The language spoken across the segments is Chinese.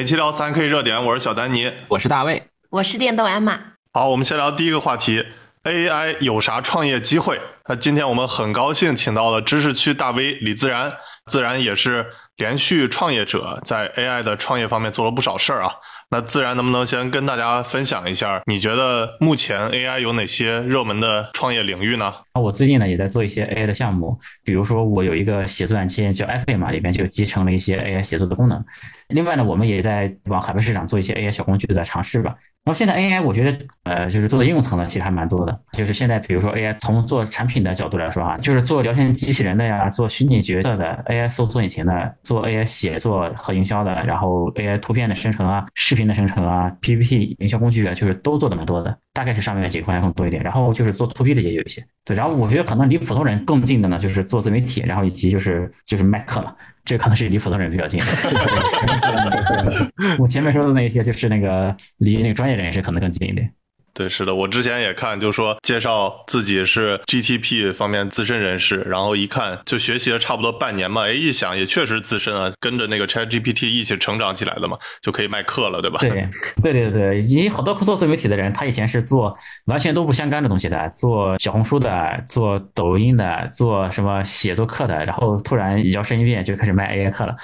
每期聊三 K 热点，我是小丹尼，我是大卫，我是电动艾玛。好，我们先聊第一个话题：AI 有啥创业机会？那今天我们很高兴请到了知识区大 V 李自然，自然也是连续创业者，在 AI 的创业方面做了不少事儿啊。那自然能不能先跟大家分享一下，你觉得目前 AI 有哪些热门的创业领域呢？我最近呢也在做一些 AI 的项目，比如说我有一个写作软件叫 f a 嘛，里面就集成了一些 AI 写作的功能。另外呢，我们也在往海外市场做一些 AI 小工具的尝试吧。然后现在 AI 我觉得呃就是做的应用层呢其实还蛮多的，就是现在比如说 AI 从做产品的角度来说啊，就是做聊天机器人的呀，做虚拟角色的 AI 搜索引擎的，做 AI 写作和营销的，然后 AI 图片的生成啊，视频的生成啊，PPT 营销工具啊，就是都做的蛮多的，大概是上面几个方向更多一点。然后就是做 To B 的也有一些，对。然后我觉得可能离普通人更近的呢，就是做自媒体，然后以及就是就是卖课了。这可能是离普通人比较近。我前面说的那些，就是那个离那个专业人士可能更近一点。对，是的，我之前也看，就是说介绍自己是 GTP 方面资深人士，然后一看就学习了差不多半年嘛，哎，一想也确实资深啊，跟着那个 ChatGPT 一起成长起来的嘛，就可以卖课了，对吧？对，对对对，因为好多做自媒体的人，他以前是做完全都不相干的东西的，做小红书的，做抖音的，做什么写作课的，然后突然摇身一变就开始卖 AI 课了。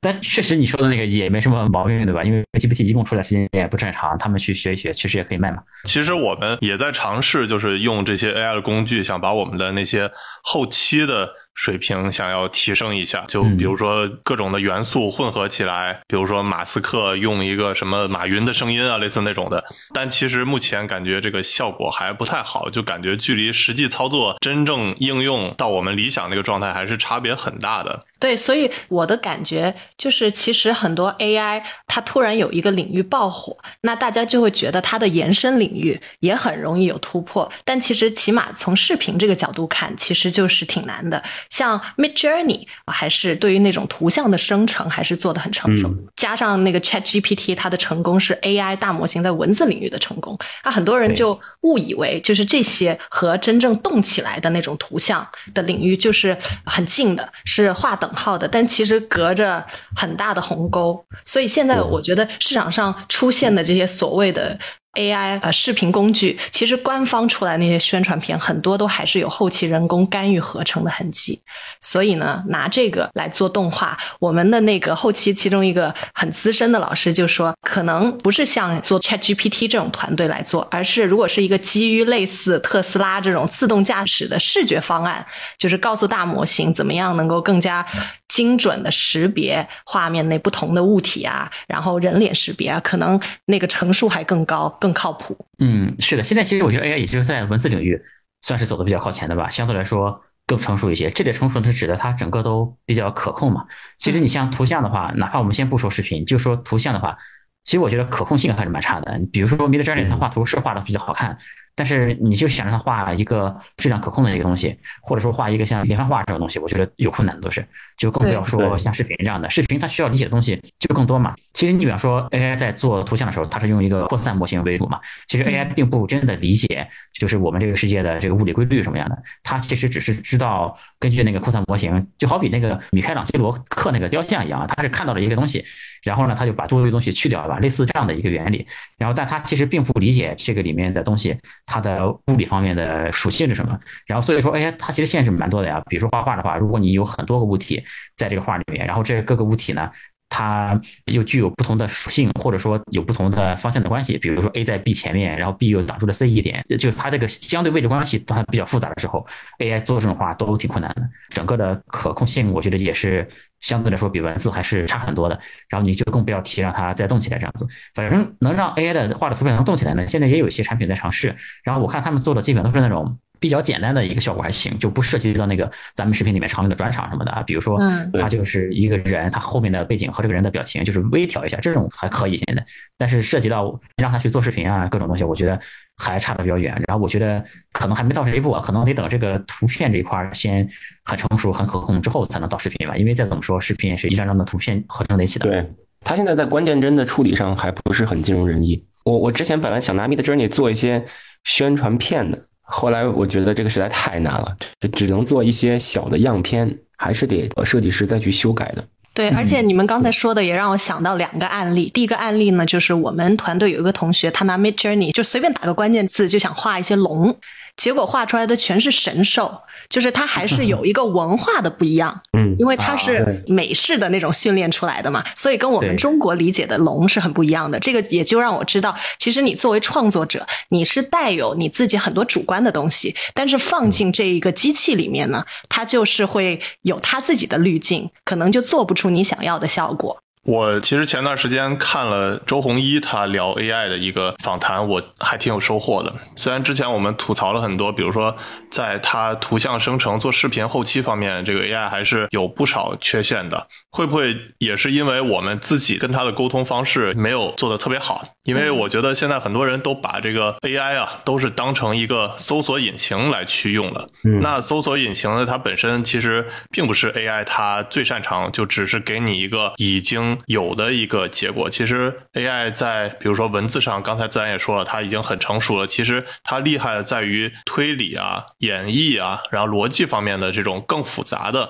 但确实你说的那个也没什么毛病，对吧？因为 GPT 一共出来时间也不正常，他们去学一学，确实也可以卖嘛。其实我们也在尝试，就是用这些 AI 的工具，想把我们的那些后期的。水平想要提升一下，就比如说各种的元素混合起来，比如说马斯克用一个什么马云的声音啊，类似那种的。但其实目前感觉这个效果还不太好，就感觉距离实际操作真正应用到我们理想那个状态还是差别很大的。对，所以我的感觉就是，其实很多 AI 它突然有一个领域爆火，那大家就会觉得它的延伸领域也很容易有突破。但其实起码从视频这个角度看，其实就是挺难的。像 Mid Journey 还是对于那种图像的生成还是做的很成熟，加上那个 Chat GPT，它的成功是 AI 大模型在文字领域的成功，那很多人就误以为就是这些和真正动起来的那种图像的领域就是很近的，是划等号的，但其实隔着很大的鸿沟。所以现在我觉得市场上出现的这些所谓的。AI 呃，视频工具其实官方出来那些宣传片很多都还是有后期人工干预合成的痕迹，所以呢，拿这个来做动画，我们的那个后期其中一个很资深的老师就说，可能不是像做 ChatGPT 这种团队来做，而是如果是一个基于类似特斯拉这种自动驾驶的视觉方案，就是告诉大模型怎么样能够更加。精准的识别画面内不同的物体啊，然后人脸识别啊，可能那个成数还更高、更靠谱。嗯，是的，现在其实我觉得 AI 也就是在文字领域算是走的比较靠前的吧，相对来说更成熟一些。这点成熟是指的它整个都比较可控嘛。其实你像图像的话，哪怕我们先不说视频，就说图像的话，其实我觉得可控性还是蛮差的。比如说 Midjourney 它画图是画的比较好看。但是你就想让他画一个质量可控的一个东西，或者说画一个像连环画这种东西，我觉得有困难都是，就更不要说像视频这样的。视频它需要理解的东西就更多嘛。其实你比方说 AI 在做图像的时候，它是用一个扩散模型为主嘛。其实 AI 并不真的理解，就是我们这个世界的这个物理规律什么样的。它其实只是知道根据那个扩散模型，就好比那个米开朗基罗刻那个雕像一样，他是看到了一个东西，然后呢他就把多余的东西去掉吧，类似这样的一个原理。然后但他其实并不理解这个里面的东西。它的物理方面的属性是什么？然后所以说，哎，它其实限制蛮多的呀。比如说画画的话，如果你有很多个物体在这个画里面，然后这各个物体呢？它又具有不同的属性，或者说有不同的方向的关系。比如说 A 在 B 前面，然后 B 又挡住了 C 一点，就它这个相对位置关系它比较复杂的时候，AI 做这种画都挺困难的。整个的可控性，我觉得也是相对来说比文字还是差很多的。然后你就更不要提让它再动起来这样子。反正能让 AI 的画的图片能动起来呢，现在也有一些产品在尝试。然后我看他们做的基本都是那种。比较简单的一个效果还行，就不涉及到那个咱们视频里面常用的转场什么的啊。比如说，他就是一个人，他后面的背景和这个人的表情就是微调一下，这种还可以现在。但是涉及到让他去做视频啊，各种东西，我觉得还差的比较远。然后我觉得可能还没到这一步啊，可能得等这个图片这一块先很成熟、很可控之后，才能到视频吧。因为再怎么说，视频也是一张张的图片合成在一起的。对，他现在在关键帧的处理上还不是很尽如人意。我我之前本来想拿 Mid Journey 做一些宣传片的。后来我觉得这个实在太难了，就只能做一些小的样片，还是得设计师再去修改的。对，而且你们刚才说的也让我想到两个案例。第一个案例呢，就是我们团队有一个同学，他拿 Mid Journey 就随便打个关键字，就想画一些龙。结果画出来的全是神兽，就是它还是有一个文化的不一样，嗯，因为它是美式的那种训练出来的嘛，所以跟我们中国理解的龙是很不一样的。这个也就让我知道，其实你作为创作者，你是带有你自己很多主观的东西，但是放进这一个机器里面呢，它就是会有它自己的滤镜，可能就做不出你想要的效果。我其实前段时间看了周鸿祎他聊 AI 的一个访谈，我还挺有收获的。虽然之前我们吐槽了很多，比如说在他图像生成、做视频后期方面，这个 AI 还是有不少缺陷的。会不会也是因为我们自己跟他的沟通方式没有做得特别好？因为我觉得现在很多人都把这个 AI 啊，都是当成一个搜索引擎来去用的。那搜索引擎呢，它本身其实并不是 AI 它最擅长，就只是给你一个已经有的一个结果。其实 AI 在比如说文字上，刚才自然也说了，它已经很成熟了。其实它厉害的在于推理啊、演绎啊，然后逻辑方面的这种更复杂的。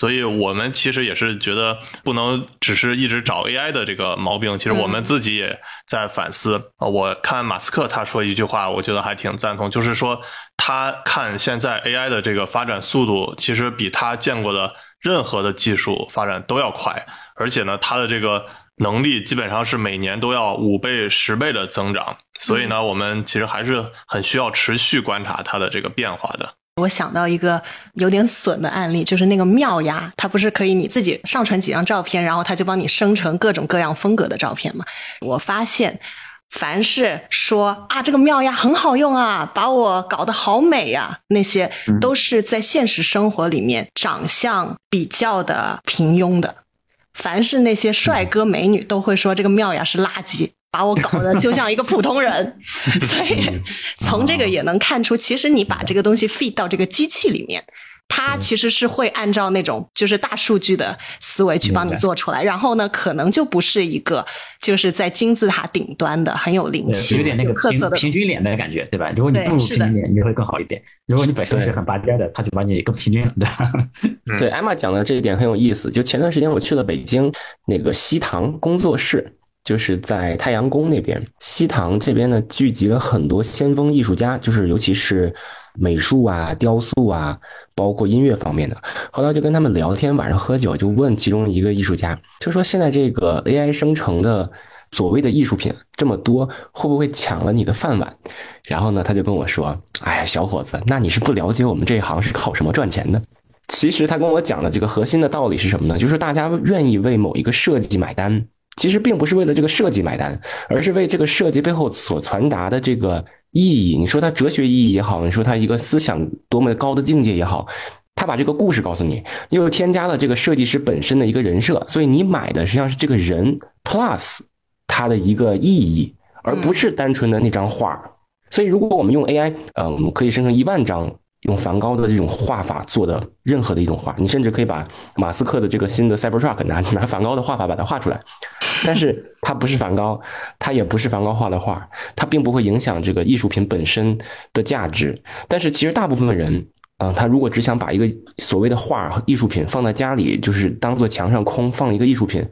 所以我们其实也是觉得不能只是一直找 AI 的这个毛病，其实我们自己也在反思啊。我看马斯克他说一句话，我觉得还挺赞同，就是说他看现在 AI 的这个发展速度，其实比他见过的任何的技术发展都要快，而且呢，他的这个能力基本上是每年都要五倍、十倍的增长。所以呢，我们其实还是很需要持续观察它的这个变化的。我想到一个有点损的案例，就是那个妙鸭，它不是可以你自己上传几张照片，然后它就帮你生成各种各样风格的照片吗？我发现，凡是说啊这个妙鸭很好用啊，把我搞得好美呀，那些都是在现实生活里面长相比较的平庸的。凡是那些帅哥美女都会说这个妙雅是垃圾，把我搞得就像一个普通人。所以从这个也能看出，其实你把这个东西 feed 到这个机器里面。它其实是会按照那种就是大数据的思维去帮你做出来，然后呢，可能就不是一个就是在金字塔顶端的很有灵气、有点那个特色的平均脸的感觉，对吧？如果你不如平均脸，你会更好一点。如果你本身是很拔尖的，他就把你更平均了，对吧？对，艾玛讲的这一点很有意思。就前段时间我去了北京那个西塘工作室，就是在太阳宫那边。西塘这边呢，聚集了很多先锋艺术家，就是尤其是。美术啊，雕塑啊，包括音乐方面的。后来就跟他们聊天，晚上喝酒，就问其中一个艺术家，就说现在这个 AI 生成的所谓的艺术品这么多，会不会抢了你的饭碗？然后呢，他就跟我说：“哎呀，小伙子，那你是不了解我们这一行是靠什么赚钱的。其实他跟我讲的这个核心的道理是什么呢？就是大家愿意为某一个设计买单，其实并不是为了这个设计买单，而是为这个设计背后所传达的这个。”意义，你说它哲学意义也好，你说它一个思想多么高的境界也好，他把这个故事告诉你，又添加了这个设计师本身的一个人设，所以你买的实际上是这个人 plus 他的一个意义，而不是单纯的那张画。所以如果我们用 AI，呃，我们可以生成一万张。用梵高的这种画法做的任何的一种画，你甚至可以把马斯克的这个新的 Cybertruck 拿拿梵高的画法把它画出来，但是它不是梵高，它也不是梵高画的画，它并不会影响这个艺术品本身的价值。但是其实大部分的人啊，他如果只想把一个所谓的画艺术品放在家里，就是当做墙上空放一个艺术品，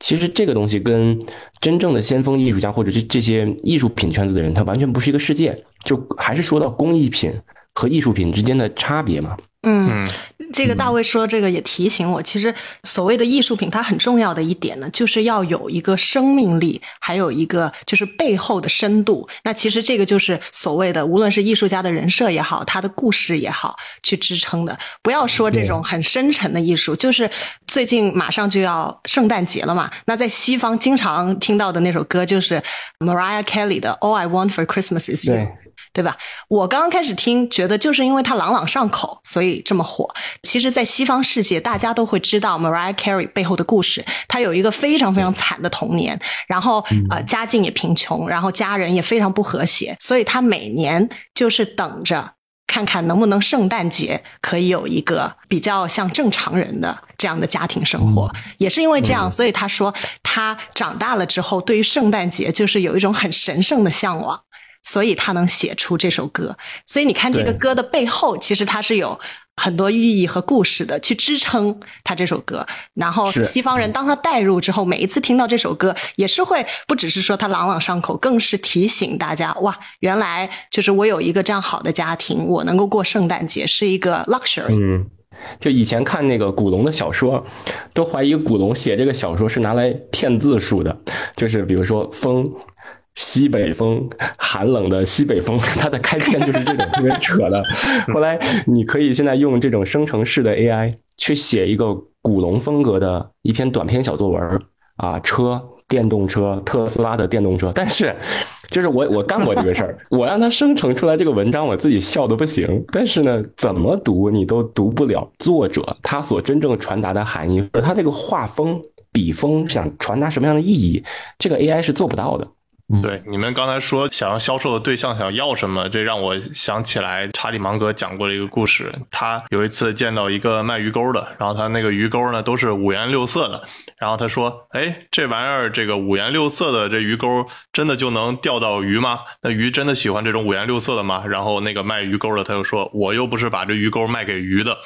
其实这个东西跟真正的先锋艺术家或者这这些艺术品圈子的人，他完全不是一个世界。就还是说到工艺品。和艺术品之间的差别嘛？嗯，这个大卫说这个也提醒我，其实所谓的艺术品，它很重要的一点呢，就是要有一个生命力，还有一个就是背后的深度。那其实这个就是所谓的，无论是艺术家的人设也好，他的故事也好，去支撑的。不要说这种很深沉的艺术，就是最近马上就要圣诞节了嘛。那在西方经常听到的那首歌就是 Mariah Carey 的 All I Want for Christmas Is You。对吧？我刚刚开始听，觉得就是因为它朗朗上口，所以这么火。其实，在西方世界，大家都会知道 Mariah Carey 背后的故事。她有一个非常非常惨的童年，然后呃，家境也贫穷，然后家人也非常不和谐，所以她每年就是等着看看能不能圣诞节可以有一个比较像正常人的这样的家庭生活。也是因为这样，所以她说她长大了之后，对于圣诞节就是有一种很神圣的向往。所以他能写出这首歌，所以你看这个歌的背后，其实它是有很多寓意和故事的去支撑他这首歌。然后西方人当他带入之后，每一次听到这首歌，也是会不只是说他朗朗上口，更是提醒大家哇，原来就是我有一个这样好的家庭，我能够过圣诞节是一个 luxury。嗯，就以前看那个古龙的小说，都怀疑古龙写这个小说是拿来骗字数的，就是比如说风。西北风，寒冷的西北风，它的开篇就是这种特别扯的。后来你可以现在用这种生成式的 AI 去写一个古龙风格的一篇短篇小作文啊，车，电动车，特斯拉的电动车。但是，就是我我干过这个事儿，我让它生成出来这个文章，我自己笑的不行。但是呢，怎么读你都读不了作者他所真正传达的含义，或者他这个画风、笔锋想传达什么样的意义，这个 AI 是做不到的。对，你们刚才说想要销售的对象想要什么，这让我想起来查理芒格讲过的一个故事。他有一次见到一个卖鱼钩的，然后他那个鱼钩呢都是五颜六色的，然后他说：“哎，这玩意儿这个五颜六色的这鱼钩真的就能钓到鱼吗？那鱼真的喜欢这种五颜六色的吗？”然后那个卖鱼钩的他就说：“我又不是把这鱼钩卖给鱼的。”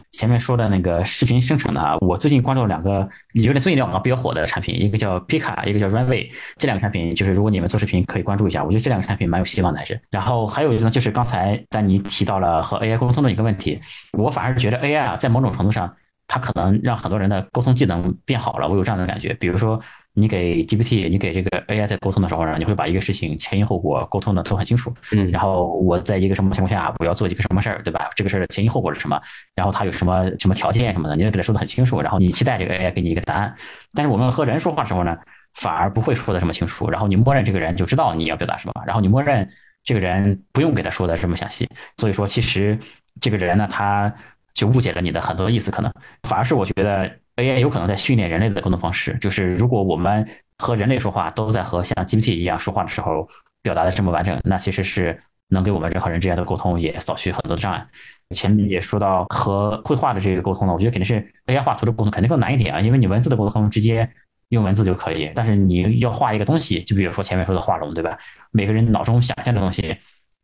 前面说的那个视频生成的，我最近关注两个，你觉得最近两个比较火的产品，一个叫 Pika，一个叫 Runway。这两个产品就是，如果你们做视频可以关注一下，我觉得这两个产品蛮有希望的。还是，然后还有呢，就是刚才丹尼提到了和 AI 沟通的一个问题，我反而觉得 AI 啊，在某种程度上，它可能让很多人的沟通技能变好了。我有这样的感觉，比如说。你给 GPT，你给这个 AI 在沟通的时候呢，你会把一个事情前因后果沟通的都很清楚。嗯，然后我在一个什么情况下我要做一个什么事儿，对吧？这个事儿的前因后果是什么？然后它有什么什么条件什么的，你要给它说的很清楚。然后你期待这个 AI 给你一个答案。但是我们和人说话的时候呢，反而不会说的这么清楚。然后你默认这个人就知道你要表达什么，然后你默认这个人不用给他说的这么详细。所以说，其实这个人呢，他就误解了你的很多意思，可能反而是我觉得 AI 有可能在训练人类的沟通方式。就是如果我们和人类说话都在和像 GPT 一样说话的时候表达的这么完整，那其实是能给我们人和人之间的沟通也扫去很多的障碍。前面也说到和绘画的这个沟通呢，我觉得肯定是 AI 画图的沟通肯定更难一点啊，因为你文字的沟通直接用文字就可以，但是你要画一个东西，就比如说前面说的画龙，对吧？每个人脑中想象的东西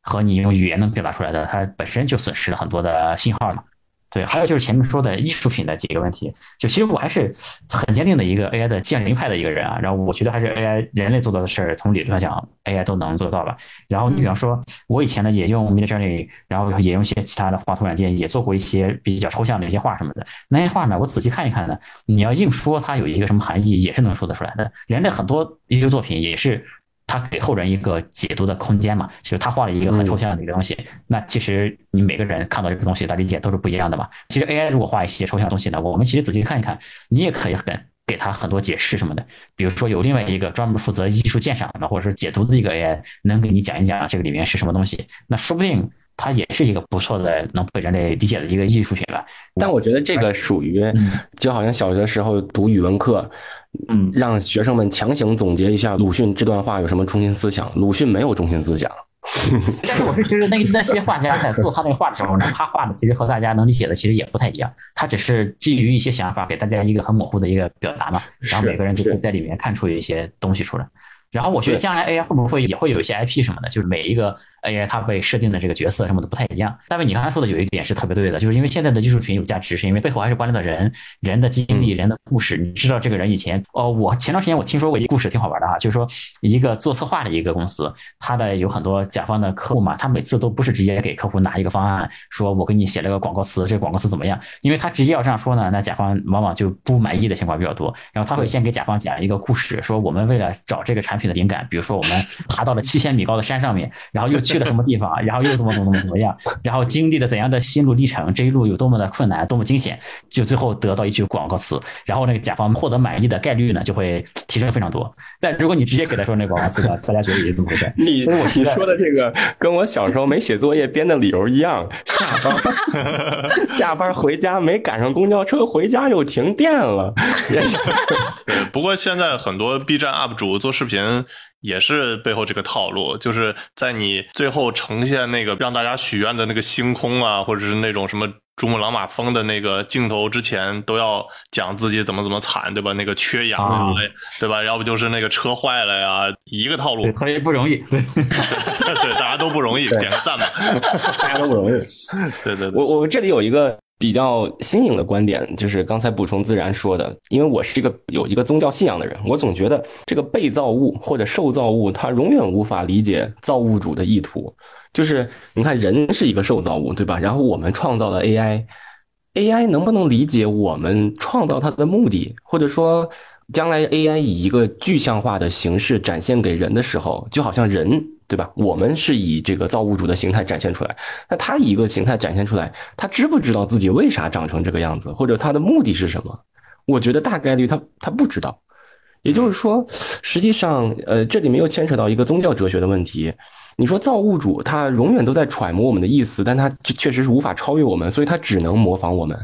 和你用语言能表达出来的，它本身就损失了很多的信号嘛。对，还有就是前面说的艺术品的几个问题，就其实我还是很坚定的一个 AI 的降临派的一个人啊。然后我觉得还是 AI 人类做到的事儿，从理论上讲，AI 都能做到了。然后你比方说，我以前呢也用 Midjourney，然后也用一些其他的画图软件，也做过一些比较抽象的一些画什么的。那些画呢，我仔细看一看呢，你要硬说它有一个什么含义，也是能说得出来的。人类很多艺术作品也是。他给后人一个解读的空间嘛，就是他画了一个很抽象的一个东西。那其实你每个人看到这个东西的理解都是不一样的嘛。其实 AI 如果画一些抽象的东西呢，我们其实仔细看一看，你也可以很给他很多解释什么的。比如说有另外一个专门负责艺术鉴赏的或者是解读的一个 AI，能给你讲一讲这个里面是什么东西。那说不定它也是一个不错的能被人类理解的一个艺术品吧。但我觉得这个属于就好像小学时候读语文课。嗯，让学生们强行总结一下鲁迅这段话有什么中心思想？鲁迅没有中心思想。但是我是觉得那那些画家在做他那个画的时候呢，他画的其实和大家能理解的其实也不太一样。他只是基于一些想法给大家一个很模糊的一个表达嘛，然后每个人就会在里面看出一些东西出来。然后我觉得将来 AI 会不会也会有一些 IP 什么的，就是每一个 AI 它被设定的这个角色什么的不太一样。大卫，你刚才说的有一点是特别对的，就是因为现在的艺术品有价值，是因为背后还是关联到人、人的经历、人的故事。你知道这个人以前哦，我前段时间我听说过一个故事，挺好玩的哈，就是说一个做策划的一个公司，他的有很多甲方的客户嘛，他每次都不是直接给客户拿一个方案，说我给你写了个广告词，这个广告词怎么样？因为他直接要这样说呢，那甲方往往就不满意的情况比较多。然后他会先给甲方讲一个故事，说我们为了找这个产品的灵感，比如说。我们爬到了七千米高的山上面，然后又去了什么地方，然后又怎么怎么怎么怎么样，然后经历了怎样的心路历程，这一路有多么的困难，多么惊险，就最后得到一句广告词，然后那个甲方获得满意的概率呢就会提升非常多。但如果你直接给他说那广告词呢，大家觉得也是这么回事。你你说的这个跟我小时候没写作业编的理由一样，下班 下班回家没赶上公交车，回家又停电了。不过现在很多 B 站 UP 主做视频。也是背后这个套路，就是在你最后呈现那个让大家许愿的那个星空啊，或者是那种什么珠穆朗玛峰的那个镜头之前都要讲自己怎么怎么惨，对吧？那个缺氧啊，对吧？要不就是那个车坏了呀，一个套路，特别不容易。对，对，大家都不容易，点个赞吧。大家都不容易。对对对，我我这里有一个比较新颖的观点，就是刚才补充自然说的，因为我是一个有一个宗教信仰的人，我总觉得这个被造物或者受造物，它永远无法理解造物主的意图。就是你看，人是一个受造物，对吧？然后我们创造了 AI，AI 能不能理解我们创造它的目的？或者说，将来 AI 以一个具象化的形式展现给人的时候，就好像人，对吧？我们是以这个造物主的形态展现出来，那他以一个形态展现出来，他知不知道自己为啥长成这个样子，或者他的目的是什么？我觉得大概率他他不知道。也就是说，实际上，呃，这里面又牵扯到一个宗教哲学的问题。你说造物主他永远都在揣摩我们的意思，但他确实是无法超越我们，所以他只能模仿我们，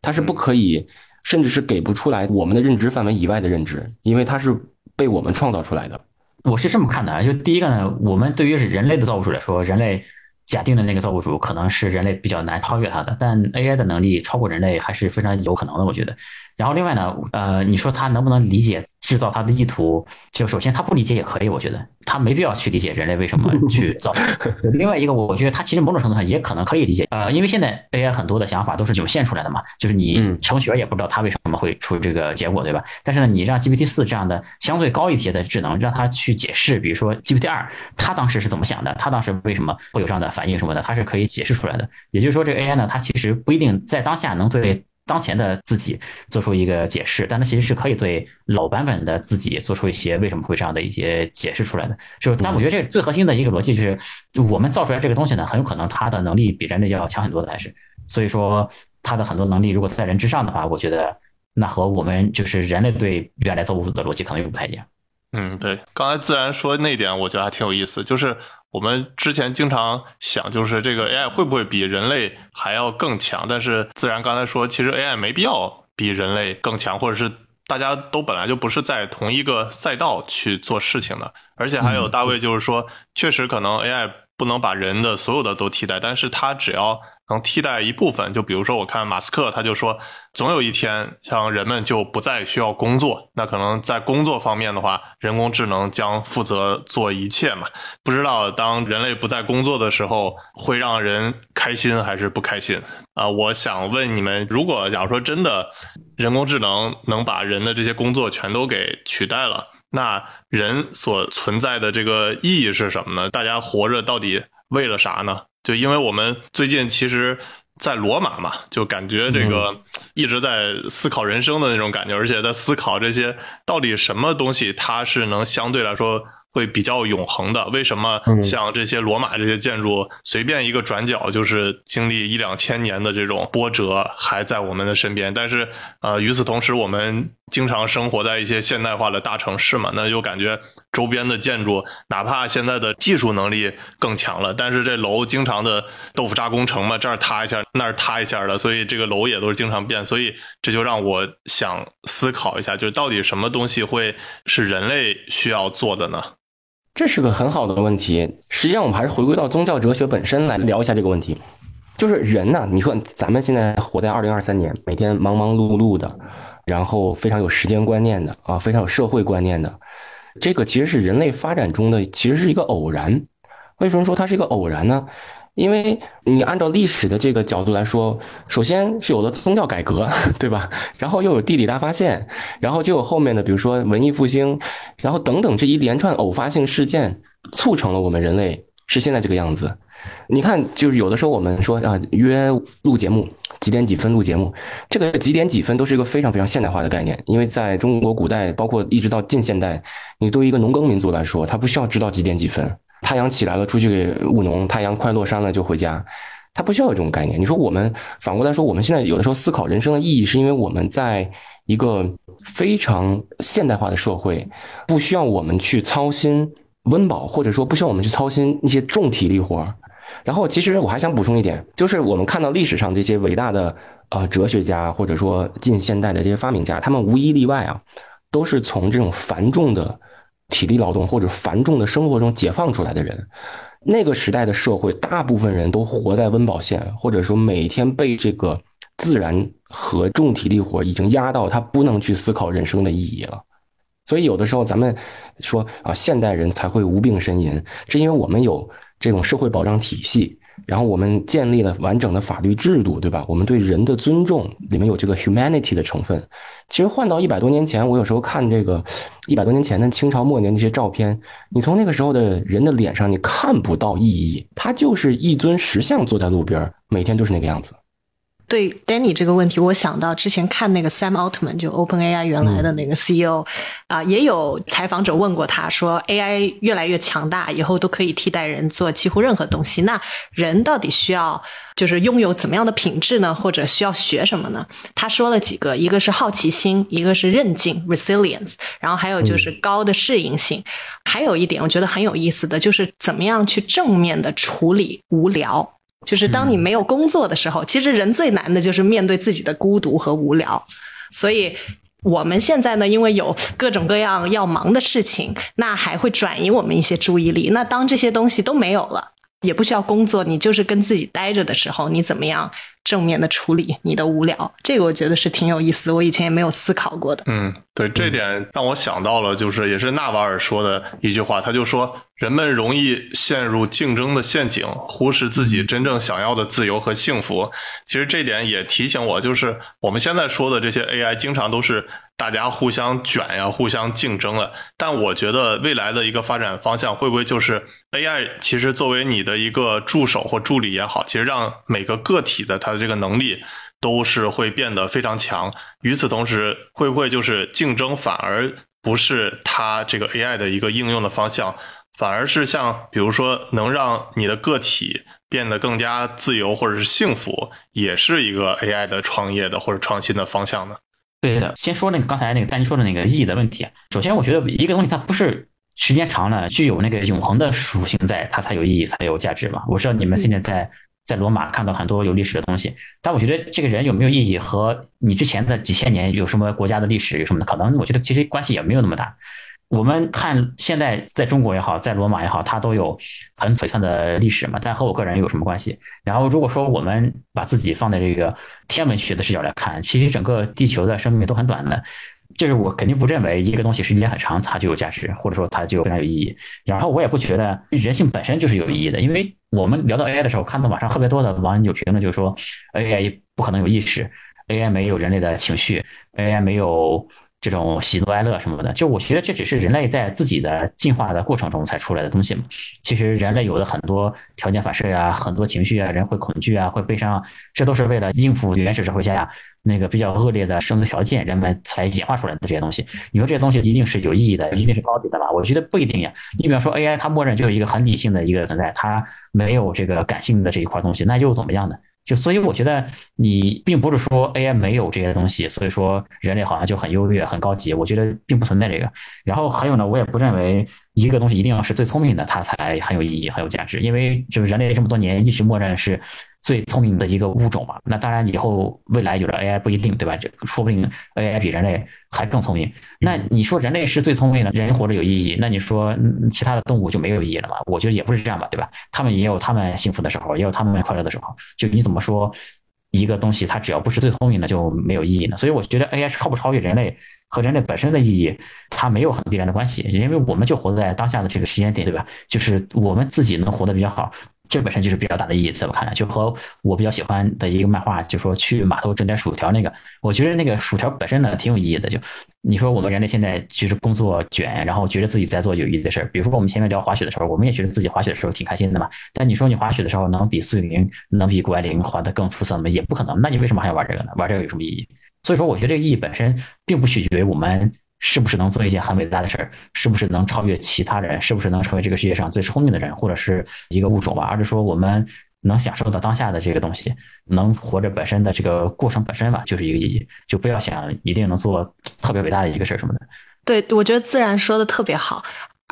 他是不可以，甚至是给不出来我们的认知范围以外的认知，因为他是被我们创造出来的。我是这么看的啊，就第一个呢，我们对于人类的造物主来说，人类假定的那个造物主可能是人类比较难超越他的，但 AI 的能力超过人类还是非常有可能的，我觉得。然后另外呢，呃，你说他能不能理解制造他的意图？就首先他不理解也可以，我觉得他没必要去理解人类为什么去造。另外一个，我觉得他其实某种程度上也可能可以理解，呃，因为现在 AI 很多的想法都是涌现出来的嘛，就是你程序员也不知道他为什么会出这个结果，对吧？但是呢，你让 GPT 四这样的相对高一些的智能，让他去解释，比如说 GPT 二，他当时是怎么想的？他当时为什么会有这样的反应什么的？他是可以解释出来的。也就是说，这个 AI 呢，它其实不一定在当下能对。当前的自己做出一个解释，但它其实是可以对老版本的自己做出一些为什么会这样的一些解释出来的。就是但我觉得这最核心的一个逻辑就是，就我们造出来这个东西呢，很有可能它的能力比人类要强很多的，还是所以说它的很多能力如果在人之上的话，我觉得那和我们就是人类对原来造物主的逻辑可能又不太一样。嗯，对，刚才自然说那点，我觉得还挺有意思，就是。我们之前经常想，就是这个 AI 会不会比人类还要更强？但是自然刚才说，其实 AI 没必要比人类更强，或者是大家都本来就不是在同一个赛道去做事情的。而且还有大卫就是说，确实可能 AI。不能把人的所有的都替代，但是它只要能替代一部分，就比如说我看马斯克，他就说，总有一天像人们就不再需要工作，那可能在工作方面的话，人工智能将负责做一切嘛。不知道当人类不再工作的时候，会让人开心还是不开心啊？我想问你们，如果假如说真的人工智能能把人的这些工作全都给取代了？那人所存在的这个意义是什么呢？大家活着到底为了啥呢？就因为我们最近其实，在罗马嘛，就感觉这个一直在思考人生的那种感觉，而且在思考这些到底什么东西它是能相对来说。会比较永恒的，为什么像这些罗马这些建筑，随便一个转角就是经历一两千年的这种波折，还在我们的身边。但是，呃，与此同时，我们经常生活在一些现代化的大城市嘛，那就感觉周边的建筑，哪怕现在的技术能力更强了，但是这楼经常的豆腐渣工程嘛，这儿塌一下，那儿塌一下的，所以这个楼也都是经常变。所以这就让我想思考一下，就是到底什么东西会是人类需要做的呢？这是个很好的问题。实际上，我们还是回归到宗教哲学本身来聊一下这个问题。就是人呢，你说咱们现在活在二零二三年，每天忙忙碌碌的，然后非常有时间观念的啊，非常有社会观念的，这个其实是人类发展中的，其实是一个偶然。为什么说它是一个偶然呢？因为你按照历史的这个角度来说，首先是有了宗教改革，对吧？然后又有地理大发现，然后就有后面的，比如说文艺复兴，然后等等这一连串偶发性事件，促成了我们人类是现在这个样子。你看，就是有的时候我们说啊，约录节目几点几分录节目，这个几点几分都是一个非常非常现代化的概念，因为在中国古代，包括一直到近现代，你对于一个农耕民族来说，他不需要知道几点几分。太阳起来了，出去务农；太阳快落山了，就回家。他不需要有这种概念。你说我们反过来说，我们现在有的时候思考人生的意义，是因为我们在一个非常现代化的社会，不需要我们去操心温饱，或者说不需要我们去操心一些重体力活儿然后，其实我还想补充一点，就是我们看到历史上这些伟大的呃哲学家，或者说近现代的这些发明家，他们无一例外啊，都是从这种繁重的。体力劳动或者繁重的生活中解放出来的人，那个时代的社会，大部分人都活在温饱线，或者说每天被这个自然和重体力活已经压到他不能去思考人生的意义了。所以有的时候咱们说啊，现代人才会无病呻吟，是因为我们有这种社会保障体系。然后我们建立了完整的法律制度，对吧？我们对人的尊重里面有这个 humanity 的成分。其实换到一百多年前，我有时候看这个一百多年前的清朝末年那些照片，你从那个时候的人的脸上你看不到意义，他就是一尊石像坐在路边，每天都是那个样子。对 Danny 这个问题，我想到之前看那个 Sam Altman，就 OpenAI 原来的那个 CEO，啊，也有采访者问过他说，AI 越来越强大，以后都可以替代人做几乎任何东西。那人到底需要就是拥有怎么样的品质呢？或者需要学什么呢？他说了几个，一个是好奇心，一个是韧劲 （resilience），然后还有就是高的适应性。还有一点我觉得很有意思的就是怎么样去正面的处理无聊。就是当你没有工作的时候，其实人最难的就是面对自己的孤独和无聊。所以我们现在呢，因为有各种各样要忙的事情，那还会转移我们一些注意力。那当这些东西都没有了，也不需要工作，你就是跟自己待着的时候，你怎么样？正面的处理你的无聊，这个我觉得是挺有意思，我以前也没有思考过的。嗯，对，这点让我想到了，就是也是纳瓦尔说的一句话，他就说人们容易陷入竞争的陷阱，忽视自己真正想要的自由和幸福。其实这点也提醒我，就是我们现在说的这些 AI，经常都是大家互相卷呀、互相竞争了。但我觉得未来的一个发展方向，会不会就是 AI 其实作为你的一个助手或助理也好，其实让每个个体的他的。这个能力都是会变得非常强。与此同时，会不会就是竞争反而不是它这个 AI 的一个应用的方向，反而是像比如说能让你的个体变得更加自由或者是幸福，也是一个 AI 的创业的或者创新的方向呢？对的，先说那个刚才那个丹尼说的那个意义的问题。首先，我觉得一个东西它不是时间长了具有那个永恒的属性，在它才有意义，才有价值嘛。我知道你们现在在。在罗马看到很多有历史的东西，但我觉得这个人有没有意义和你之前的几千年有什么国家的历史有什么的可能？我觉得其实关系也没有那么大。我们看现在在中国也好，在罗马也好，它都有很璀璨的历史嘛，但和我个人有什么关系？然后如果说我们把自己放在这个天文学的视角来看，其实整个地球的生命都很短的。就是我肯定不认为一个东西时间很长它就有价值，或者说它就非常有意义。然后我也不觉得人性本身就是有意义的，因为我们聊到 AI 的时候，看到网上特别多的网友评论，就是说 AI 不可能有意识，AI 没有人类的情绪，AI 没有。这种喜怒哀乐什么的，就我觉得这只是人类在自己的进化的过程中才出来的东西嘛。其实人类有的很多条件反射呀，很多情绪啊，人会恐惧啊，会悲伤，这都是为了应付原始社会下那个比较恶劣的生存条件，人们才演化出来的这些东西。你说这些东西一定是有意义的，一定是高级的吧？我觉得不一定呀。你比方说 AI，它默认就是一个很理性的一个存在，它没有这个感性的这一块东西，那又怎么样呢？就所以我觉得你并不是说 AI 没有这些东西，所以说人类好像就很优越、很高级。我觉得并不存在这个。然后还有呢，我也不认为一个东西一定要是最聪明的，它才很有意义、很有价值。因为就是人类这么多年一直默认是。最聪明的一个物种嘛，那当然以后未来有了 AI 不一定，对吧？这说不定 AI 比人类还更聪明。那你说人类是最聪明的，人活着有意义，那你说其他的动物就没有意义了吗？我觉得也不是这样吧，对吧？他们也有他们幸福的时候，也有他们快乐的时候。就你怎么说一个东西它只要不是最聪明的就没有意义呢？所以我觉得 AI 超不超越人类和人类本身的意义，它没有很必然的关系，因为我们就活在当下的这个时间点，对吧？就是我们自己能活得比较好。这本身就是比较大的意义，在我看来，就和我比较喜欢的一个漫画，就说去码头整点薯条那个，我觉得那个薯条本身呢挺有意义的。就你说我们人类现在就是工作卷，然后觉得自己在做有意义的事儿，比如说我们前面聊滑雪的时候，我们也觉得自己滑雪的时候挺开心的嘛。但你说你滑雪的时候能比苏玲、能比谷爱凌滑得更出色吗？也不可能。那你为什么还要玩这个呢？玩这个有什么意义？所以说，我觉得这个意义本身并不取决于我们。是不是能做一件很伟大的事儿？是不是能超越其他人？是不是能成为这个世界上最聪明的人，或者是一个物种吧？而是说我们能享受到当下的这个东西，能活着本身的这个过程本身吧，就是一个意义。就不要想一定能做特别伟大的一个事儿什么的。对，我觉得自然说的特别好。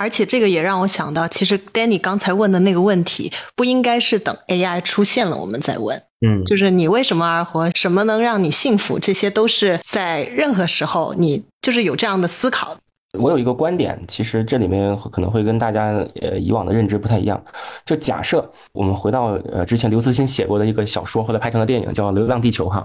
而且这个也让我想到，其实 Danny 刚才问的那个问题，不应该是等 AI 出现了我们再问。嗯，就是你为什么而活？什么能让你幸福？这些都是在任何时候，你就是有这样的思考，我有一个观点，其实这里面可能会跟大家呃以往的认知不太一样。就假设我们回到呃之前刘慈欣写过的一个小说，后来拍成了电影，叫《流浪地球》哈。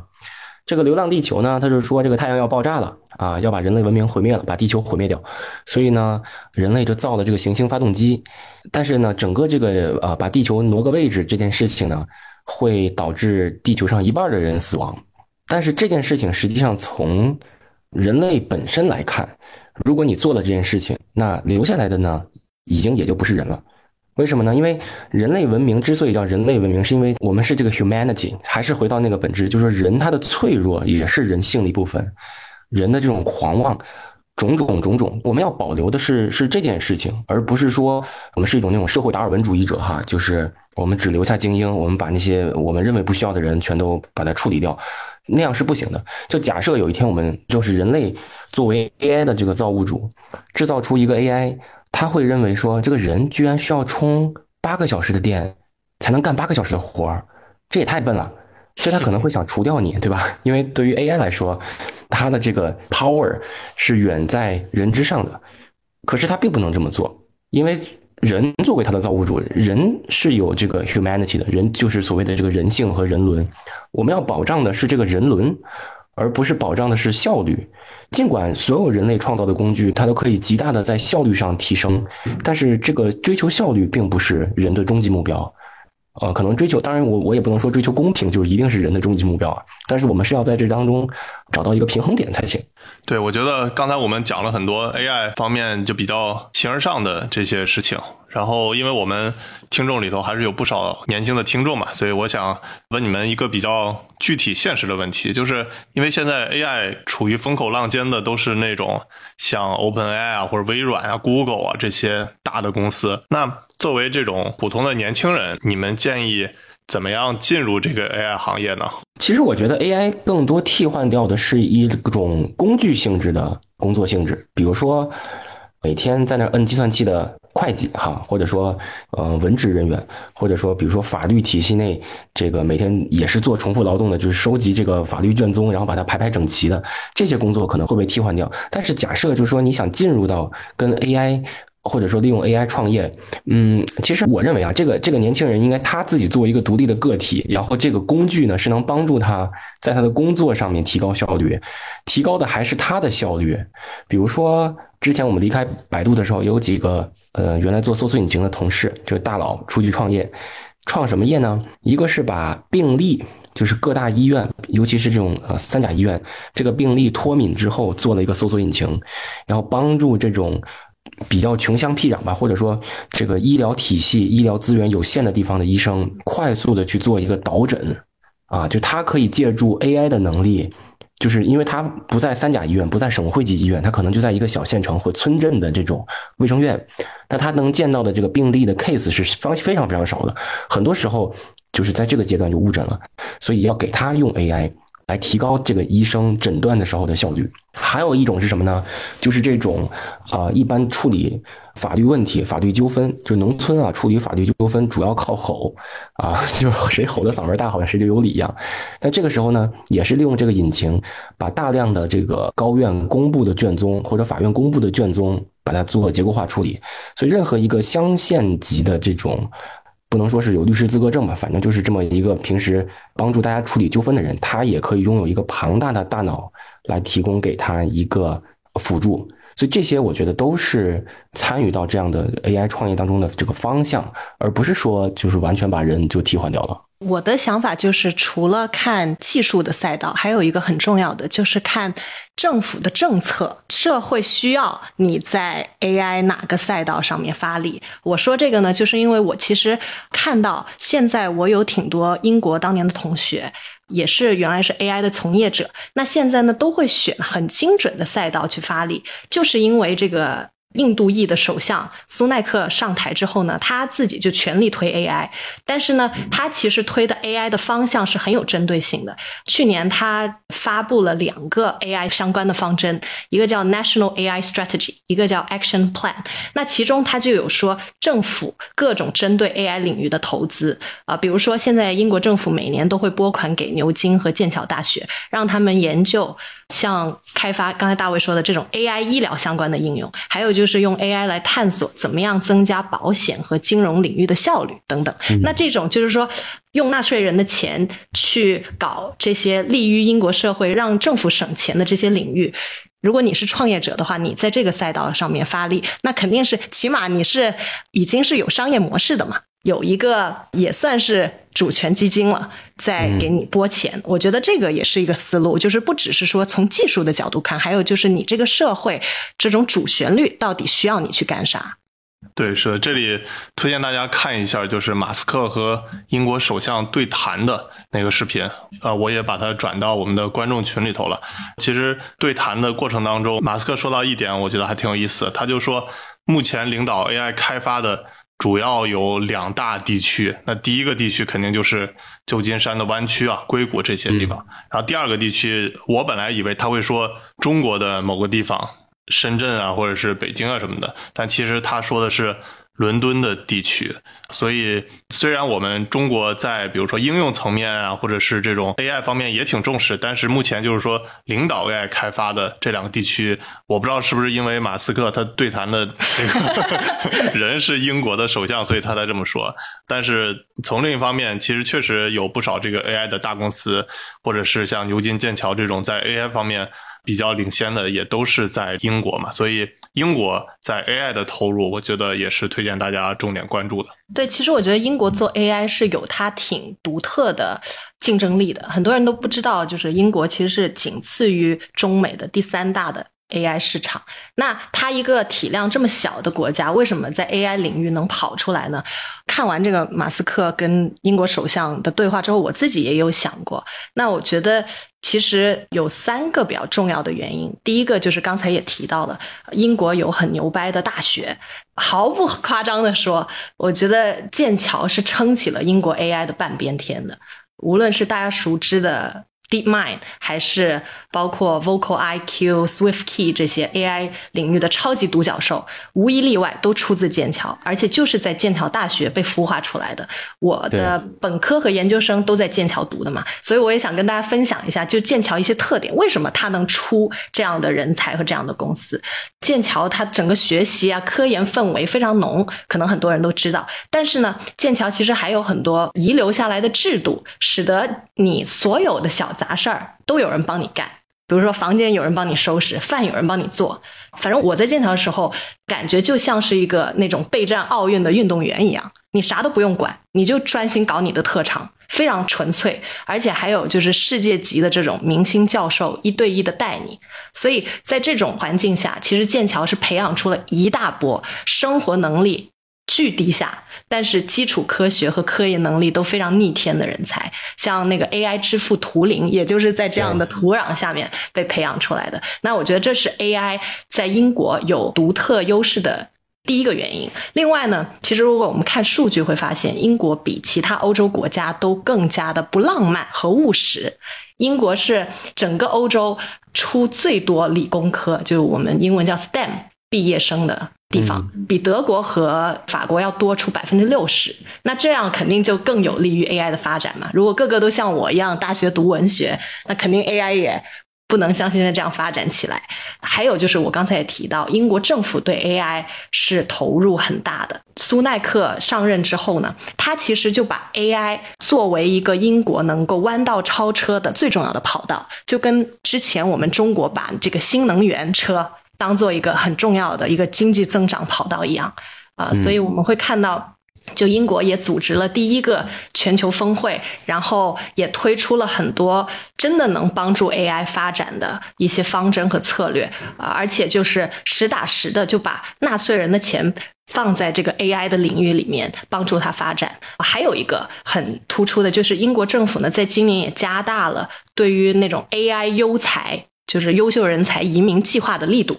这个《流浪地球》呢，它就是说这个太阳要爆炸了啊，要把人类文明毁灭了，把地球毁灭掉。所以呢，人类就造了这个行星发动机。但是呢，整个这个呃把地球挪个位置这件事情呢，会导致地球上一半的人死亡。但是这件事情实际上从人类本身来看，如果你做了这件事情，那留下来的呢，已经也就不是人了。为什么呢？因为人类文明之所以叫人类文明，是因为我们是这个 humanity，还是回到那个本质，就是人他的脆弱也是人性的一部分，人的这种狂妄，种种种种，我们要保留的是是这件事情，而不是说我们是一种那种社会达尔文主义者哈，就是我们只留下精英，我们把那些我们认为不需要的人全都把它处理掉，那样是不行的。就假设有一天我们就是人类作为 AI 的这个造物主，制造出一个 AI。他会认为说，这个人居然需要充八个小时的电才能干八个小时的活儿，这也太笨了。所以他可能会想除掉你，对吧？因为对于 AI 来说，它的这个 power 是远在人之上的。可是他并不能这么做，因为人作为他的造物主，人是有这个 humanity 的，人就是所谓的这个人性和人伦。我们要保障的是这个人伦。而不是保障的是效率，尽管所有人类创造的工具，它都可以极大的在效率上提升，但是这个追求效率并不是人的终极目标。呃，可能追求，当然我我也不能说追求公平就一定是人的终极目标啊，但是我们是要在这当中找到一个平衡点才行。对，我觉得刚才我们讲了很多 AI 方面就比较形而上的这些事情。然后，因为我们听众里头还是有不少年轻的听众嘛，所以我想问你们一个比较具体、现实的问题，就是因为现在 AI 处于风口浪尖的都是那种像 OpenAI 啊或者微软啊、Google 啊这些大的公司。那作为这种普通的年轻人，你们建议怎么样进入这个 AI 行业呢？其实我觉得 AI 更多替换掉的是一种工具性质的工作性质，比如说。每天在那摁计算器的会计哈，或者说呃文职人员，或者说比如说法律体系内这个每天也是做重复劳动的，就是收集这个法律卷宗，然后把它排排整齐的这些工作可能会被替换掉。但是假设就是说你想进入到跟 AI。或者说利用 AI 创业，嗯，其实我认为啊，这个这个年轻人应该他自己作为一个独立的个体，然后这个工具呢是能帮助他在他的工作上面提高效率，提高的还是他的效率。比如说之前我们离开百度的时候，有几个呃原来做搜索引擎的同事，就是大佬出去创业，创什么业呢？一个是把病例，就是各大医院，尤其是这种呃三甲医院，这个病例脱敏之后做了一个搜索引擎，然后帮助这种。比较穷乡僻壤吧，或者说这个医疗体系、医疗资源有限的地方的医生，快速的去做一个导诊，啊，就他可以借助 AI 的能力，就是因为他不在三甲医院，不在省会级医院，他可能就在一个小县城或村镇的这种卫生院，那他能见到的这个病例的 case 是方非常非常少的，很多时候就是在这个阶段就误诊了，所以要给他用 AI。来提高这个医生诊断的时候的效率。还有一种是什么呢？就是这种啊，一般处理法律问题、法律纠纷，就农村啊处理法律纠纷主要靠吼啊，就是谁吼的嗓门大，好像谁就有理一样。但这个时候呢，也是利用这个引擎，把大量的这个高院公布的卷宗或者法院公布的卷宗，把它做结构化处理。所以，任何一个乡县级的这种。不能说是有律师资格证吧，反正就是这么一个平时帮助大家处理纠纷的人，他也可以拥有一个庞大的大脑来提供给他一个辅助。所以这些我觉得都是参与到这样的 AI 创业当中的这个方向，而不是说就是完全把人就替换掉了。我的想法就是，除了看技术的赛道，还有一个很重要的就是看政府的政策，社会需要你在 AI 哪个赛道上面发力。我说这个呢，就是因为我其实看到现在我有挺多英国当年的同学，也是原来是 AI 的从业者，那现在呢都会选很精准的赛道去发力，就是因为这个。印度裔的首相苏奈克上台之后呢，他自己就全力推 AI，但是呢，他其实推的 AI 的方向是很有针对性的。去年他发布了两个 AI 相关的方针，一个叫 National AI Strategy，一个叫 Action Plan。那其中他就有说政府各种针对 AI 领域的投资啊，比如说现在英国政府每年都会拨款给牛津和剑桥大学，让他们研究像开发刚才大卫说的这种 AI 医疗相关的应用，还有就是用 AI 来探索怎么样增加保险和金融领域的效率等等。那这种就是说，用纳税人的钱去搞这些利于英国社会、让政府省钱的这些领域。如果你是创业者的话，你在这个赛道上面发力，那肯定是起码你是已经是有商业模式的嘛，有一个也算是主权基金了，在给你拨钱。我觉得这个也是一个思路，就是不只是说从技术的角度看，还有就是你这个社会这种主旋律到底需要你去干啥。对，是的，这里推荐大家看一下，就是马斯克和英国首相对谈的那个视频，呃，我也把它转到我们的观众群里头了。其实对谈的过程当中，马斯克说到一点，我觉得还挺有意思，他就说，目前领导 AI 开发的主要有两大地区，那第一个地区肯定就是旧金山的湾区啊，硅谷这些地方，然后第二个地区，我本来以为他会说中国的某个地方。深圳啊，或者是北京啊什么的，但其实他说的是伦敦的地区。所以，虽然我们中国在比如说应用层面啊，或者是这种 AI 方面也挺重视，但是目前就是说领导 AI 开发的这两个地区，我不知道是不是因为马斯克他对谈的这个 人是英国的首相，所以他才这么说。但是从另一方面，其实确实有不少这个 AI 的大公司，或者是像牛津、剑桥这种在 AI 方面。比较领先的也都是在英国嘛，所以英国在 AI 的投入，我觉得也是推荐大家重点关注的。对，其实我觉得英国做 AI 是有它挺独特的竞争力的，很多人都不知道，就是英国其实是仅次于中美的第三大的。AI 市场，那它一个体量这么小的国家，为什么在 AI 领域能跑出来呢？看完这个马斯克跟英国首相的对话之后，我自己也有想过。那我觉得其实有三个比较重要的原因。第一个就是刚才也提到了，英国有很牛掰的大学，毫不夸张的说，我觉得剑桥是撑起了英国 AI 的半边天的。无论是大家熟知的。DeepMind 还是包括 Vocal IQ、SwiftKey 这些 AI 领域的超级独角兽，无一例外都出自剑桥，而且就是在剑桥大学被孵化出来的。我的本科和研究生都在剑桥读的嘛，所以我也想跟大家分享一下，就剑桥一些特点，为什么它能出这样的人才和这样的公司。剑桥它整个学习啊，科研氛围非常浓，可能很多人都知道。但是呢，剑桥其实还有很多遗留下来的制度，使得你所有的小杂事儿都有人帮你干，比如说房间有人帮你收拾，饭有人帮你做。反正我在剑桥的时候，感觉就像是一个那种备战奥运的运动员一样，你啥都不用管，你就专心搞你的特长，非常纯粹。而且还有就是世界级的这种明星教授一对一的带你，所以在这种环境下，其实剑桥是培养出了一大波生活能力。巨低下，但是基础科学和科研能力都非常逆天的人才，像那个 AI 之父图灵，也就是在这样的土壤下面被培养出来的。那我觉得这是 AI 在英国有独特优势的第一个原因。另外呢，其实如果我们看数据会发现，英国比其他欧洲国家都更加的不浪漫和务实。英国是整个欧洲出最多理工科，就我们英文叫 STEM 毕业生的。地方比德国和法国要多出百分之六十，那这样肯定就更有利于 AI 的发展嘛。如果个个都像我一样大学读文学，那肯定 AI 也不能像现在这样发展起来。还有就是我刚才也提到，英国政府对 AI 是投入很大的。苏奈克上任之后呢，他其实就把 AI 作为一个英国能够弯道超车的最重要的跑道，就跟之前我们中国把这个新能源车。当做一个很重要的一个经济增长跑道一样，啊，所以我们会看到，就英国也组织了第一个全球峰会，然后也推出了很多真的能帮助 AI 发展的一些方针和策略，啊，而且就是实打实的就把纳税人的钱放在这个 AI 的领域里面，帮助它发展。还有一个很突出的就是英国政府呢，在今年也加大了对于那种 AI 优才，就是优秀人才移民计划的力度。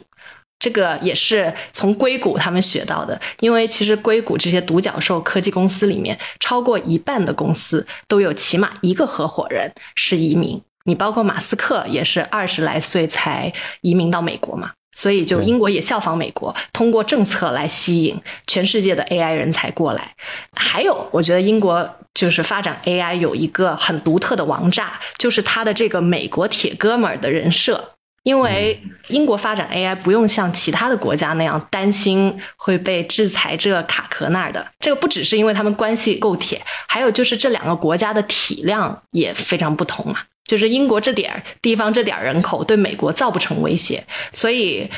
这个也是从硅谷他们学到的，因为其实硅谷这些独角兽科技公司里面，超过一半的公司都有起码一个合伙人是移民。你包括马斯克也是二十来岁才移民到美国嘛，所以就英国也效仿美国，通过政策来吸引全世界的 AI 人才过来。还有，我觉得英国就是发展 AI 有一个很独特的王炸，就是他的这个美国铁哥们儿的人设。因为英国发展 AI 不用像其他的国家那样担心会被制裁这卡壳那儿的。这个不只是因为他们关系够铁，还有就是这两个国家的体量也非常不同嘛。就是英国这点儿地方这点儿人口对美国造不成威胁，所以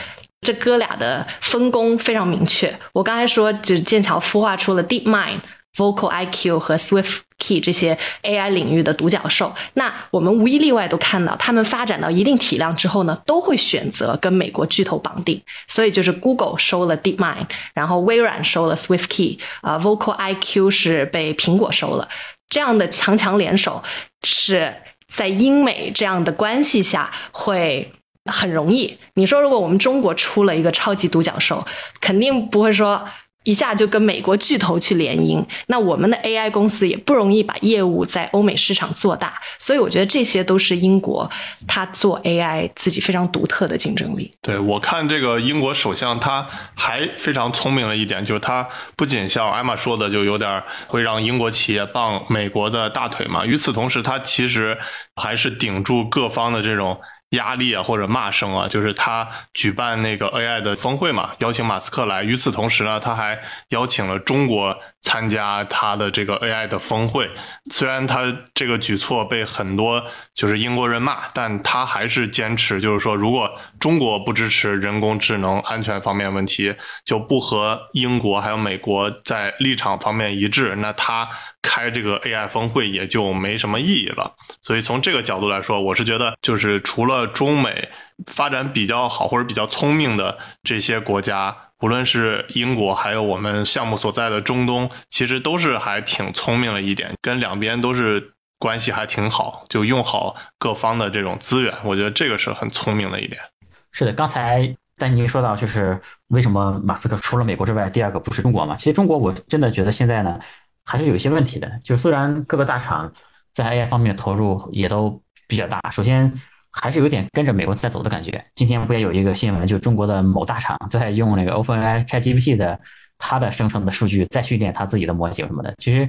这哥俩的分工非常明确。我刚才说，就是剑桥孵化出了 DeepMind。Vocal IQ 和 Swift Key 这些 AI 领域的独角兽，那我们无一例外都看到，他们发展到一定体量之后呢，都会选择跟美国巨头绑定。所以就是 Google 收了 DeepMind，然后微软收了 Swift Key，啊，Vocal IQ 是被苹果收了。这样的强强联手是在英美这样的关系下会很容易。你说，如果我们中国出了一个超级独角兽，肯定不会说。一下就跟美国巨头去联姻，那我们的 AI 公司也不容易把业务在欧美市场做大，所以我觉得这些都是英国他做 AI 自己非常独特的竞争力。对我看这个英国首相他还非常聪明的一点，就是他不仅像艾玛说的，就有点会让英国企业傍美国的大腿嘛，与此同时，他其实还是顶住各方的这种。压力啊，或者骂声啊，就是他举办那个 AI 的峰会嘛，邀请马斯克来。与此同时呢，他还邀请了中国参加他的这个 AI 的峰会。虽然他这个举措被很多就是英国人骂，但他还是坚持，就是说，如果中国不支持人工智能安全方面问题，就不和英国还有美国在立场方面一致，那他开这个 AI 峰会也就没什么意义了。所以从这个角度来说，我是觉得，就是除了中美发展比较好或者比较聪明的这些国家，无论是英国，还有我们项目所在的中东，其实都是还挺聪明了一点，跟两边都是关系还挺好，就用好各方的这种资源，我觉得这个是很聪明的一点。是的，刚才丹尼说到，就是为什么马斯克除了美国之外，第二个不是中国嘛？其实中国我真的觉得现在呢，还是有一些问题的。就虽然各个大厂在 AI 方面投入也都比较大，首先。还是有点跟着美国在走的感觉。今天不也有一个新闻，就中国的某大厂在用那个 OpenAI ChatGPT 的它的生成的数据再训练它自己的模型什么的。其实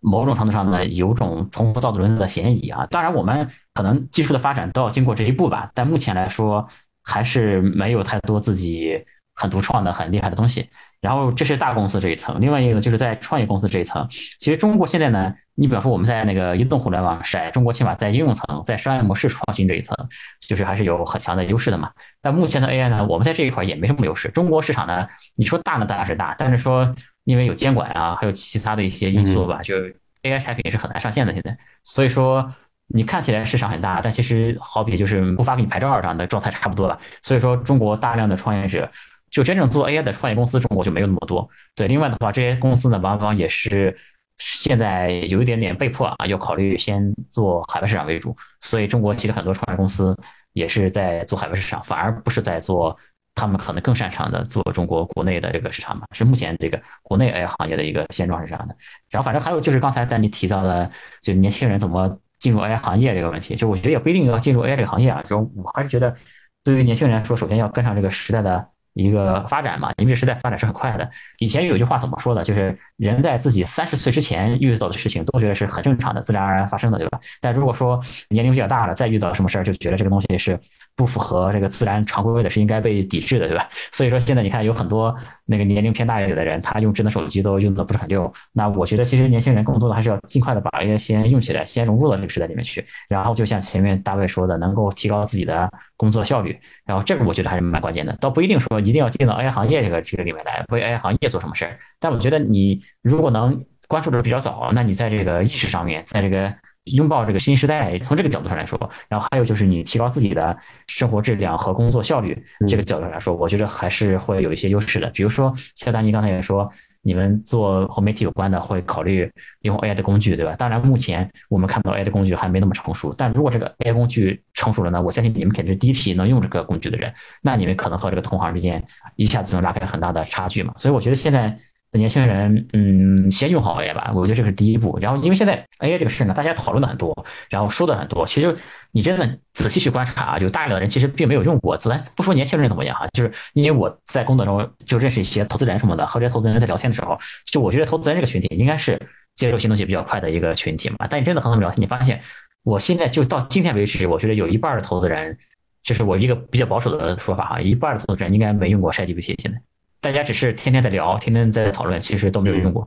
某种程度上呢，有种重复造轮子的嫌疑啊。当然，我们可能技术的发展都要经过这一步吧。但目前来说，还是没有太多自己很独创的、很厉害的东西。然后这是大公司这一层，另外一个呢就是在创业公司这一层。其实中国现在呢，你比方说我们在那个移动互联网筛，中国起码在应用层、在商业模式创新这一层，就是还是有很强的优势的嘛。但目前的 AI 呢，我们在这一块也没什么优势。中国市场呢，你说大呢当然是大，但是说因为有监管啊，还有其他的一些因素吧，就 AI 产品是很难上线的现在。所以说你看起来市场很大，但其实好比就是不发给你牌照这样的状态差不多吧。所以说中国大量的创业者。就真正做 AI 的创业公司，中国就没有那么多。对，另外的话，这些公司呢，往往也是现在有一点点被迫啊，要考虑先做海外市场为主。所以，中国其实很多创业公司也是在做海外市场，反而不是在做他们可能更擅长的做中国国内的这个市场嘛。是目前这个国内 AI 行业的一个现状是这样的。然后，反正还有就是刚才丹尼提到的，就年轻人怎么进入 AI 行业这个问题，就我觉得也不一定要进入 AI 这个行业啊。就我还是觉得，对于年轻人来说，首先要跟上这个时代的。一个发展嘛，因为时代发展是很快的。以前有句话怎么说的？就是人在自己三十岁之前遇到的事情，都觉得是很正常的、自然而然发生的，对吧？但如果说年龄比较大了，再遇到什么事儿，就觉得这个东西是。不符合这个自然常规的，是应该被抵制的，对吧？所以说现在你看有很多那个年龄偏大一点的人，他用智能手机都用的不是很溜。那我觉得其实年轻人更多的还是要尽快的把 AI 先用起来，先融入到这个时代里面去。然后就像前面大卫说的，能够提高自己的工作效率。然后这个我觉得还是蛮关键的，倒不一定说一定要进到 AI 行业这个这个里面来为 AI 行业做什么事儿。但我觉得你如果能关注的比较早，那你在这个意识上面，在这个。拥抱这个新时代，从这个角度上来说，然后还有就是你提高自己的生活质量和工作效率这个角度上来说，我觉得还是会有一些优势的。比如说，像丹尼刚才也说，你们做和媒体有关的会考虑用 AI 的工具，对吧？当然，目前我们看到 AI 的工具还没那么成熟，但如果这个 AI 工具成熟了呢，我相信你们肯定是第一批能用这个工具的人，那你们可能和这个同行之间一下子就能拉开很大的差距嘛。所以我觉得现在。年轻人，嗯，先用好 AI 吧，我觉得这是第一步。然后，因为现在 AI 这个事呢，大家讨论的很多，然后说的很多。其实你真的仔细去观察啊，就大量的人其实并没有用过。咱不说年轻人怎么样哈，就是因为我在工作中就认识一些投资人什么的，和这些投资人在聊天的时候，就我觉得投资人这个群体应该是接受新东西比较快的一个群体嘛。但你真的和他们聊天，你发现我现在就到今天为止，我觉得有一半的投资人这是我一个比较保守的说法哈，一半的投资人应该没用过 ChatGPT，现在大家只是天天在聊，天天在讨论，其实都没有用过。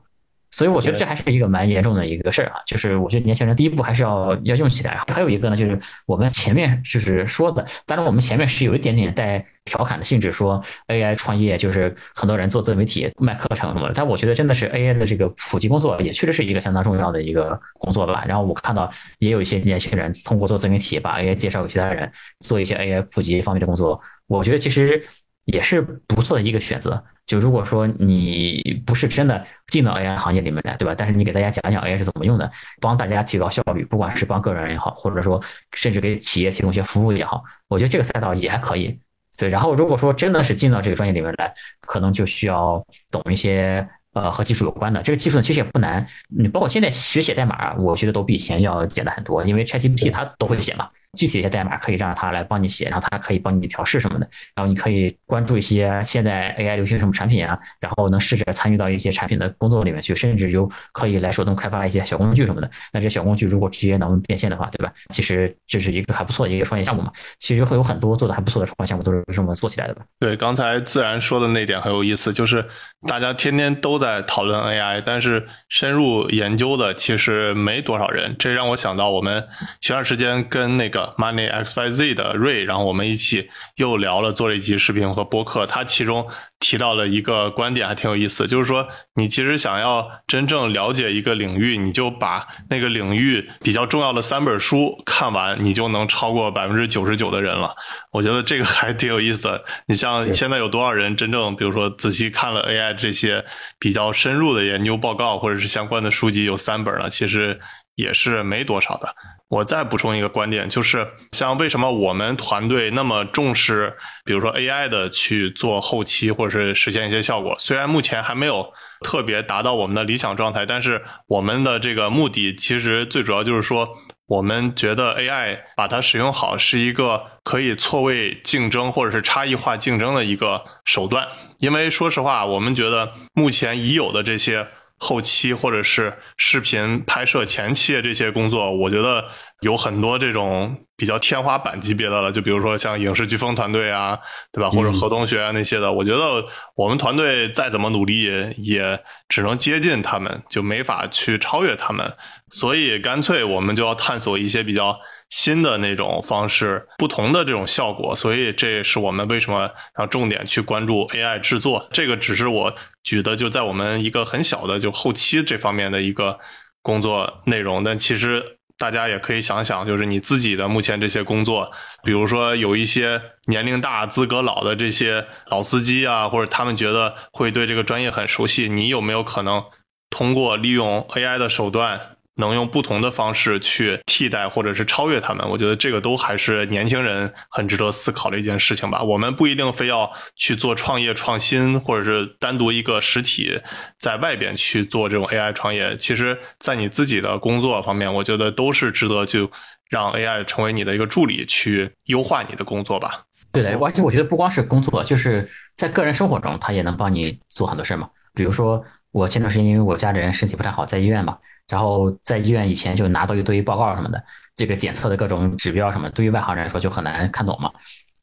所以我觉得这还是一个蛮严重的一个事儿啊，就是我觉得年轻人第一步还是要要用起来。还有一个呢，就是我们前面就是说的，当然我们前面是有一点点带调侃的性质，说 AI 创业就是很多人做自媒体卖课程什么的。但我觉得真的是 AI 的这个普及工作也确实是一个相当重要的一个工作吧。然后我看到也有一些年轻人通过做自媒体把 AI 介绍给其他人，做一些 AI 普及方面的工作，我觉得其实也是不错的一个选择。就如果说你不是真的进到 AI 行业里面来，对吧？但是你给大家讲讲 AI 是怎么用的，帮大家提高效率，不管是帮个人也好，或者说甚至给企业提供一些服务也好，我觉得这个赛道也还可以。对，然后如果说真的是进到这个专业里面来，可能就需要懂一些。呃，和技术有关的这个技术呢，其实也不难。你包括现在学写代码，我觉得都比以前要简单很多，因为 ChatGPT 它都会写嘛。具体一些代码可以让它来帮你写，然后它可以帮你调试什么的。然后你可以关注一些现在 AI 流行什么产品啊，然后能试着参与到一些产品的工作里面去，甚至就可以来手动开发一些小工具什么的。那这些小工具如果直接能变现的话，对吧？其实这是一个还不错的一个创业项目嘛。其实会有很多做的还不错的创业项目都是这么做起来的吧？对，刚才自然说的那点很有意思，就是大家天天都在在讨论 AI，但是深入研究的其实没多少人。这让我想到我们前段时间跟那个 Money X Y Z 的瑞，然后我们一起又聊了做了一期视频和播客，他其中提到了一个观点，还挺有意思，就是说你其实想要真正了解一个领域，你就把那个领域比较重要的三本书看完，你就能超过百分之九十九的人了。我觉得这个还挺有意思的。你像现在有多少人真正，比如说仔细看了 AI 这些比较深入的研究报告或者是相关的书籍有三本了，其实也是没多少的。我再补充一个观点，就是像为什么我们团队那么重视，比如说 AI 的去做后期或者是实现一些效果。虽然目前还没有特别达到我们的理想状态，但是我们的这个目的其实最主要就是说，我们觉得 AI 把它使用好是一个可以错位竞争或者是差异化竞争的一个手段。因为说实话，我们觉得目前已有的这些。后期或者是视频拍摄前期的这些工作，我觉得有很多这种比较天花板级别的了，就比如说像影视飓风团队啊，对吧？或者何同学啊那些的，我觉得我们团队再怎么努力，也只能接近他们，就没法去超越他们。所以干脆我们就要探索一些比较新的那种方式，不同的这种效果。所以这也是我们为什么要重点去关注 AI 制作。这个只是我。举的就在我们一个很小的就后期这方面的一个工作内容，但其实大家也可以想想，就是你自己的目前这些工作，比如说有一些年龄大、资格老的这些老司机啊，或者他们觉得会对这个专业很熟悉，你有没有可能通过利用 AI 的手段？能用不同的方式去替代或者是超越他们，我觉得这个都还是年轻人很值得思考的一件事情吧。我们不一定非要去做创业创新，或者是单独一个实体在外边去做这种 AI 创业。其实，在你自己的工作方面，我觉得都是值得就让 AI 成为你的一个助理，去优化你的工作吧。对的，而且我觉得不光是工作，就是在个人生活中，它也能帮你做很多事儿嘛。比如说，我前段时间因为我家里人身体不太好，在医院嘛。然后在医院以前就拿到一堆报告什么的，这个检测的各种指标什么，对于外行人来说就很难看懂嘛。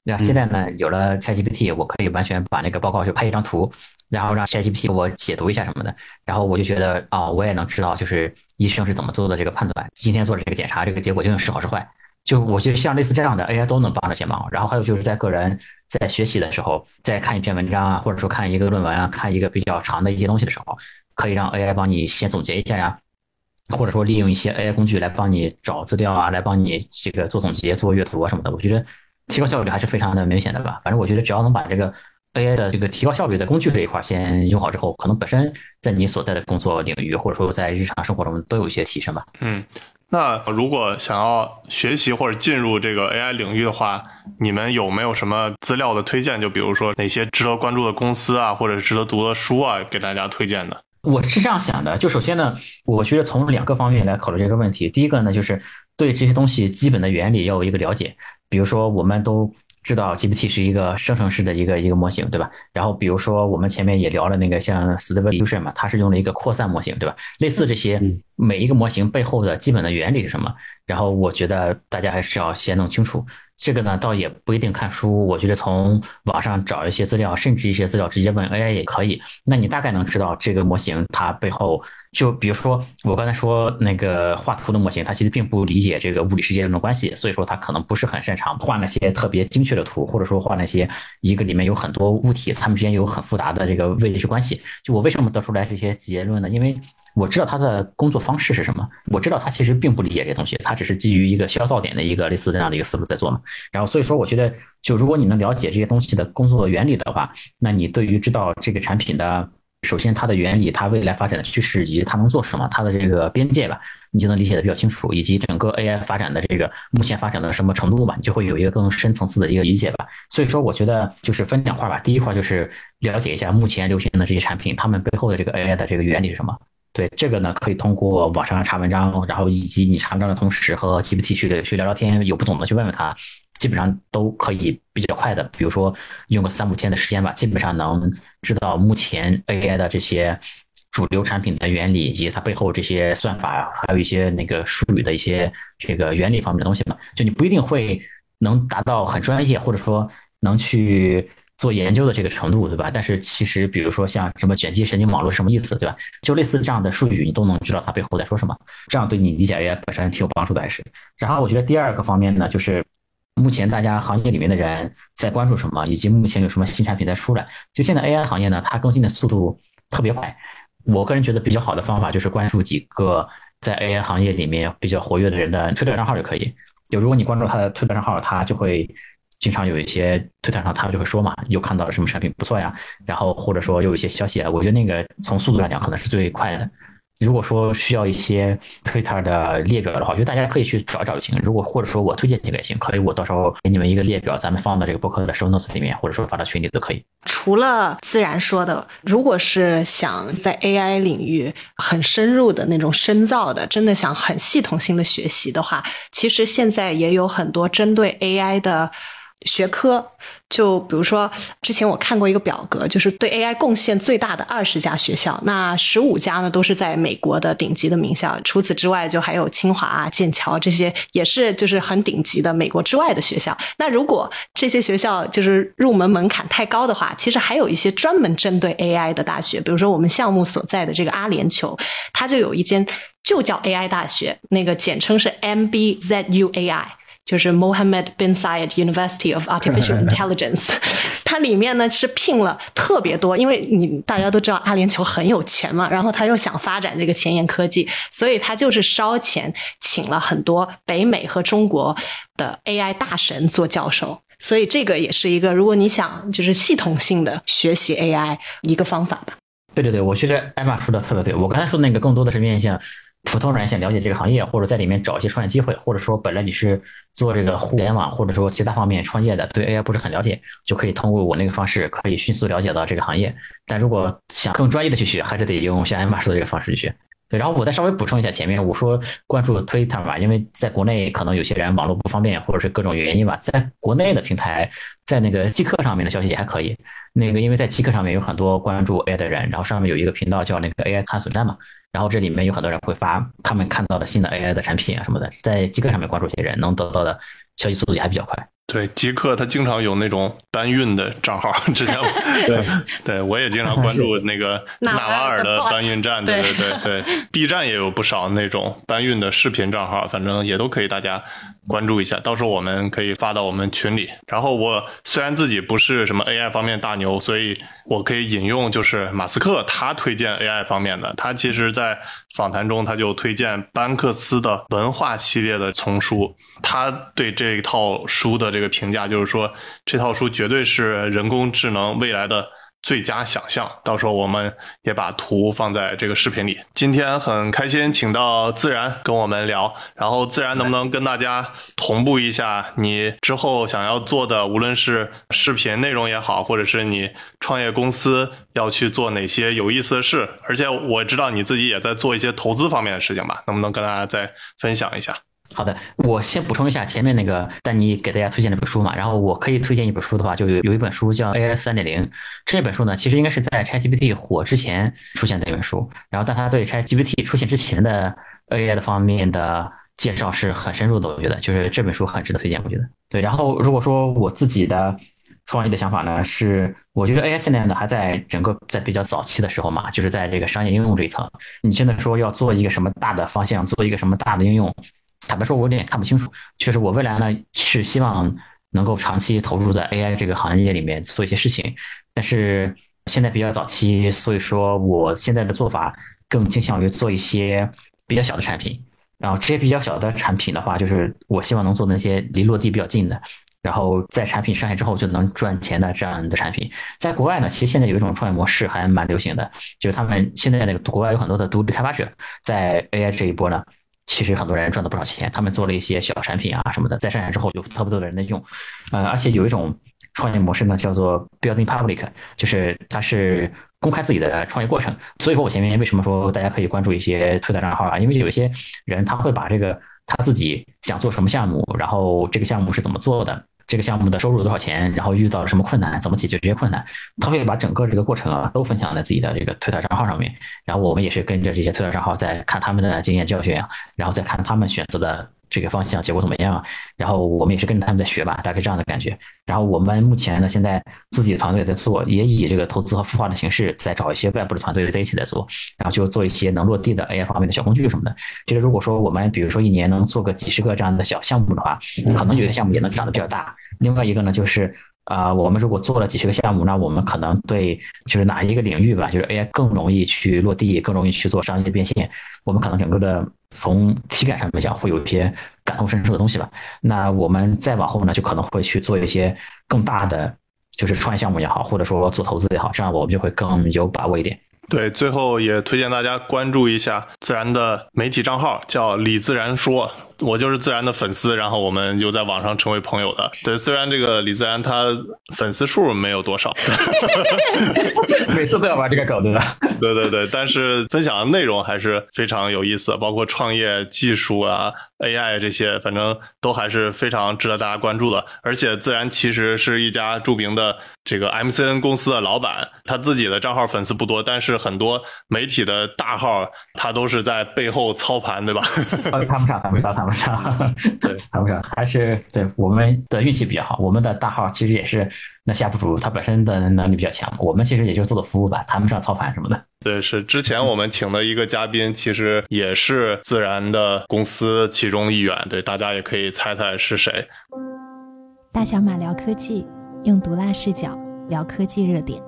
那现在呢，有了 ChatGPT，我可以完全把那个报告就拍一张图，然后让 ChatGPT 给我解读一下什么的，然后我就觉得啊，我也能知道就是医生是怎么做的这个判断，今天做的这个检查，这个结果究竟是好是坏。就我觉得像类似这样的 AI 都能帮着些忙。然后还有就是在个人在学习的时候，在看一篇文章啊，或者说看一个论文啊，看一个比较长的一些东西的时候，可以让 AI 帮你先总结一下呀。或者说利用一些 AI 工具来帮你找资料啊，来帮你这个做总结、做阅读啊什么的，我觉得提高效率还是非常的明显的吧。反正我觉得只要能把这个 AI 的这个提高效率的工具这一块先用好之后，可能本身在你所在的工作领域或者说在日常生活中都有一些提升吧。嗯，那如果想要学习或者进入这个 AI 领域的话，你们有没有什么资料的推荐？就比如说哪些值得关注的公司啊，或者值得读的书啊，给大家推荐的？我是这样想的，就首先呢，我觉得从两个方面来考虑这个问题。第一个呢，就是对这些东西基本的原理要有一个了解。比如说，我们都知道 GPT 是一个生成式的一个一个模型，对吧？然后，比如说我们前面也聊了那个像 Stable Diffusion 嘛，它是用了一个扩散模型，对吧？类似这些，每一个模型背后的基本的原理是什么？然后，我觉得大家还是要先弄清楚。这个呢，倒也不一定看书。我觉得从网上找一些资料，甚至一些资料直接问 AI 也可以。那你大概能知道这个模型它背后，就比如说我刚才说那个画图的模型，它其实并不理解这个物理世界中的关系，所以说它可能不是很擅长画那些特别精确的图，或者说画那些一个里面有很多物体，它们之间有很复杂的这个位置关系。就我为什么得出来这些结论呢？因为我知道他的工作方式是什么，我知道他其实并不理解这东西，他只是基于一个消噪点的一个类似这样的一个思路在做嘛。然后所以说，我觉得就如果你能了解这些东西的工作原理的话，那你对于知道这个产品的首先它的原理、它未来发展的趋势以及它能做什么、它的这个边界吧，你就能理解的比较清楚，以及整个 AI 发展的这个目前发展的什么程度吧，你就会有一个更深层次的一个理解吧。所以说，我觉得就是分两块吧，第一块就是了解一下目前流行的这些产品，它们背后的这个 AI 的这个原理是什么。对这个呢，可以通过网上查文章，然后以及你查文章的同时和 GPT 去去聊聊天，有不懂的去问问他，基本上都可以比较快的。比如说用个三五天的时间吧，基本上能知道目前 AI 的这些主流产品的原理以及它背后这些算法，还有一些那个术语的一些这个原理方面的东西嘛。就你不一定会能达到很专业，或者说能去。做研究的这个程度，对吧？但是其实，比如说像什么卷积神经网络什么意思，对吧？就类似这样的数据，你都能知道它背后在说什么，这样对你理解 AI 本身挺有帮助的，还是。然后我觉得第二个方面呢，就是目前大家行业里面的人在关注什么，以及目前有什么新产品在出来。就现在 AI 行业呢，它更新的速度特别快。我个人觉得比较好的方法就是关注几个在 AI 行业里面比较活跃的人的推特账号就可以。就如果你关注他的推特账号，他就会。经常有一些推特上，他们就会说嘛，又看到了什么产品不错呀，然后或者说又有一些消息啊，我觉得那个从速度来讲可能是最快的。如果说需要一些 Twitter 的列表的话，我觉得大家可以去找找就行。如果或者说我推荐几个也行，可以我到时候给你们一个列表，咱们放到这个博客的 show notes 里面，或者说发到群里都可以。除了自然说的，如果是想在 AI 领域很深入的那种深造的，真的想很系统性的学习的话，其实现在也有很多针对 AI 的。学科，就比如说，之前我看过一个表格，就是对 AI 贡献最大的二十家学校，那十五家呢都是在美国的顶级的名校，除此之外，就还有清华、剑桥这些，也是就是很顶级的美国之外的学校。那如果这些学校就是入门门槛太高的话，其实还有一些专门针对 AI 的大学，比如说我们项目所在的这个阿联酋，它就有一间就叫 AI 大学，那个简称是 MBZUAI。就是 Mohammed bin Zayed University of Artificial Intelligence，它里面呢是聘了特别多，因为你大家都知道阿联酋很有钱嘛，然后他又想发展这个前沿科技，所以他就是烧钱请了很多北美和中国的 AI 大神做教授，所以这个也是一个如果你想就是系统性的学习 AI 一个方法吧。对对对，我觉得艾玛说的特别对，我刚才说的那个更多的是面向。普通人想了解这个行业，或者在里面找一些创业机会，或者说本来你是做这个互联网，或者说其他方面创业的，对 AI 不是很了解，就可以通过我那个方式，可以迅速了解到这个行业。但如果想更专业的去学，还是得用像艾玛说的这个方式去学。对，然后我再稍微补充一下前面我说关注 Twitter 吧，因为在国内可能有些人网络不方便，或者是各种原因吧，在国内的平台，在那个极客上面的消息也还可以。那个因为在极客上面有很多关注 AI 的人，然后上面有一个频道叫那个 AI 探索站嘛。然后这里面有很多人会发他们看到的新的 AI 的产品啊什么的，在极客上面关注一些人，能得到的消息速度也还比较快。对，极客他经常有那种搬运的账号，之前 对对，我也经常关注那个纳瓦尔的搬运站，对对对对，B 站也有不少那种搬运的视频账号，反正也都可以大家。关注一下，到时候我们可以发到我们群里。然后我虽然自己不是什么 AI 方面大牛，所以我可以引用就是马斯克他推荐 AI 方面的。他其实在访谈中他就推荐班克斯的文化系列的丛书。他对这一套书的这个评价就是说，这套书绝对是人工智能未来的。最佳想象，到时候我们也把图放在这个视频里。今天很开心，请到自然跟我们聊，然后自然能不能跟大家同步一下你之后想要做的，无论是视频内容也好，或者是你创业公司要去做哪些有意思的事？而且我知道你自己也在做一些投资方面的事情吧？能不能跟大家再分享一下？好的，我先补充一下前面那个丹尼给大家推荐那本书嘛，然后我可以推荐一本书的话，就有有一本书叫 AI 三点零，这本书呢其实应该是在 ChatGPT 火之前出现的一本书，然后但它对 ChatGPT 出现之前的 AI 的方面的介绍是很深入的，我觉得就是这本书很值得推荐，我觉得对。然后如果说我自己的创业的想法呢，是我觉得 AI 现在呢还在整个在比较早期的时候嘛，就是在这个商业应用这一层，你现在说要做一个什么大的方向，做一个什么大的应用，坦白说，我有点看不清楚。确实，我未来呢是希望能够长期投入在 AI 这个行业里面做一些事情，但是现在比较早期，所以说我现在的做法更倾向于做一些比较小的产品。然后这些比较小的产品的话，就是我希望能做那些离落地比较近的，然后在产品上线之后就能赚钱的这样的产品。在国外呢，其实现在有一种创业模式还蛮流行的，就是他们现在那个国外有很多的独立开发者，在 AI 这一波呢，其实很多人赚了不少钱。他们做了一些小产品啊什么的，在上线之后有特别多的人在用，呃，而且有一种创业模式呢，叫做 Building Public，就是它是。公开自己的创业过程，所以说我前面为什么说大家可以关注一些推特账号啊？因为有一些人他会把这个他自己想做什么项目，然后这个项目是怎么做的，这个项目的收入多少钱，然后遇到了什么困难，怎么解决这些困难，他会把整个这个过程啊都分享在自己的这个推特账号上面。然后我们也是跟着这些推特账号在看他们的经验教训啊，然后再看他们选择的。这个方向结果怎么样？然后我们也是跟着他们在学吧，大概这样的感觉。然后我们目前呢，现在自己的团队在做，也以这个投资和孵化的形式，在找一些外部的团队在一起在做，然后就做一些能落地的 AI 方面的小工具什么的。其实如果说我们比如说一年能做个几十个这样的小项目的话，可能有些项目也能长得比较大。另外一个呢，就是啊，我们如果做了几十个项目，那我们可能对就是哪一个领域吧，就是 AI 更容易去落地，更容易去做商业变现，我们可能整个的。从体感上面讲，会有一些感同身受的东西吧。那我们再往后呢，就可能会去做一些更大的，就是创业项目也好，或者说做投资也好，这样我们就会更有把握一点。对，最后也推荐大家关注一下自然的媒体账号，叫李自然说。我就是自然的粉丝，然后我们又在网上成为朋友的。对，虽然这个李自然他粉丝数没有多少，每次都要玩这个梗对吧？对对对，但是分享的内容还是非常有意思，包括创业技术啊、AI 这些，反正都还是非常值得大家关注的。而且自然其实是一家著名的这个 MCN 公司的老板，他自己的账号粉丝不多，但是很多媒体的大号他都是在背后操盘，对吧？谈不上，谈不上，谈不上，对，谈不上，还是对我们的运气比较好。我们的大号其实也是那下 UP 主，他本身的能力比较强，我们其实也就做做服务吧，谈不上操盘什么的。对，是之前我们请的一个嘉宾，其实也是自然的公司其中一员。对，大家也可以猜猜是谁。大小马聊科技，用毒辣视角聊科技热点。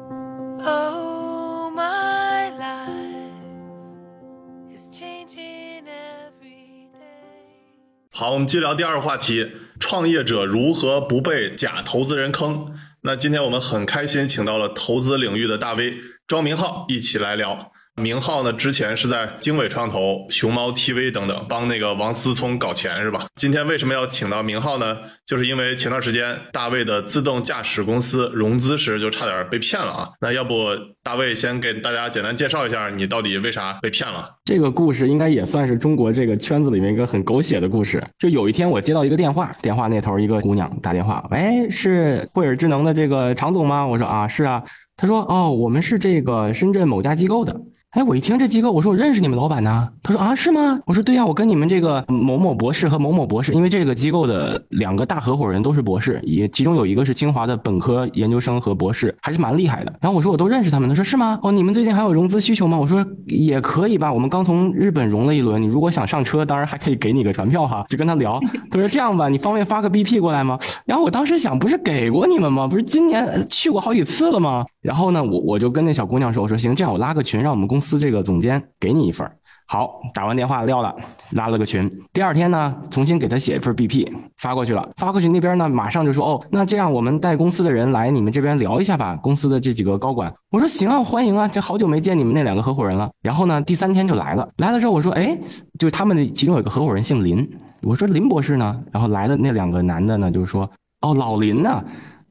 好，我们接聊第二个话题：创业者如何不被假投资人坑？那今天我们很开心，请到了投资领域的大 V 庄明浩一起来聊。明浩呢，之前是在经纬创投、熊猫 TV 等等帮那个王思聪搞钱是吧？今天为什么要请到明浩呢？就是因为前段时间大卫的自动驾驶公司融资时就差点被骗了啊。那要不大卫先给大家简单介绍一下，你到底为啥被骗了？这个故事应该也算是中国这个圈子里面一个很狗血的故事。就有一天我接到一个电话，电话那头一个姑娘打电话，喂，是惠尔智能的这个常总吗？我说啊，是啊。他说哦，我们是这个深圳某家机构的。哎，我一听这机构，我说我认识你们老板呢。他说啊，是吗？我说对呀，我跟你们这个某某博士和某某博士，因为这个机构的两个大合伙人都是博士，也其中有一个是清华的本科研究生和博士，还是蛮厉害的。然后我说我都认识他们。他说是吗？哦，你们最近还有融资需求吗？我说也可以吧，我们刚从日本融了一轮，你如果想上车，当然还可以给你个船票哈。就跟他聊，他说这样吧，你方便发个 BP 过来吗？然后我当时想，不是给过你们吗？不是今年去过好几次了吗？然后呢，我我就跟那小姑娘说，我说行，这样我拉个群，让我们公司司这个总监。给你一份好，打完电话撂了，拉了个群。第二天呢，重新给他写一份 BP 发过去了，发过去那边呢，马上就说哦，那这样我们带公司的人来你们这边聊一下吧，公司的这几个高管。我说行啊，欢迎啊，这好久没见你们那两个合伙人了。然后呢，第三天就来了，来了之后我说，哎，就是他们其中有个合伙人姓林，我说林博士呢？然后来的那两个男的呢，就是说，哦，老林呢。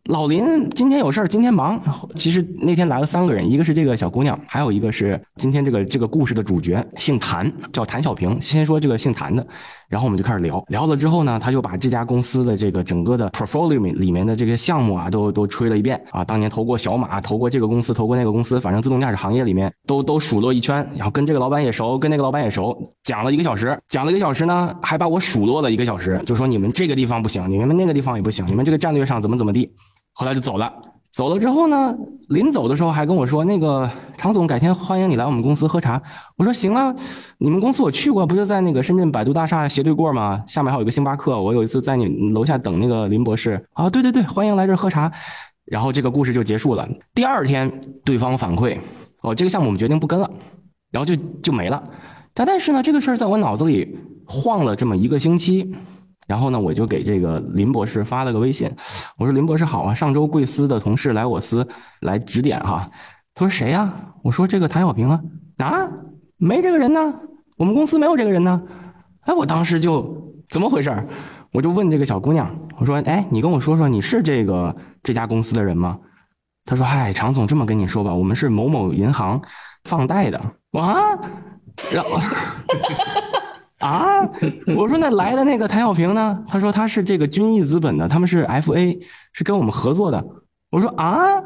老林今天有事儿，今天忙。其实那天来了三个人，一个是这个小姑娘，还有一个是今天这个这个故事的主角，姓谭，叫谭小平。先说这个姓谭的，然后我们就开始聊。聊了之后呢，他就把这家公司的这个整个的 portfolio 里面的这个项目啊，都都吹了一遍啊。当年投过小马，投过这个公司，投过那个公司，反正自动驾驶行业里面都都数落一圈。然后跟这个老板也熟，跟那个老板也熟，讲了一个小时，讲了一个小时呢，还把我数落了一个小时，就说你们这个地方不行，你们那个地方也不行，你们这个战略上怎么怎么地。后来就走了，走了之后呢，临走的时候还跟我说：“那个常总，改天欢迎你来我们公司喝茶。”我说：“行啊，你们公司我去过，不就在那个深圳百度大厦斜对过吗？下面还有一个星巴克。我有一次在你楼下等那个林博士啊，对对对，欢迎来这儿喝茶。”然后这个故事就结束了。第二天，对方反馈：“哦，这个项目我们决定不跟了。”然后就就没了。但但是呢，这个事儿在我脑子里晃了这么一个星期。然后呢，我就给这个林博士发了个微信，我说：“林博士好啊，上周贵司的同事来我司来指点哈。”他说：“谁呀？”我说：“这个谭小平啊。”啊，没这个人呢，我们公司没有这个人呢。哎，我当时就怎么回事？我就问这个小姑娘，我说：“哎，你跟我说说，你是这个这家公司的人吗？”她说：“嗨，常总这么跟你说吧，我们是某某银行放贷的。”啊，然后。啊！我说那来的那个谭小平呢？他说他是这个君毅资本的，他们是 FA，是跟我们合作的。我说啊，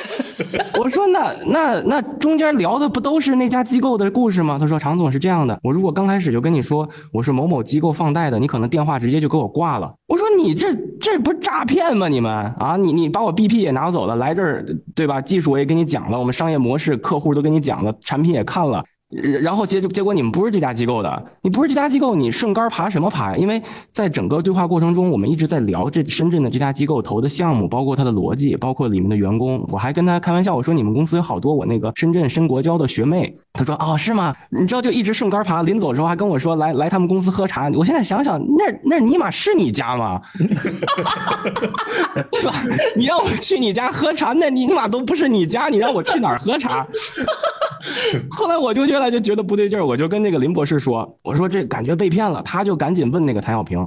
我说那那那中间聊的不都是那家机构的故事吗？他说常总是这样的，我如果刚开始就跟你说我是某某机构放贷的，你可能电话直接就给我挂了。我说你这这不是诈骗吗？你们啊，你你把我 BP 也拿走了，来这儿对吧？技术我也跟你讲了，我们商业模式客户都跟你讲了，产品也看了。然后结结果你们不是这家机构的，你不是这家机构，你顺杆爬什么爬？因为在整个对话过程中，我们一直在聊这深圳的这家机构投的项目，包括它的逻辑，包括里面的员工。我还跟他开玩笑，我说你们公司有好多我那个深圳深国交的学妹。他说哦是吗？你知道就一直顺杆爬，临走的时候还跟我说来来他们公司喝茶。我现在想想，那那尼玛是你家吗？对吧？你让我去你家喝茶，那尼玛都不是你家，你让我去哪儿喝茶？后来我就觉得来就觉得不对劲儿，我就跟那个林博士说：“我说这感觉被骗了。”他就赶紧问那个谭小平，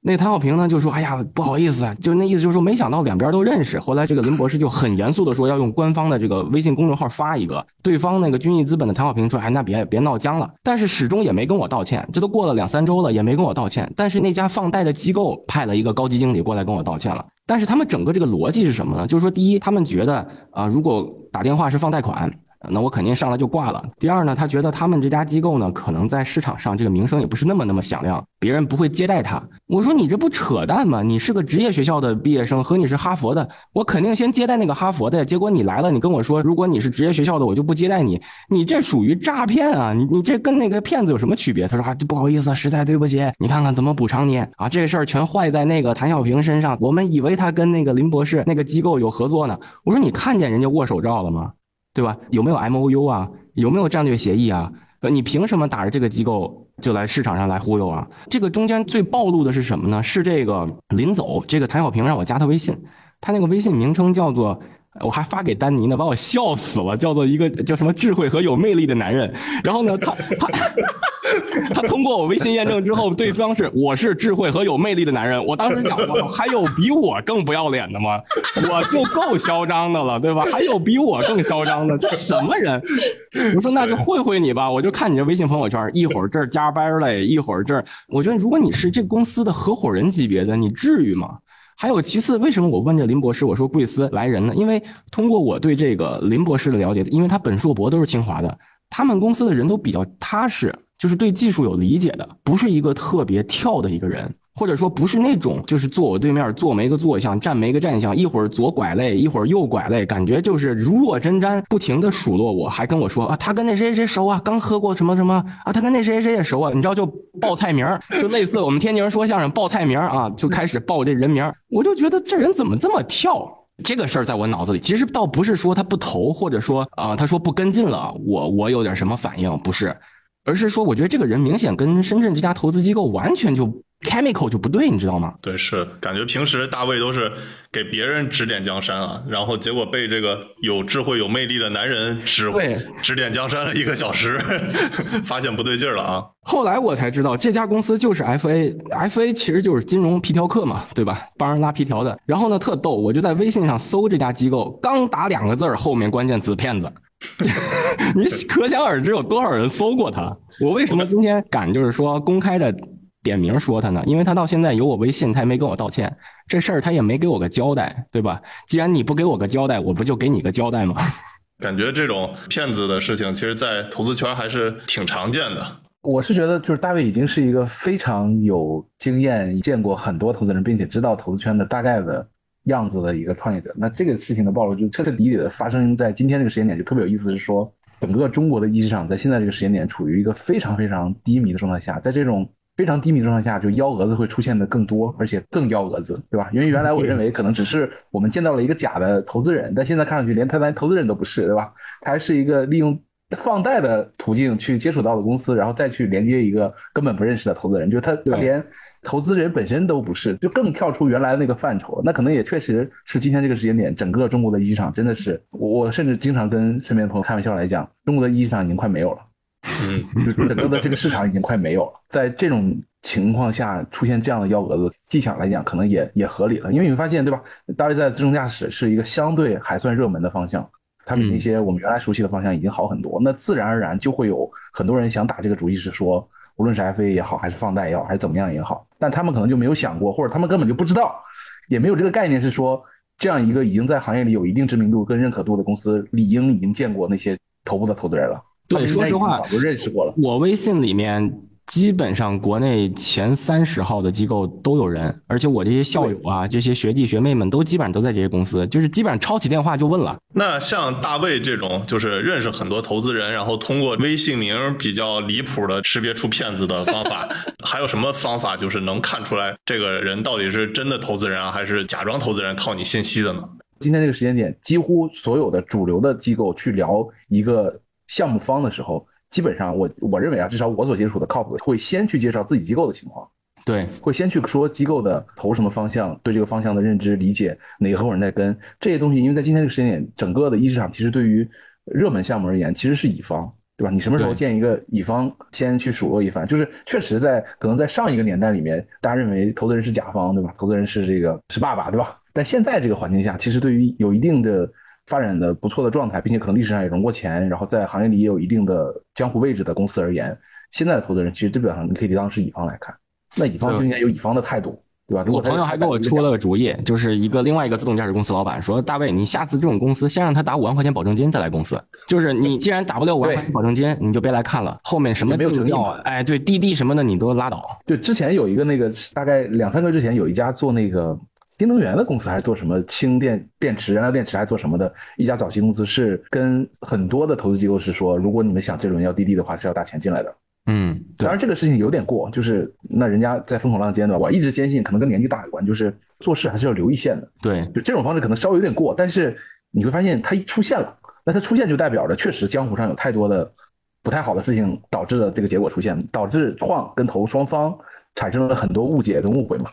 那个谭小平呢就说：“哎呀，不好意思，就那意思就是说没想到两边都认识。”后来这个林博士就很严肃的说要用官方的这个微信公众号发一个。对方那个君毅资本的谭小平说：“哎，那别别闹僵了。”但是始终也没跟我道歉，这都过了两三周了，也没跟我道歉。但是那家放贷的机构派了一个高级经理过来跟我道歉了。但是他们整个这个逻辑是什么呢？就是说，第一，他们觉得啊，如果打电话是放贷款。那我肯定上来就挂了。第二呢，他觉得他们这家机构呢，可能在市场上这个名声也不是那么那么响亮，别人不会接待他。我说你这不扯淡吗？你是个职业学校的毕业生，和你是哈佛的，我肯定先接待那个哈佛的。结果你来了，你跟我说，如果你是职业学校的，我就不接待你。你这属于诈骗啊！你你这跟那个骗子有什么区别？他说啊，不好意思，实在对不起，你看看怎么补偿你啊？这事儿全坏在那个谭小平身上。我们以为他跟那个林博士那个机构有合作呢。我说你看见人家握手照了吗？对吧？有没有 M O U 啊？有没有战略协议啊？呃，你凭什么打着这个机构就来市场上来忽悠啊？这个中间最暴露的是什么呢？是这个临走，这个谭小平让我加他微信，他那个微信名称叫做。我还发给丹尼呢，把我笑死了，叫做一个叫什么智慧和有魅力的男人。然后呢，他他他通过我微信验证之后，对方是我是智慧和有魅力的男人。我当时想，我，还有比我更不要脸的吗？我就够嚣张的了，对吧？还有比我更嚣张的？这什么人？我说那就会会你吧，我就看你这微信朋友圈，一会儿这儿加班嘞，一会儿这儿。我觉得如果你是这公司的合伙人级别的，你至于吗？还有其次，为什么我问这林博士？我说贵司来人呢？因为通过我对这个林博士的了解，因为他本硕博都是清华的，他们公司的人都比较踏实，就是对技术有理解的，不是一个特别跳的一个人。或者说不是那种，就是坐我对面坐没个坐相，站没个站相，一会儿左拐嘞，一会儿右拐嘞，感觉就是如若针毡，不停的数落我，还跟我说啊，他跟那谁谁谁熟啊，刚喝过什么什么啊，他跟那谁谁谁也熟啊，你知道就报菜名就类似我们天津人说相声报菜名啊，就开始报这人名我就觉得这人怎么这么跳？这个事儿在我脑子里，其实倒不是说他不投，或者说啊，他说不跟进了，我我有点什么反应，不是，而是说我觉得这个人明显跟深圳这家投资机构完全就。Chemical 就不对，你知道吗？对，是感觉平时大卫都是给别人指点江山啊，然后结果被这个有智慧、有魅力的男人指对指点江山了一个小时，发现不对劲儿了啊。后来我才知道，这家公司就是 FA，FA 其实就是金融皮条客嘛，对吧？帮人拉皮条的。然后呢，特逗，我就在微信上搜这家机构，刚打两个字儿，后面关键词骗子。你可想而知有多少人搜过他。我为什么今天敢就是说公开的点名说他呢？因为他到现在有我微信，他也没跟我道歉，这事儿他也没给我个交代，对吧？既然你不给我个交代，我不就给你个交代吗？感觉这种骗子的事情，其实，在投资圈还是挺常见的。我是觉得，就是大卫已经是一个非常有经验、见过很多投资人，并且知道投资圈的大概的样子的一个创业者。那这个事情的暴露，就彻彻底底的发生在今天这个时间点，就特别有意思。是说，整个中国的一级市场在现在这个时间点处于一个非常非常低迷的状态下，在这种非常低迷的状态下，就幺蛾子会出现的更多，而且更幺蛾子，对吧？因为原来我认为可能只是我们见到了一个假的投资人，但现在看上去连他连投资人都不是，对吧？他还是一个利用放贷的途径去接触到的公司，然后再去连接一个根本不认识的投资人，就他他连投资人本身都不是，就更跳出原来的那个范畴。那可能也确实是今天这个时间点，整个中国的一级市场真的是，我我甚至经常跟身边的朋友开玩笑来讲，中国的一级市场已经快没有了。嗯，就整个的这个市场已经快没有了。在这种情况下出现这样的幺蛾子，技巧来讲可能也也合理了，因为你会发现，对吧？大卫在自动驾驶是一个相对还算热门的方向，它比那些我们原来熟悉的方向已经好很多。那自然而然就会有很多人想打这个主意，是说，无论是 FA 也好，还是放贷也好，还是怎么样也好，但他们可能就没有想过，或者他们根本就不知道，也没有这个概念，是说这样一个已经在行业里有一定知名度跟认可度的公司，理应已经见过那些头部的投资人了。对说实话已经早就认识过了。我微信里面基本上国内前三十号的机构都有人，而且我这些校友啊，这些学弟学妹们都基本上都在这些公司，就是基本上抄起电话就问了。那像大卫这种，就是认识很多投资人，然后通过微信名比较离谱的识别出骗子的方法，还有什么方法就是能看出来这个人到底是真的投资人啊，还是假装投资人套你信息的呢？今天这个时间点，几乎所有的主流的机构去聊一个项目方的时候，基本上我我认为啊，至少我所接触的靠谱的，会先去介绍自己机构的情况，对，会先去说机构的投什么方向，对这个方向的认知理解，哪个合伙人在跟这些东西。因为在今天这个时间点，整个的一市场其实对于热门项目而言，其实是乙方，对吧？你什么时候对见一个乙方，先去数落一番，就是确实在可能在上一个年代里面，大家认为投资人是甲方，对吧？投资人是这个是爸爸，对吧？但现在这个环境下，其实对于有一定的发展的不错的状态，并且可能历史上也融过钱，然后在行业里也有一定的江湖位置的公司而言，现在的投资人其实基本上你可以当是乙方来看，那乙方就应该有乙方的态度，对吧？我朋友还给我出了个主意，就是一个另外一个自动驾驶公司老板说：“大卫，你下次这种公司先让他打五万块钱保证金再来公司。就是你既然打不了五万块钱保证金，你就别来看了。后面什么也没有竞调诚意嘛，啊哎，对滴滴什么的你都拉倒。对，之前有一个那个大概两三个月之前有一家做那个新能源的公司，还是做什么氢电电池、燃料电池，还是做什么的一家早期公司，是跟很多的投资机构是说，如果你们想这轮要滴滴的话，是要打钱进来的。嗯，当然这个事情有点过，就是那人家在风口浪尖的，我一直坚信可能跟年纪大有关，就是做事还是要留一线的。对，就这种方式可能稍微有点过，但是你会发现它一出现了，那它出现就代表着确实江湖上有太多的不太好的事情导致了这个结果出现，导致创跟投双方产生了很多误解跟误会嘛。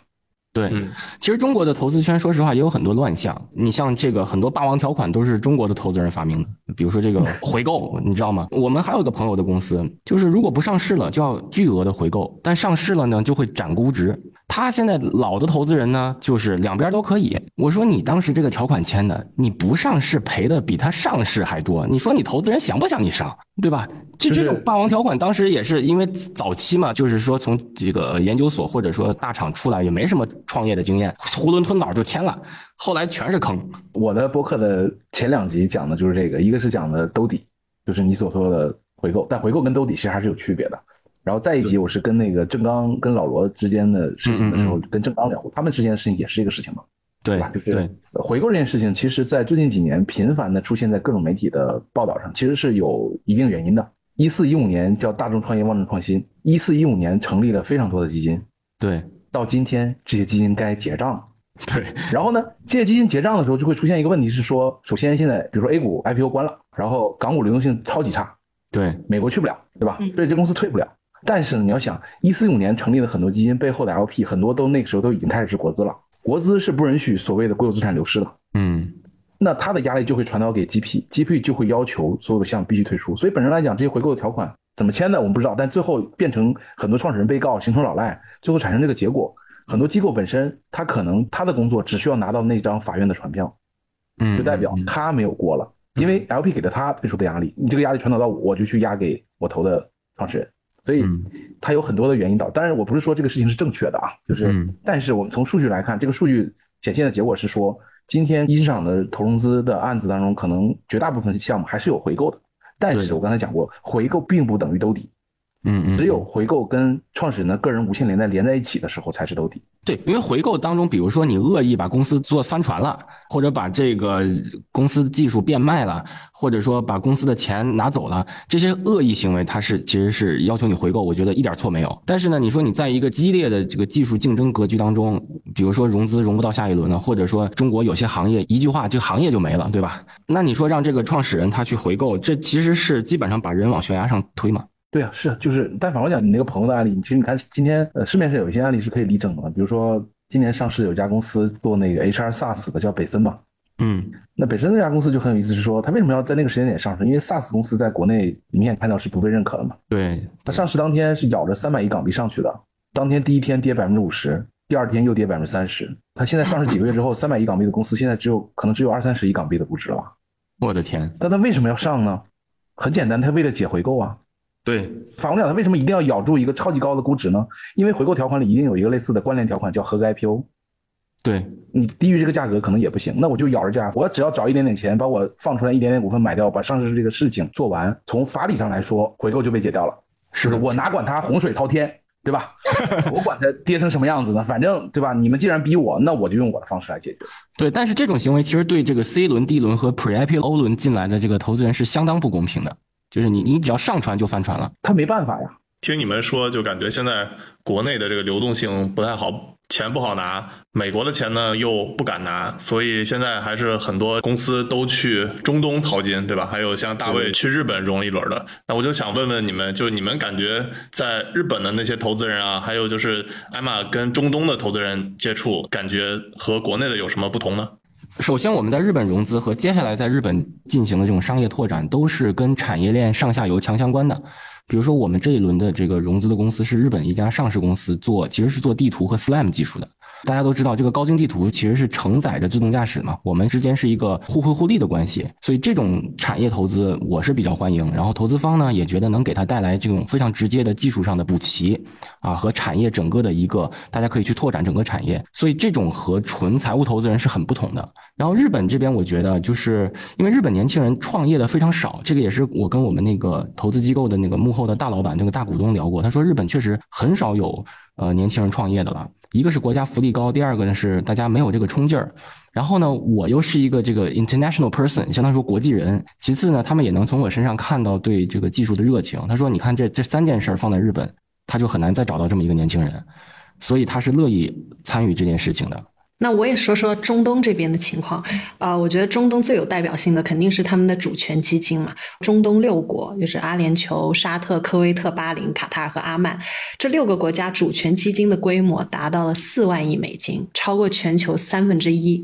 对，嗯其实中国的投资圈，说实话也有很多乱象。你像这个很多霸王条款都是中国的投资人发明的，比如说这个 回购，你知道吗？我们还有一个朋友的公司，就是如果不上市了，就要巨额的回购；但上市了呢，就会斩估值。他现在老的投资人呢，就是两边都可以。我说你当时这个条款签的，你不上市赔的比他上市还多，你说你投资人想不想你上，对吧？就就是这种霸王条款，当时也是因为早期嘛，就是说从这个研究所或者说大厂出来，也没什么创业的经验，囫囵吞枣就签了，后来全是坑。我的播客的前两集讲的就是这个，一个是讲的兜底，就是你所说的回购，但回购跟兜底其实还是有区别的。然后再一集我是跟那个郑刚跟老罗之间的事情的时候，嗯跟郑刚聊过，他们之间的事情也是这个事情嘛。对吧？就是对，回购这件事情，其实在最近几年频繁的出现在各种媒体的报道上，其实是有一定原因的。一四一五年叫大众创业万众创新，一四一五年成立了非常多的基金，对到今天这些基金该结账了。对然后呢，这些基金结账的时候就会出现一个问题是说，首先现在比如说 A 股 IPO 关了，然后港股流动性超级差，对美国去不了，对吧嗯？所以这公司退不了。但是呢，你要想，一四五年成立的很多基金背后的 LP，很多都那个时候都已经开始是国资了，国资是不允许所谓的国有资产流失的。嗯那它的压力就会传导给 GP，GP 就会要求所有的项目必须退出。所以本身来讲，这些回购的条款怎么签的我们不知道，但最后变成很多创始人被告，形成老赖，最后产生这个结果。很多机构本身，他可能他的工作只需要拿到那张法院的传票，嗯，就代表嗯他没有过了，因为 LP 给了他退出的压力，你这个压力传导到我，我就去压给我投的创始人，所以嗯。它有很多的原因导。当然，我不是说这个事情是正确的啊，就是，嗯。但是我们从数据来看，这个数据显现的结果是说，今天一级市场的投融资的案子当中，可能绝大部分项目还是有回购的，但是我刚才讲过，回购并不等于兜底，嗯嗯，只有回购跟创始人的个人无限连带连在一起的时候才是兜底。对，因为回购当中，比如说你恶意把公司做翻船了，或者把这个公司的技术变卖了，或者说把公司的钱拿走了，这些恶意行为，它是其实是要求你回购，我觉得一点错没有。但是呢，你说你在一个激烈的这个技术竞争格局当中，比如说融资融不到下一轮了，或者说中国有些行业一句话这个行业就没了，对吧？那你说让这个创始人他去回购，这其实是基本上把人往悬崖上推嘛。对啊，是啊就是，但反过讲，你那个朋友的案例，其实你看今天呃市面上有一些案例是可以例证的，比如说今年上市有一家公司做那个 HR SaaS 的，叫北森吧。嗯那北森那家公司就很有意思，是说他为什么要在那个时间点上市？因为 SaaS 公司在国内明显看到是不被认可的嘛。对，它上市当天是咬着三百亿港币上去的，当天第一天跌百分之五十，第二天又跌百分之三十。它现在上市几个月之后，三百亿港币的公司现在只有可能只有二三十亿港币的估值了吧？我的天，但它为什么要上呢？很简单，它为了解回购啊。对，反过来讲，它为什么一定要咬住一个超级高的估值呢？因为回购条款里一定有一个类似的关联条款，叫合格 IPO。对，你低于这个价格可能也不行，那我就咬着价，我只要找一点点钱，把我放出来一点点股份买掉，把上市这个事情做完，从法理上来说，回购就被解掉了。是的，我哪管它洪水滔天，对吧？我管它跌成什么样子呢？反正对吧？你们既然逼我，那我就用我的方式来解决。对，但是这种行为其实对这个 C 轮、D 轮和 Pre IPO 轮进来的这个投资人是相当不公平的，就是你你只要上船就翻船了。他没办法呀。听你们说，就感觉现在国内的这个流动性不太好，钱不好拿，美国的钱呢又不敢拿，所以现在还是很多公司都去中东淘金，对吧？还有像大卫去日本融了一轮的。那我就想问问你们，就你们感觉在日本的那些投资人啊，还有就是艾玛跟中东的投资人接触，感觉和国内的有什么不同呢？首先，我们在日本融资和接下来在日本进行的这种商业拓展，都是跟产业链上下游强相关的。比如说，我们这一轮的这个融资的公司是日本一家上市公司做，其实是做地图和 SLAM 技术的。大家都知道，这个高精地图其实是承载着自动驾驶嘛，我们之间是一个互惠互利的关系，所以这种产业投资我是比较欢迎。然后投资方呢也觉得能给他带来这种非常直接的技术上的补齐啊，和产业整个的一个大家可以去拓展整个产业，所以这种和纯财务投资人是很不同的。然后日本这边，我觉得就是因为日本年轻人创业的非常少，这个也是我跟我们那个投资机构的那个幕后的大老板、这个大股东聊过，他说日本确实很少有呃年轻人创业的了。一个是国家福利高，第二个呢是大家没有这个冲劲儿。然后呢，我又是一个这个 international person，相当于说国际人。其次呢，他们也能从我身上看到对这个技术的热情。他说，你看这这三件事儿放在日本，他就很难再找到这么一个年轻人，所以他是乐意参与这件事情的。那我也说说中东这边的情况，啊、我觉得中东最有代表性的肯定是他们的主权基金嘛。中东六国就是阿联酋、沙特、科威特、巴林、卡塔尔和阿曼这六个国家主权基金的规模达到了四万亿美金，超过全球三分之一。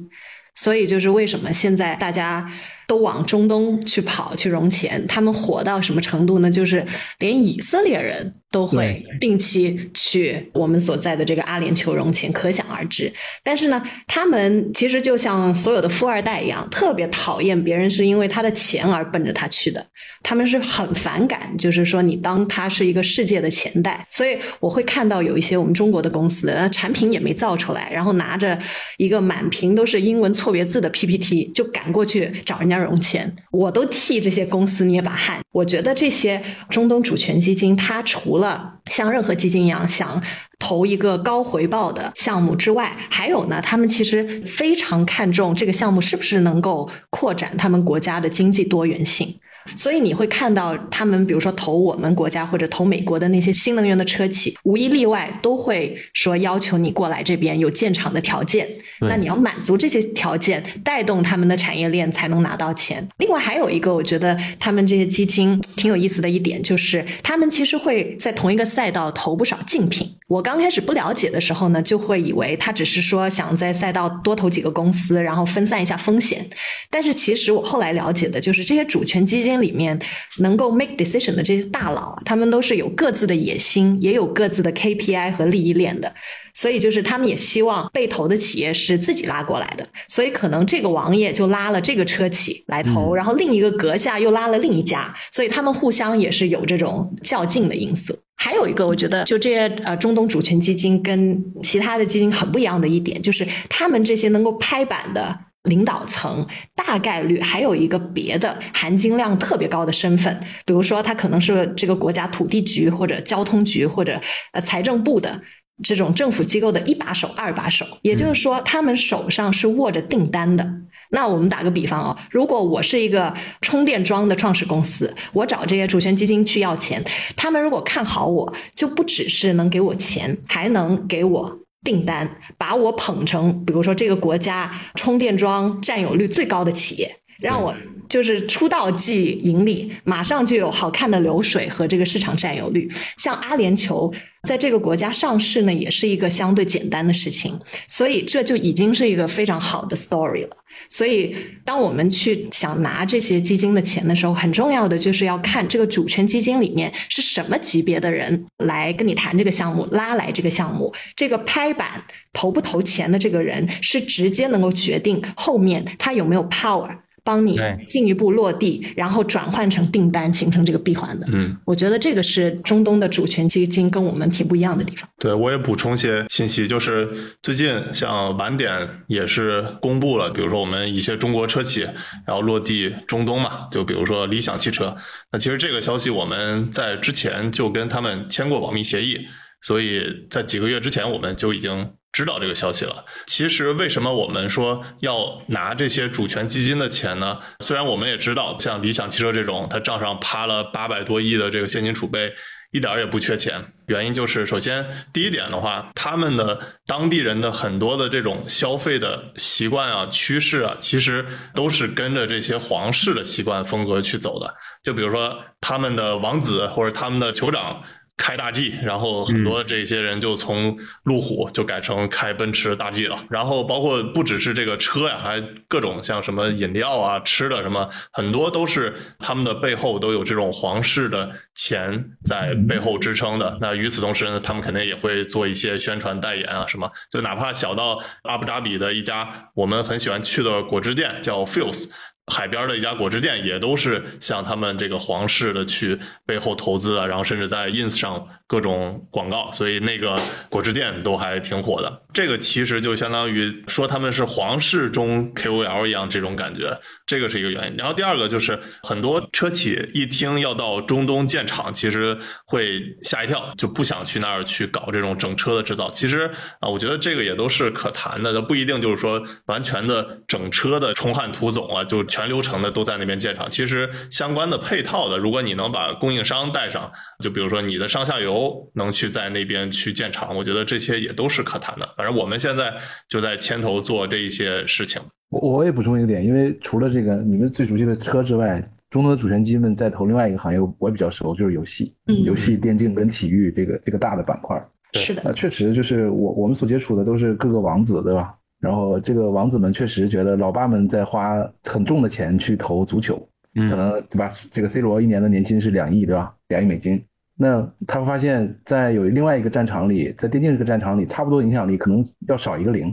所以就是为什么现在大家都往中东去跑去融钱，他们火到什么程度呢？就是连以色列人都会定期去我们所在的这个阿联酋融钱，可想而知。但是呢，他们其实就像所有的富二代一样，特别讨厌别人是因为他的钱而奔着他去的。他们是很反感，就是说你当他是一个世界的钱袋。所以我会看到有一些我们中国的公司，呃产品也没造出来，然后拿着一个满屏都是英文错别字的 PPT 就赶过去找人家融钱，我都替这些公司捏把汗。我觉得这些中东主权基金，它除除了像任何基金一样想投一个高回报的项目之外，还有呢，他们其实非常看重这个项目是不是能够扩展他们国家的经济多元性。所以你会看到他们，比如说投我们国家或者投美国的那些新能源的车企，无一例外都会说要求你过来这边有建厂的条件。那你要满足这些条件，带动他们的产业链才能拿到钱。另外还有一个，我觉得他们这些基金挺有意思的一点，就是他们其实会在同一个赛道投不少竞品。我刚开始不了解的时候呢，就会以为他只是说想在赛道多投几个公司，然后分散一下风险。但是其实我后来了解的就是，这些主权基金里面能够 make decision 的这些大佬啊，他们都是有各自的野心，也有各自的 KPI 和利益链的。所以就是他们也希望被投的企业是自己拉过来的。所以可能这个王爷就拉了这个车企来投，然后另一个阁下又拉了另一家，所以他们互相也是有这种较劲的因素。还有一个，我觉得就这些呃中东主权基金跟其他的基金很不一样的一点，就是他们这些能够拍板的领导层，大概率还有一个别的含金量特别高的身份，比如说他可能是这个国家土地局或者交通局或者呃财政部的这种政府机构的一把手、二把手，也就是说他们手上是握着订单的。那我们打个比方哦，如果我是一个充电桩的创始公司，我找这些主权基金去要钱，他们如果看好我，就不只是能给我钱，还能给我订单，把我捧成比如说这个国家充电桩占有率最高的企业，让我就是出道即盈利，马上就有好看的流水和这个市场占有率。像阿联酋在这个国家上市呢，也是一个相对简单的事情，所以这就已经是一个非常好的 story 了。所以，当我们去想拿这些基金的钱的时候，很重要的就是要看这个主权基金里面是什么级别的人来跟你谈这个项目，拉来这个项目。这个拍板投不投钱的这个人，是直接能够决定后面他有没有 power。帮你进一步落地，然后转换成订单，形成这个闭环的。嗯，我觉得这个是中东的主权基金跟我们挺不一样的地方。对，我也补充些信息，就是最近像晚点也是公布了，比如说我们一些中国车企然后落地中东嘛，就比如说理想汽车。那其实这个消息我们在之前就跟他们签过保密协议，所以在几个月之前我们就已经。知道这个消息了。其实为什么我们说要拿这些主权基金的钱呢？虽然我们也知道，像理想汽车这种，它账上趴了八百多亿的这个现金储备，一点也不缺钱。原因就是，首先第一点的话，他们的当地人的很多的这种消费的习惯啊、趋势啊，其实都是跟着这些皇室的习惯风格去走的。就比如说他们的王子或者他们的酋长。开大 G，然后很多这些人就从路虎就改成开奔驰大 G 了。然后包括不只是这个车呀，还各种像什么饮料啊、吃的什么，很多都是他们的背后都有这种皇室的钱在背后支撑的。那与此同时呢，他们肯定也会做一些宣传代言啊什么。就哪怕小到阿布扎比的一家我们很喜欢去的果汁店叫 Fils。海边的一家果汁店也都是像他们这个皇室的去背后投资啊，然后甚至在 ins 上各种广告，所以那个果汁店都还挺火的。这个其实就相当于说他们是皇室中 KOL 一样这种感觉，这个是一个原因。然后第二个就是很多车企一听要到中东建厂，其实会吓一跳，就不想去那儿去搞这种整车的制造。其实啊，我觉得这个也都是可谈的，它不一定就是说完全的整车的冲汉图总啊，就。全流程的都在那边建厂，其实相关的配套的，如果你能把供应商带上，就比如说你的上下游能去在那边去建厂，我觉得这些也都是可谈的。反正我们现在就在牵头做这一些事情。我我也补充一个点，因为除了这个你们最熟悉的车之外，中东的主权基金们在投另外一个行业，我也比较熟，就是游戏、游戏、电竞跟体育这个这个大的板块。是的，确实就是我我们所接触的都是各个王子，对吧？然后这个王子们确实觉得老爸们在花很重的钱去投足球，可能对吧？这个 C 罗一年的年薪是两亿，对吧？两亿美金。那他会发现，在有另外一个战场里，在电竞这个战场里，差不多影响力可能要少一个零。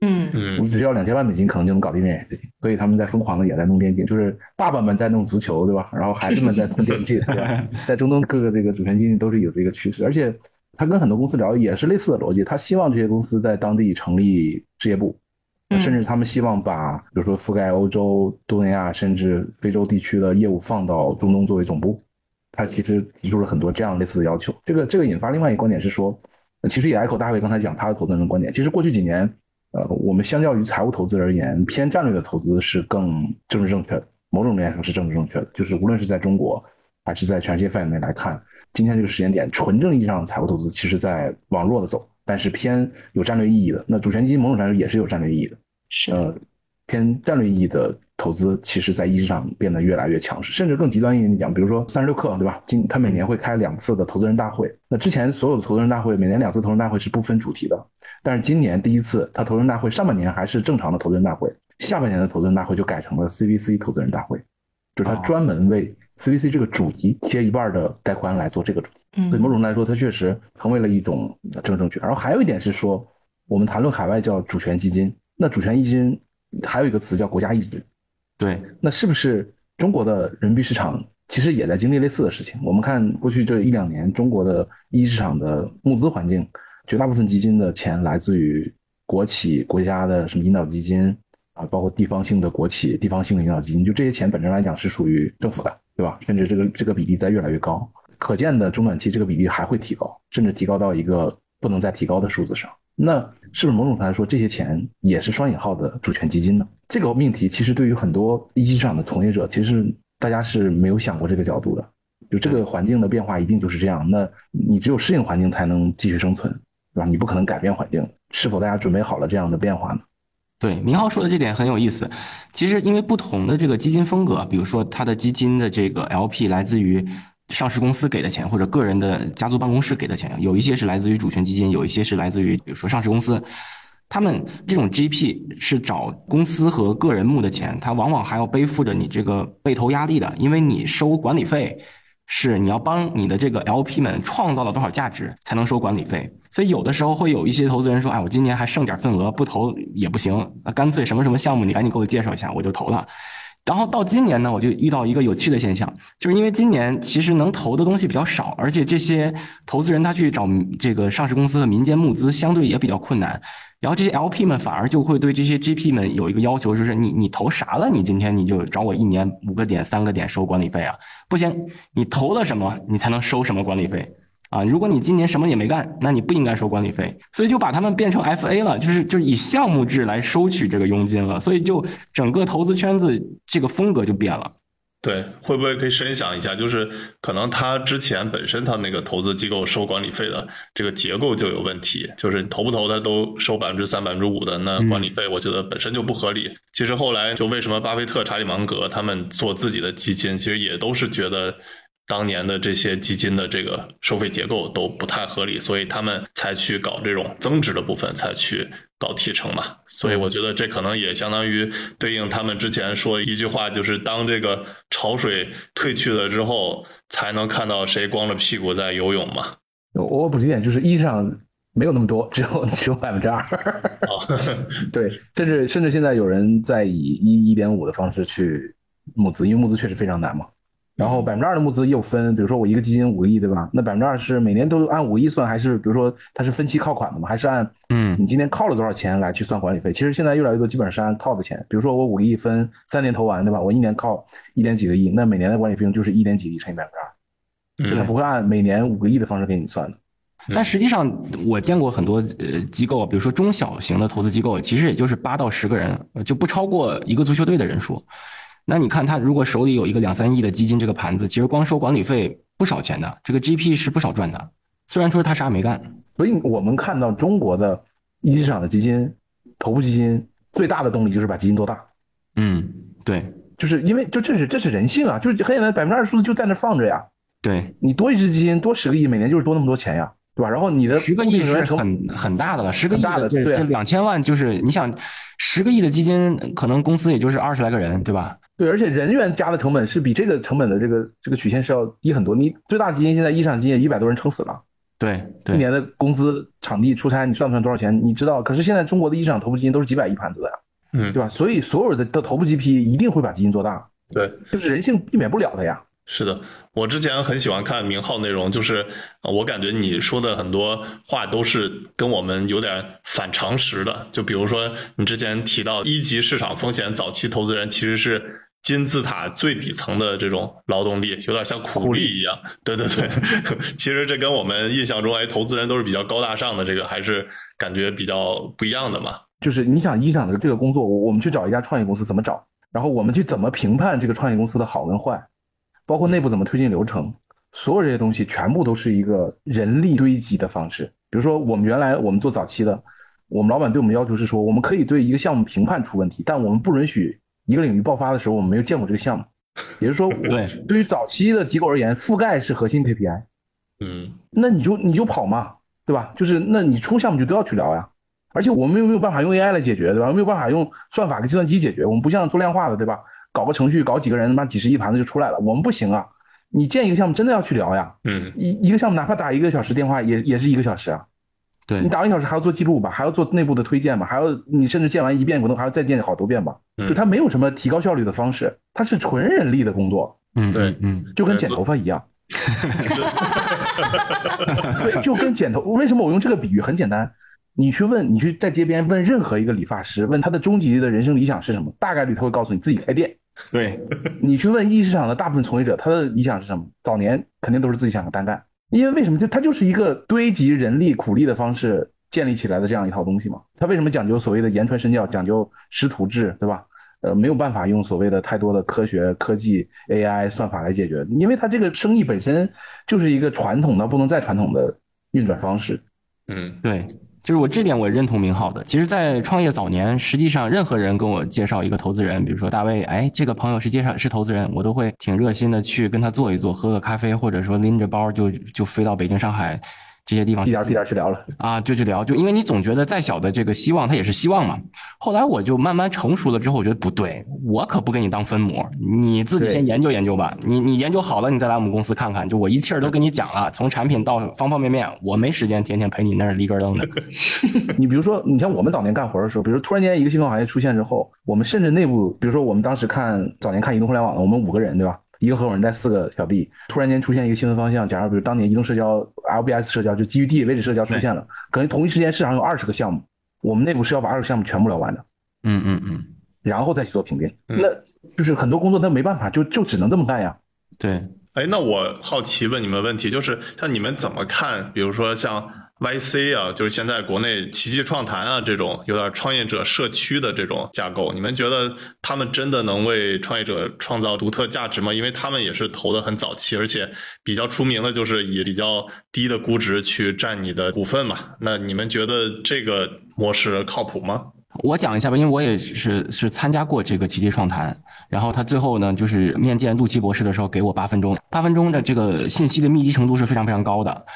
嗯嗯，我们只需要两千万美金，可能就能搞定这件事情。所以他们在疯狂的也在弄电竞，就是爸爸们在弄足球，对吧？然后孩子们在弄电竞，对吧？在中东各个这个主权经济都是有这个趋势，而且。他跟很多公司聊也是类似的逻辑，他希望这些公司在当地成立事业部，甚至他们希望把比如说覆盖欧洲、东南亚甚至非洲地区的业务放到中东作为总部。他其实提出了很多这样类似的要求。这个这个引发另外一个观点是说，其实也 echo 大卫刚才讲他的投资人的观点。其实过去几年，呃，我们相较于财务投资而言，偏战略的投资是更政治正确的。某种意义上是政治正确的，就是无论是在中国还是在全世界范围内来看，今天这个时间点，纯正意义上的财务投资其实在往弱的走，但是偏有战略意义的，那主权基金某种程度也是有战略意义的，是呃，偏战略意义的投资，其实在一市场变得越来越强势，甚至更极端一点讲，比如说三十六氪，对吧？今他每年会开两次的投资人大会，那之前所有的投资人大会每年两次投资人大会是不分主题的，但是今年第一次，他投资人大会上半年还是正常的投资人大会，下半年的投资人大会就改成了 CVC 投资人大会，就是他专门为 CVC 这个主题贴一半的带宽来做这个主题。嗯所以某种来说，它确实成为了一种政治正确。然后还有一点是说，我们谈论海外叫主权基金，那主权基金还有一个词叫国家意志。对，那是不是中国的人民币市场其实也在经历类似的事情？我们看过去这一两年，中国的一级市场的募资环境，绝大部分基金的钱来自于国企、国家的什么引导基金啊，包括地方性的国企、地方性的引导基金，就这些钱本身来讲是属于政府的，对吧？甚至这个这个比例在越来越高，可见的中短期这个比例还会提高，甚至提高到一个不能再提高的数字上。那是不是某种程度来说，这些钱也是双引号的主权基金呢？这个命题其实对于很多一级市场的从业者，其实大家是没有想过这个角度的。就这个环境的变化一定就是这样，那你只有适应环境才能继续生存，对吧？你不可能改变环境。是否大家准备好了这样的变化呢？对，明浩说的这点很有意思。其实因为不同的这个基金风格，比如说它的基金的这个 LP 来自于上市公司给的钱，或者个人的家族办公室给的钱，有一些是来自于主权基金，有一些是来自于比如说上市公司。他们这种 GP 是找公司和个人募的钱，他往往还要背负着你这个被投压力的，因为你收管理费是你要帮你的这个 LP 们创造了多少价值才能收管理费。所以有的时候会有一些投资人说：“哎，我今年还剩点份额，不投也不行，那干脆什么什么项目你赶紧给我介绍一下，我就投了。”然后到今年呢，我就遇到一个有趣的现象，就是因为今年其实能投的东西比较少，而且这些投资人他去找这个上市公司和民间募资相对也比较困难，然后这些 LP 们反而就会对这些 GP 们有一个要求，就是你你投啥了？你今天你就找我一年五个点、三个点收管理费啊？不行，你投了什么，你才能收什么管理费。啊，如果你今年什么也没干，那你不应该收管理费，所以就把他们变成 FA 了，就是就是以项目制来收取这个佣金了，所以就整个投资圈子这个风格就变了。对，会不会可以深想一下，就是可能他之前本身他那个投资机构收管理费的这个结构就有问题，就是你投不投他都收百分之三、百分之五的，那管理费我觉得本身就不合理。其实后来就为什么巴菲特、查理芒格他们做自己的基金，其实也都是觉得。当年的这些基金的这个收费结构都不太合理，所以他们才去搞这种增值的部分，才去搞提成嘛。所以我觉得这可能也相当于对应他们之前说一句话，就是当这个潮水退去了之后，才能看到谁光着屁股在游泳嘛。我补充一点，就是一上没有那么多，只有只有百分之二。对，甚至甚至现在有人在以一一点五的方式去募资，因为募资确实非常难嘛。然后百分之二的募资又分，比如说我一个基金五个亿，对吧？那百分之二是每年都按五个亿算，还是比如说它是分期靠款的吗？还是按嗯你今天靠了多少钱来去算管理费？其实现在越来越多基本上是按靠的钱，比如说我五个亿分三年投完，对吧？我一年靠一点几个亿，那每年的管理费用就是一点几亿乘以百分之二，它不会按每年五个亿的方式给你算的。但实际上，我见过很多呃机构，比如说中小型的投资机构，其实也就是八到十个人，就不超过一个足球队的人数。那你看他如果手里有一个两三亿的基金这个盘子，其实光收管理费不少钱的，这个 GP 是不少赚的。虽然说他啥也没干，所以我们看到中国的一级市场的基金、头部基金最大的动力就是把基金做大。嗯，对，就是因为就这是这是人性啊，就是很简单，百分之二十数字就在那放着呀。对，你多一只基金多十个亿，每年就是多那么多钱呀，对吧？然后你的十个亿是很很大的了，十个亿大的这对这两千万就是你想，十个亿的基金可能公司也就是二十来个人，对吧？对，而且人员加的成本是比这个成本的这个这个曲线是要低很多。你最大基金现在一场基金一百多人撑死了，对一，年的工资、场地、出差，你算不算多少钱？你知道？可是现在中国的一场头部基金都是几百亿盘子的呀，嗯对吧？所以所有的的头部 GP 一定会把基金做大，对，就是人性避免不了的呀。是的，我之前很喜欢看明浩内容，就是呃我感觉你说的很多话都是跟我们有点反常识的。就比如说你之前提到一级市场风险早期投资人其实是金字塔最底层的这种劳动力，有点像苦力一样。对对对，其实这跟我们印象中哎投资人都是比较高大上的，这个还是感觉比较不一样的嘛。就是你想一想的这个工作，我我们去找一家创业公司怎么找？然后我们去怎么评判这个创业公司的好跟坏，包括内部怎么推进流程，所有这些东西全部都是一个人力堆积的方式。比如说，我们原来我们做早期的，我们老板对我们要求是说，我们可以对一个项目评判出问题，但我们不允许一个领域爆发的时候，我们没有见过这个项目。也就是说，对对于早期的机构而言，覆盖是核心 KPI。嗯，那你就你就跑嘛，对吧？就是那你出项目就都要去聊呀。而且我们又没有办法用 AI 来解决，对吧？没有办法用算法跟计算机解决。我们不像做量化的，对吧？搞个程序，搞几个人，他妈几十亿盘子就出来了。我们不行啊！你建一个项目真的要去聊呀。嗯，一一个项目哪怕打一个小时电话，也也是一个小时啊。对你打完一个小时还要做记录吧，还要做内部的推荐吧，还要你甚至建完一遍可能还要再建好多遍吧。嗯就它没有什么提高效率的方式，它是纯人力的工作，嗯，对嗯嗯，就跟剪头发一样。对，就跟剪头。为什么我用这个比喻？很简单，你去问，你去在街边问任何一个理发师，问他的终极的人生理想是什么，大概率他会告诉你自己开店。对，你去问一市场的大部分从业者，他的理想是什么？早年肯定都是自己想要单干，因为为什么？就它就是一个堆积人力苦力的方式建立起来的这样一套东西嘛。它为什么讲究所谓的言传身教，讲究师徒制，对吧？呃，没有办法用所谓的太多的科学、科技、AI 算法来解决，因为它这个生意本身就是一个传统的不能再传统的运转方式。嗯，对，就是我这点我认同明浩的。其实，在创业早年，实际上任何人跟我介绍一个投资人，比如说大卫，哎，这个朋友是介绍是投资人，我都会挺热心的去跟他坐一坐，喝个咖啡，或者说拎着包就就飞到北京、上海这些地方去屁颠儿屁颠儿去聊了，啊，就去聊，就因为你总觉得再小的这个希望，它也是希望嘛。后来我就慢慢成熟了之后，我觉得不对，我可不给你当分母，你自己先研究研究吧。你你研究好了，你再来我们公司看看。就我一气儿都跟你讲了，从产品到方方面面，我没时间天天陪你那儿立根楞的。你比如说，你像我们早年干活的时候，比如突然间一个新兴行业出现之后，我们甚至内部，比如说我们当时看早年看移动互联网的，我们五个人对吧？一个合伙人带四个小弟，突然间出现一个新闻方向，假如比如当年移动社交、LBS 社交，就基于地理位置社交出现了，可能同一时间市场有二十个项目，我们内部是要把二十个项目全部聊完的，嗯嗯嗯，然后再去做评定。嗯那就是很多工作那没办法，就就只能这么干呀。对。哎，那我好奇问你们问题，就是像你们怎么看？比如说像 YC 啊，就是现在国内奇迹创谈啊这种有点创业者社区的这种架构，你们觉得他们真的能为创业者创造独特价值吗？因为他们也是投的很早期，而且比较出名的就是以比较低的估值去占你的股份嘛。那你们觉得这个模式靠谱吗？我讲一下吧，因为我也是是参加过这个奇迹创谈，然后他最后呢，就是面见陆琪博士的时候，给我八分钟，八分钟的这个信息的密集程度是非常非常高的，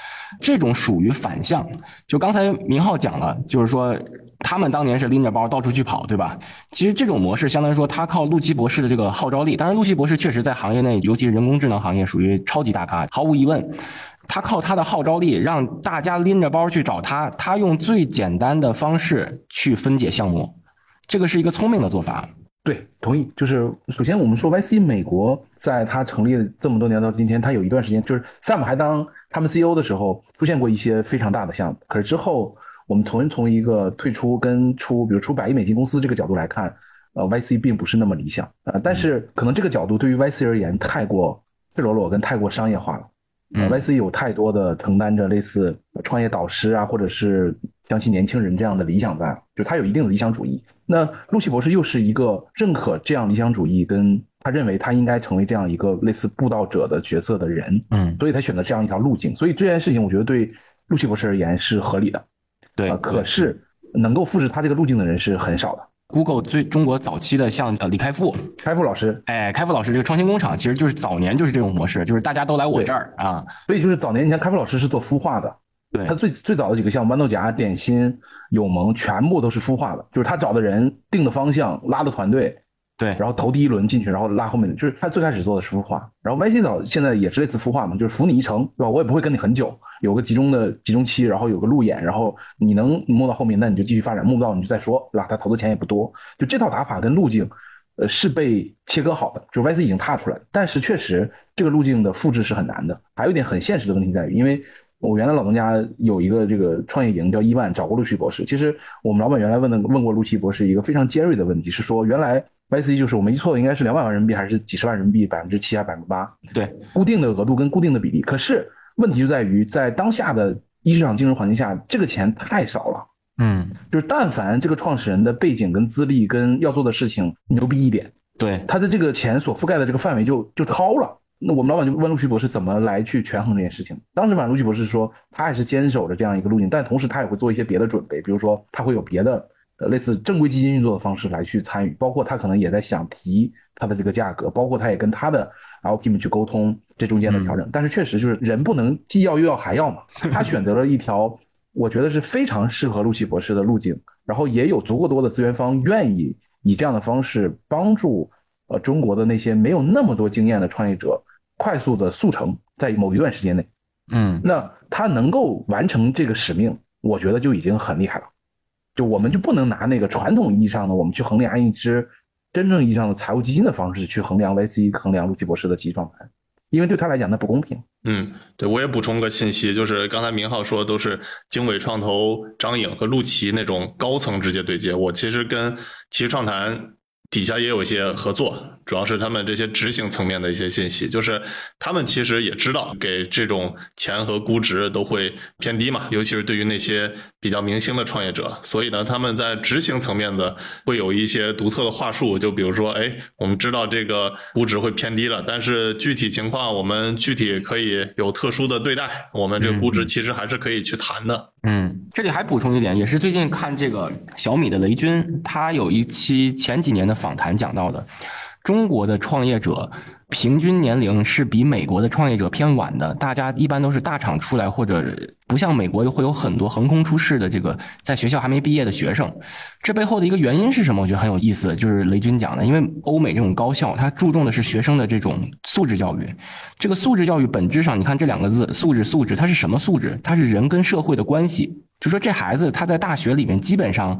这种属于反向。就刚才明浩讲了，就是说他们当年是拎着包到处去跑，对吧？其实这种模式相当于说他靠陆琪博士的这个号召力，当然陆琪博士确实在行业内，尤其是人工智能行业属于超级大咖，毫无疑问。他靠他的号召力，让大家拎着包去找他，他用最简单的方式去分解项目，这个是一个聪明的做法。对，同意。就是首先我们说 YC 美国在它成立这么多年到今天，它有一段时间就是 Sam 还当他们 CEO 的时候，出现过一些非常大的项目。可是之后我们从从一个退出跟出，比如出百亿美金公司这个角度来看，呃，YC 并不是那么理想啊、呃。但是可能这个角度对于 YC 而言太过赤裸裸跟太过商业化了。，YC 有太多的承担着类似创业导师啊，或者是相信年轻人这样的理想在，就他有一定的理想主义。那陆奇博士又是一个认可这样理想主义，跟他认为他应该成为这样一个类似布道者的角色的人，嗯，所以他选择这样一条路径。所以这件事情，我觉得对陆奇博士而言是合理的。对呃，可是能够复制他这个路径的人是很少的。，Google 最中国早期的像呃李开复，开复老师，哎，开复老师这个创新工厂其实就是早年就是这种模式，就是大家都来我这儿啊，所以就是早年你看开复老师是做孵化的，对。他最最早的几个项目，豌豆荚、点心、友盟，全部都是孵化的，就是他找的人、定的方向、拉的团队，对，然后投第一轮进去，然后拉后面，就是他最开始做的是孵化。然后 YC 早现在也是类似孵化嘛，就是扶你一程，对吧？我也不会跟你很久，有个集中的集中期，然后有个路演，然后你能摸到后面，那你就继续发展，摸不到你就再说，对吧？他投的钱也不多，就这套打法跟路径，呃，是被切割好的，就 YC 已经踏出来。但是确实这个路径的复制是很难的，还有一点很现实的问题在于，因为我原来老东家有一个这个创业营叫伊万，找过陆奇博士。其实我们老板原来问的问过陆奇博士一个非常尖锐的问题，是说原来 YC 就是我没记错的，应该是两百万人民币还是几十万人民币，百分之七还是百分之八，对，固定的额度跟固定的比例。可是问题就在于在当下的一市场竞争环境下，这个钱太少了。嗯，就是但凡这个创始人的背景跟资历跟要做的事情牛逼一点，对，他的这个钱所覆盖的这个范围就就超了。那我们老板就问陆旭博士怎么来去权衡这件事情。当时吧，陆旭博士说他还是坚守着这样一个路径，但同时他也会做一些别的准备，比如说他会有别的呃类似正规基金运作的方式来去参与，包括他可能也在想提他的这个价格，包括他也跟他的 LP 们去沟通这中间的调整。但是确实就是人不能既要又要还要嘛，他选择了一条我觉得是非常适合陆旭博士的路径，然后也有足够多的资源方愿意以这样的方式帮助呃中国的那些没有那么多经验的创业者。快速的速成，在某一段时间内，嗯，那他能够完成这个使命，我觉得就已经很厉害了。就我们就不能拿那个传统意义上的我们去衡量一支真正意义上的财务基金的方式去衡量 VC，衡量陆奇博士的集创盘，因为对他来讲那不公平。嗯，对我也补充个信息，就是刚才明浩说都是经纬创投张颖和陆琪那种高层直接对接，我其实跟其实创谈。底下也有一些合作，主要是他们这些执行层面的一些信息，就是他们其实也知道给这种钱和估值都会偏低嘛，尤其是对于那些比较明星的创业者，所以呢，他们在执行层面的会有一些独特的话术，就比如说，哎，我们知道这个估值会偏低了，但是具体情况我们具体可以有特殊的对待，我们这个估值其实还是可以去谈的。嗯，这里还补充一点，也是最近看这个小米的雷军，他有一期前几年的访谈讲到的，中国的创业者平均年龄是比美国的创业者偏晚的，大家一般都是大厂出来或者。不像美国会有很多横空出世的这个在学校还没毕业的学生，这背后的一个原因是什么？我觉得很有意思，就是雷军讲的，因为欧美这种高校，它注重的是学生的这种素质教育。这个素质教育本质上，你看这两个字“素质”，素质它是什么素质？它是人跟社会的关系。就说这孩子他在大学里面基本上。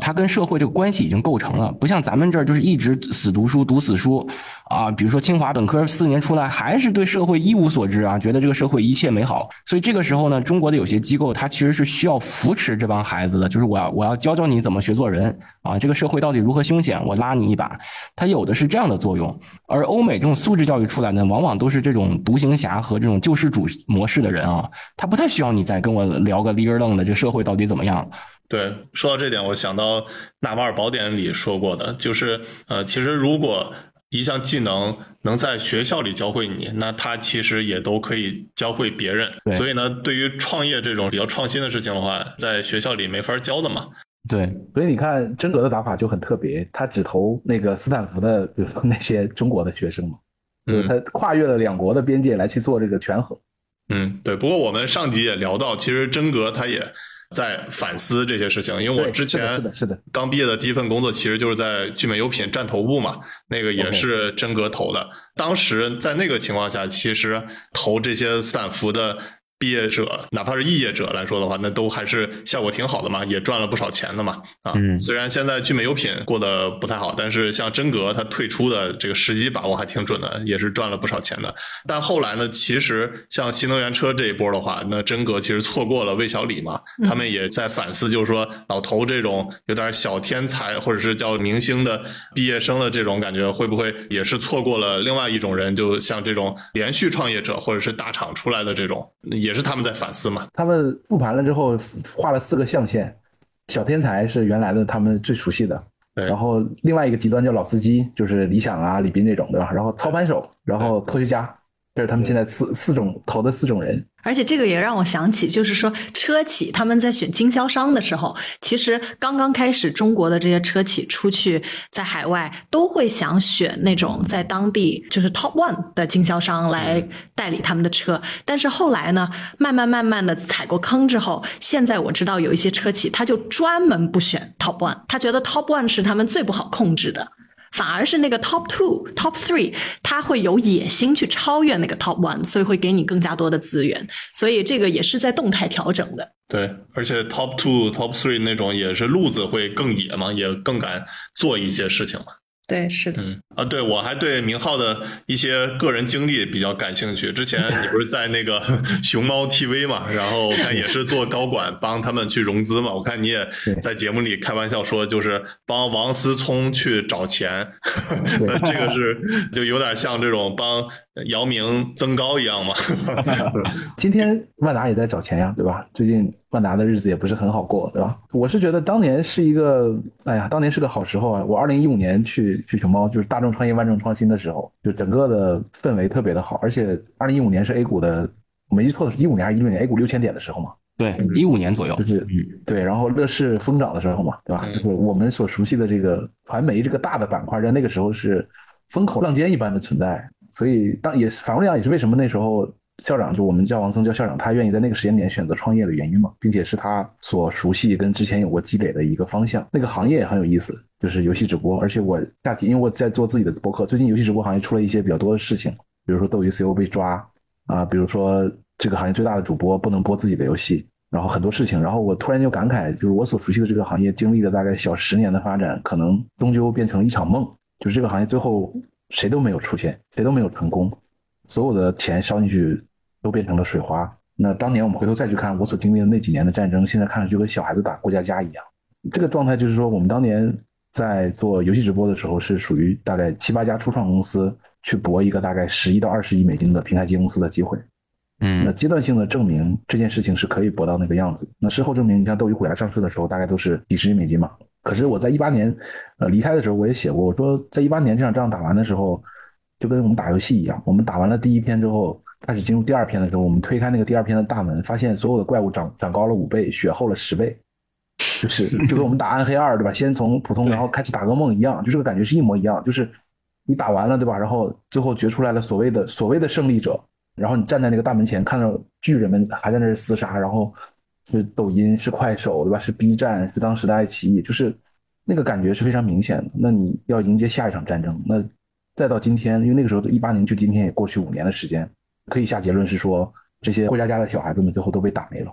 他跟社会这个关系已经构成了，不像咱们这儿就是一直死读书、读死书啊。比如说清华本科四年出来，还是对社会一无所知啊，觉得这个社会一切美好。所以这个时候呢，中国的有些机构，它其实是需要扶持这帮孩子的，就是我要我要教教你怎么学做人啊。这个社会到底如何凶险，我拉你一把。它有的是这样的作用。而欧美这种素质教育出来的，往往都是这种独行侠和这种救世主模式的人啊，他不太需要你再跟我聊个立根楞的这个社会到底怎么样。对，说到这点，我想到《纳瓦尔宝典》里说过的，就是呃，其实如果一项技能能在学校里教会你，那他其实也都可以教会别人。所以呢，对于创业这种比较创新的事情的话，在学校里没法教的嘛。对，所以你看，真格的打法就很特别，他只投那个斯坦福的，比如说那些中国的学生嘛，就是他跨越了两国的边界来去做这个权衡。嗯，对。不过我们上集也聊到，其实真格他也。在反思这些事情，因为我之前是的，是的，刚毕业的第一份工作其实就是在聚美优品站头部嘛，那个也是真格投的。当时在那个情况下，其实投这些斯坦福的。毕业者，哪怕是肄业者来说的话，那都还是效果挺好的嘛，也赚了不少钱的嘛。啊，虽然现在聚美优品过得不太好，但是像真格他退出的这个时机把握还挺准的，也是赚了不少钱的。但后来呢，其实像新能源车这一波的话，那真格其实错过了魏小李嘛，他们也在反思，就是说老头这种有点小天才或者是叫明星的毕业生的这种感觉，会不会也是错过了另外一种人？就像这种连续创业者或者是大厂出来的这种也。也是他们在反思嘛？他们复盘了之后画了四个象限，小天才是原来的他们最熟悉的，然后另外一个极端叫老司机，就是理想啊、李斌这种，对吧？然后操盘手，然后科学家，这是他们现在四四种投的四种人。而且这个也让我想起，就是说车企他们在选经销商的时候，其实刚刚开始，中国的这些车企出去在海外都会想选那种在当地就是 top one 的经销商来代理他们的车。但是后来呢，慢慢慢慢的踩过坑之后，现在我知道有一些车企他就专门不选 top one，他觉得 top one 是他们最不好控制的。反而是那个 top two、top three，它会有野心去超越那个 top one，所以会给你更加多的资源。所以这个也是在动态调整的。对，而且 top two、top three 那种也是路子会更野嘛，也更敢做一些事情嘛。对，是的。嗯啊，对我还对明浩的一些个人经历比较感兴趣。之前你不是在那个 熊猫 TV 嘛，然后我看也是做高管，帮他们去融资嘛。我看你也在节目里开玩笑说，就是帮王思聪去找钱，那 这个是就有点像这种帮姚明增高一样嘛。今天万达也在找钱呀，对吧？最近万达的日子也不是很好过，对吧？我是觉得当年是一个，哎呀，当年是个好时候啊！我二零一五年去去熊猫，就是大众创业万众创新的时候，就整个的氛围特别的好，而且二零一五年是 A 股的，我没记错的是一五年还是一六年 A 股六千点的时候嘛？对，一五年左右，就是对，然后乐视疯涨的时候嘛，对吧？就是我们所熟悉的这个传媒这个大的板块，在那个时候是风口浪尖一般的存在。所以当也反过来讲，也是为什么那时候校长就我们叫王森叫校长，他愿意在那个时间点选择创业的原因嘛，并且是他所熟悉跟之前有过积累的一个方向。那个行业也很有意思，就是游戏直播。而且我下题，因为我在做自己的博客，最近游戏直播行业出了一些比较多的事情，比如说斗鱼 CEO 被抓啊，比如说这个行业最大的主播不能播自己的游戏。然后很多事情，然后我突然就感慨，就是我所熟悉的这个行业经历了大概小十年的发展，可能终究变成一场梦。就是这个行业最后谁都没有出现，谁都没有成功，所有的钱烧进去都变成了水花。那当年我们回头再去看我所经历的那几年的战争，现在看上去就跟小孩子打过家家一样。这个状态就是说，我们当年在做游戏直播的时候，是属于大概七八家初创公司去搏一个大概十亿到二十亿美金的平台级公司的机会。嗯，那阶段性的证明这件事情是可以搏到那个样子。那事后证明，你像斗鱼虎牙上市的时候，大概都是几十亿美金嘛。可是我在一八年，呃，离开的时候，我也写过，我说在一八年这场仗打完的时候，就跟我们打游戏一样，我们打完了第一篇之后，开始进入第二篇的时候，我们推开那个第二篇的大门，发现所有的怪物长长高了五倍，血厚了十倍，就是 就跟我们打暗黑二对吧？先从普通然后开始打噩梦一样，就这个感觉是一模一样，就是你打完了对吧？然后最后决出来了所谓的所谓的胜利者。然后你站在那个大门前，看到巨人们还在那儿厮杀，然后是抖音，是快手，对吧？是 B 站，是当时的爱奇艺，就是那个感觉是非常明显的。那你要迎接下一场战争，那再到今天，因为那个时候一八年，就今天也过去五年的时间，可以下结论是说，这些过家家的小孩子们最后都被打没了。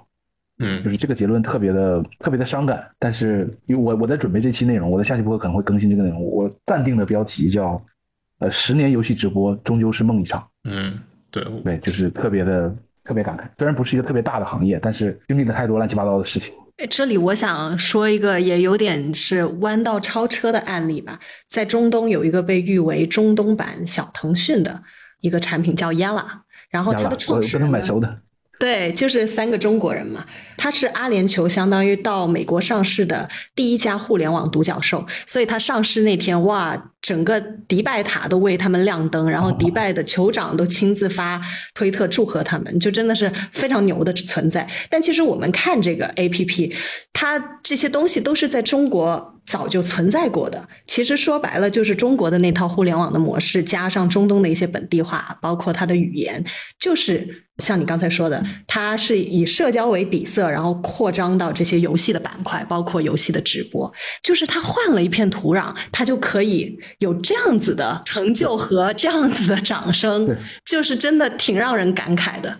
嗯，就是这个结论特别的特别的伤感。但是因为我我在准备这期内容，我在下期播客可能会更新这个内容。我暂定的标题叫“呃，十年游戏直播终究是梦一场”。嗯。对对，就是特别的特别感慨。虽然不是一个特别大的行业，但是经历了太多乱七八糟的事情。这里我想说一个也有点是弯道超车的案例吧。在中东有一个被誉为中东版小腾讯的一个产品叫 Yalla，然后它的创始人蛮熟的。对，就是三个中国人嘛。他是阿联酋相当于到美国上市的第一家互联网独角兽，所以他上市那天，哇，整个迪拜塔都为他们亮灯，然后迪拜的酋长都亲自发推特祝贺他们，就真的是非常牛的存在。但其实我们看这个 A P P，它这些东西都是在中国。早就存在过的，其实说白了就是中国的那套互联网的模式，加上中东的一些本地化，包括它的语言，就是像你刚才说的，它是以社交为底色，然后扩张到这些游戏的板块，包括游戏的直播，就是它换了一片土壤，它就可以有这样子的成就和这样子的掌声，就是真的挺让人感慨的。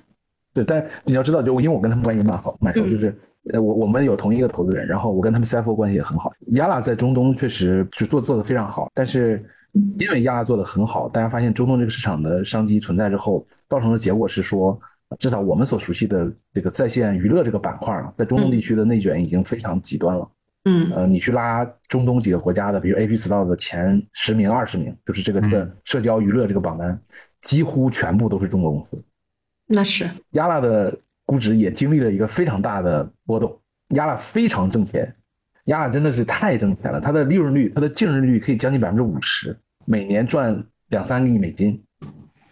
对，但你要知道，就因为我跟他们关系蛮好，蛮熟，就是。呃，我我们有同一个投资人，然后我跟他们 CFO 关系也很好。亚拉在中东确实就做做的非常好，但是因为亚拉做的很好，大家发现中东这个市场的商机存在之后，造成的结果是说，至少我们所熟悉的这个在线娱乐这个板块啊，在中东地区的内卷已经非常极端了。嗯，呃，你去拉中东几个国家的，比如 AP Store 的前十名、二十名，就是这个这个社交娱乐这个榜单，几乎全部都是中国公司。那是亚拉的。估值也经历了一个非常大的波动，亚拉非常挣钱，亚拉真的是太挣钱了，它的利润率、它的净利率可以将近百分之五十，每年赚两三个亿美金，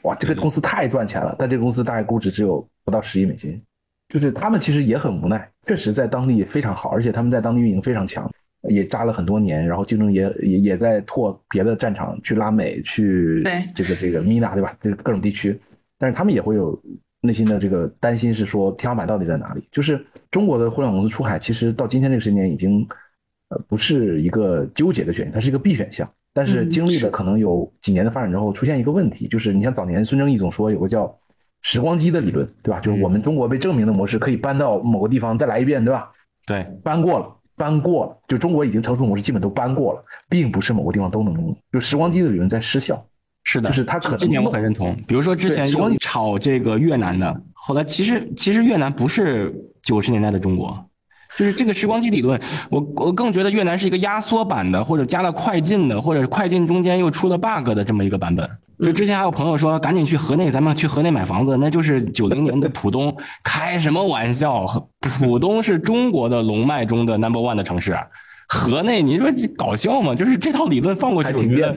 哇，这个公司太赚钱了。但这个公司大概估值只有不到十亿美金，就是他们其实也很无奈，确实在当地非常好，而且他们在当地运营非常强，也扎了很多年，然后竞争也也也在拓别的战场去拉美，去这个这个米娜对吧？这各种地区，但是他们也会有。内心的这个担心是说天花板到底在哪里？就是中国的互联网公司出海，其实到今天这个时间点已经，呃，不是一个纠结的选项，它是一个必选项。但是经历了可能有几年的发展之后，出现一个问题，就是你像早年孙正义总说有个叫“时光机”的理论，对吧？就是我们中国被证明的模式可以搬到某个地方再来一遍，对吧？对，搬过了，搬过了，就中国已经成熟模式基本都搬过了，并不是某个地方都能用，就时光机的理论在失效。是的，就是他可能这点我很认同。比如说之前有炒这个越南的，后来其实其实越南不是九十年代的中国，就是这个时光机理论，我我更觉得越南是一个压缩版的，或者加了快进的，或者快进中间又出了 bug 的这么一个版本。就之前还有朋友说，赶紧去河内，咱们去河内买房子，那就是九零年的浦东，开什么玩笑？浦东是中国的龙脉中的 number one 的城市，河内你说搞笑吗？就是这套理论放过去，我觉得，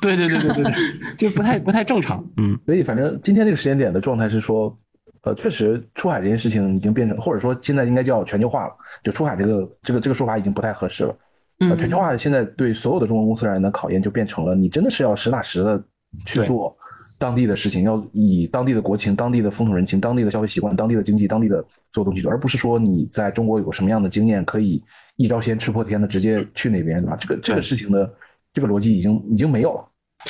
对对对对对对，就不太不太正常。嗯，所以反正今天这个时间点的状态是说，呃，确实出海这件事情已经变成，或者说现在应该叫全球化了，就出海这个这个这个说法已经不太合适了。呃，全球化现在对所有的中国公司而言的考验就变成了，你真的是要实打实的。去做当地的事情，要以当地的国情、当地的风土人情、当地的消费习惯、当地的经济、当地的所有东西做，而不是说你在中国有什么样的经验，可以一招鲜吃破天的直接去那边，对吧？这个这个事情的这个逻辑已经已经没有了。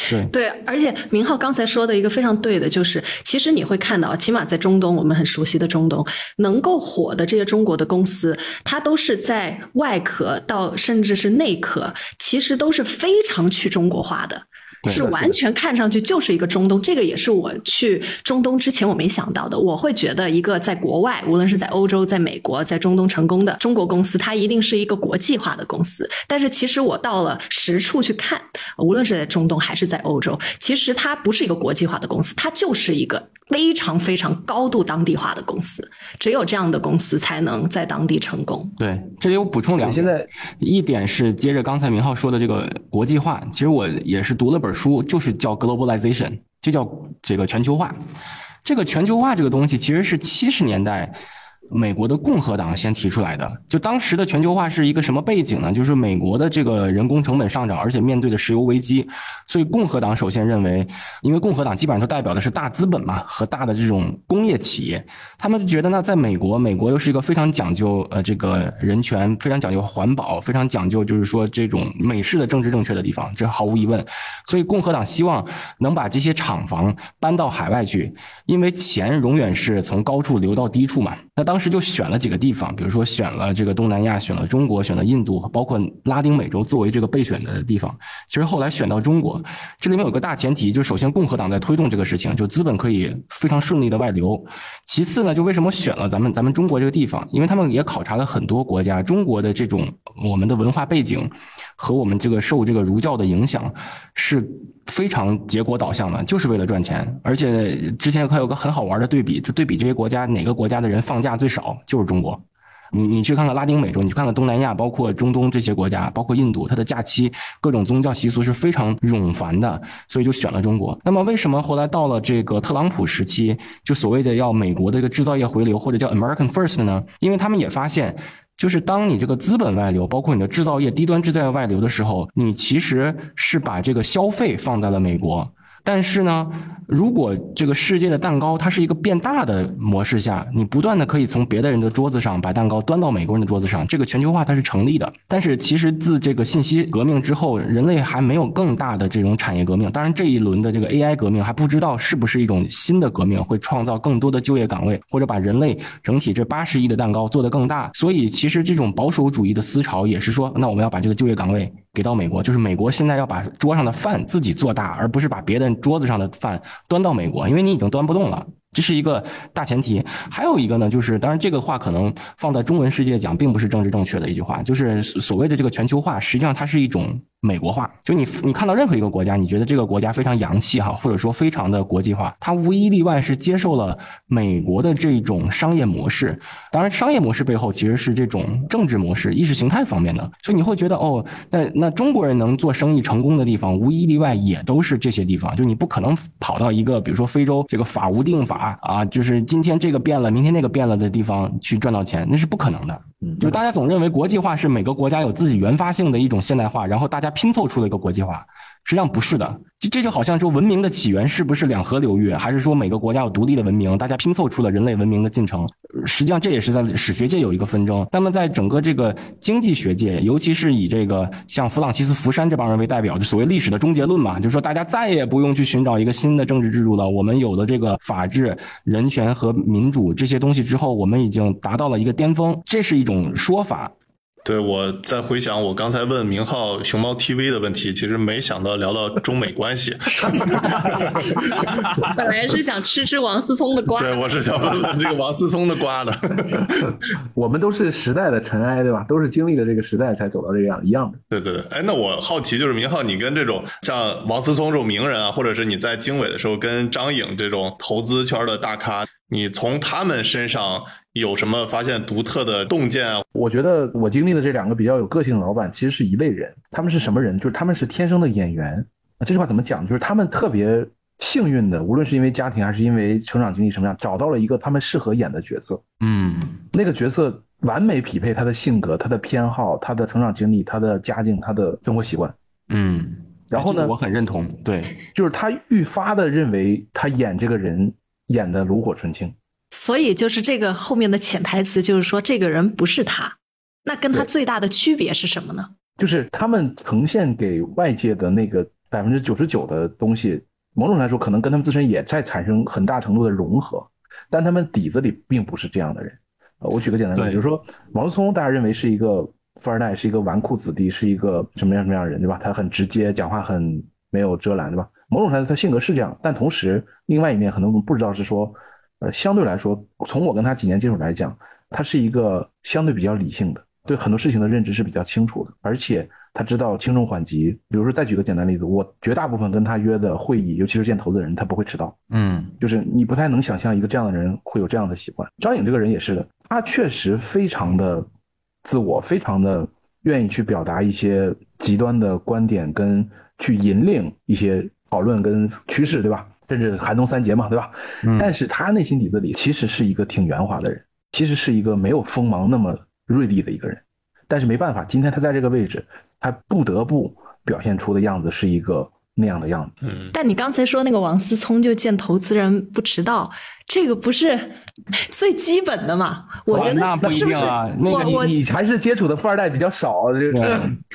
对对，而且明浩刚才说的一个非常对的，就是其实你会看到，起码在中东，我们很熟悉的中东，能够火的这些中国的公司，它都是在外壳到甚至是内壳，其实都是非常去中国化的。是完全看上去就是一个中东，这个也是我去中东之前我没想到的。我会觉得一个在国外，无论是在欧洲、在美国、在中东成功的中国公司，它一定是一个国际化的公司。但是其实我到了实处去看，无论是在中东还是在欧洲，其实它不是一个国际化的公司，它就是一个。非常非常高度当地化的公司，只有这样的公司才能在当地成功。对，这里我补充两点。现在一点是接着刚才明浩说的这个国际化，其实我也是读了本书，就是叫 globalization，就叫这个全球化。这个全球化这个东西其实是七十年代。美国的共和党先提出来的，就当时的全球化是一个什么背景呢？就是美国的这个人工成本上涨，而且面对的石油危机，所以共和党首先认为，因为共和党基本上都代表的是大资本嘛和大的这种工业企业，他们就觉得呢，在美国，美国又是一个非常讲究呃这个人权、非常讲究环保、非常讲究就是说这种美式的政治正确的地方，这毫无疑问。所以共和党希望能把这些厂房搬到海外去，因为钱永远是从高处流到低处嘛。那当时就选了几个地方，比如说选了这个东南亚，选了中国，选了印度，包括拉丁美洲作为这个备选的地方。其实后来选到中国，这里面有个大前提，就是首先共和党在推动这个事情，就资本可以非常顺利的外流。其次呢，就为什么选了咱们咱们中国这个地方？因为他们也考察了很多国家，中国的这种我们的文化背景和我们这个受这个儒教的影响是非常结果导向的，就是为了赚钱。而且之前还有个很好玩的对比，就对比这些国家哪个国家的人放假。最少就是中国，你你去看看拉丁美洲，你去看看东南亚，包括中东这些国家，包括印度，它的假期各种宗教习俗是非常冗繁的，所以就选了中国。那么为什么后来到了这个特朗普时期，就所谓的要美国的一个制造业回流，或者叫 American First 呢？因为他们也发现，就是当你这个资本外流，包括你的制造业低端制造业外流的时候，你其实是把这个消费放在了美国。但是呢，如果这个世界的蛋糕它是一个变大的模式下，你不断的可以从别的人的桌子上把蛋糕端到美国人的桌子上，这个全球化它是成立的。但是其实自这个信息革命之后，人类还没有更大的这种产业革命。当然这一轮的这个 AI 革命还不知道是不是一种新的革命，会创造更多的就业岗位，或者把人类整体这八十亿的蛋糕做得更大。所以其实这种保守主义的思潮也是说，那我们要把这个就业岗位。给到美国，就是美国现在要把桌上的饭自己做大，而不是把别人桌子上的饭端到美国，因为你已经端不动了，这是一个大前提。还有一个呢，就是当然这个话可能放在中文世界讲，并不是政治正确的一句话，就是所谓的这个全球化，实际上它是一种。美国化，就你你看到任何一个国家，你觉得这个国家非常洋气哈，或者说非常的国际化，它无一例外是接受了美国的这种商业模式。当然，商业模式背后其实是这种政治模式、意识形态方面的。所以你会觉得哦，那那中国人能做生意成功的地方，无一例外也都是这些地方。就你不可能跑到一个比如说非洲这个法无定法啊，就是今天这个变了，明天那个变了的地方去赚到钱，那是不可能的。就大家总认为国际化是每个国家有自己原发性的一种现代化，然后大家拼凑出了一个国际化。实际上不是的，这这就好像说文明的起源是不是两河流域，还是说每个国家有独立的文明，大家拼凑出了人类文明的进程？实际上这也是在史学界有一个纷争。那么在整个这个经济学界，尤其是以这个像弗朗西斯福山这帮人为代表，就所谓历史的终结论嘛，就是说大家再也不用去寻找一个新的政治制度了。我们有了这个法治、人权和民主这些东西之后，我们已经达到了一个巅峰，这是一种说法。对，我在回想我刚才问明浩熊猫 TV 的问题，其实没想到聊到中美关系。本来是想吃吃王思聪的瓜，对，我是想问问这个王思聪的瓜的。我们都是时代的尘埃，对吧？都是经历了这个时代才走到这样一样的。对对对，哎，那我好奇就是明浩，你跟这种像王思聪这种名人啊，或者是你在经纬的时候跟张颖这种投资圈的大咖，你从他们身上有什么发现独特的洞见啊？我觉得我经历的这两个比较有个性的老板，其实是一类人。他们是什么人？就是他们是天生的演员。这句话怎么讲？就是他们特别幸运的，无论是因为家庭还是因为成长经历什么样，找到了一个他们适合演的角色。嗯，那个角色完美匹配他的性格、他的偏好、他的成长经历、他的家境、他的生活习惯。嗯，然后呢我很认同。对，就是他愈发的认为他演这个人演的炉火纯青。所以就是这个后面的潜台词就是说这个人不是他，那跟他最大的区别是什么呢？就是他们呈现给外界的那个百分之九十九的东西，某种来说可能跟他们自身也在产生很大程度的融合，但他们底子里并不是这样的人。呃，我举个简单的例子，比对如说毛泽东，大家认为是一个富二代，是一个纨绔子弟，是一个什么样什么样的人，对吧？他很直接，讲话很没有遮拦，对吧？某种程度他性格是这样，但同时另外一面可能我们不知道是说，呃，相对来说，从我跟他几年接触来讲，他是一个相对比较理性的，对很多事情的认知是比较清楚的，而且他知道轻重缓急。比如说，再举个简单例子，我绝大部分跟他约的会议，尤其是见投资人，他不会迟到。嗯就是你不太能想象一个这样的人会有这样的习惯。张颖这个人也是的，他确实非常的自我，非常的愿意去表达一些极端的观点，跟去引领一些讨论跟趋势，对吧？甚至寒冬三杰嘛，对吧？嗯但是他内心底子里其实是一个挺圆滑的人，其实是一个没有锋芒那么锐利的一个人。但是没办法，今天他在这个位置，他不得不表现出的样子是一个那样的样子。嗯，但你刚才说那个王思聪就见投资人不迟到，这个不是 最基本的嘛？我觉得哇那不一是不是？定啊那个我我你还是接触的富二代比较少，就是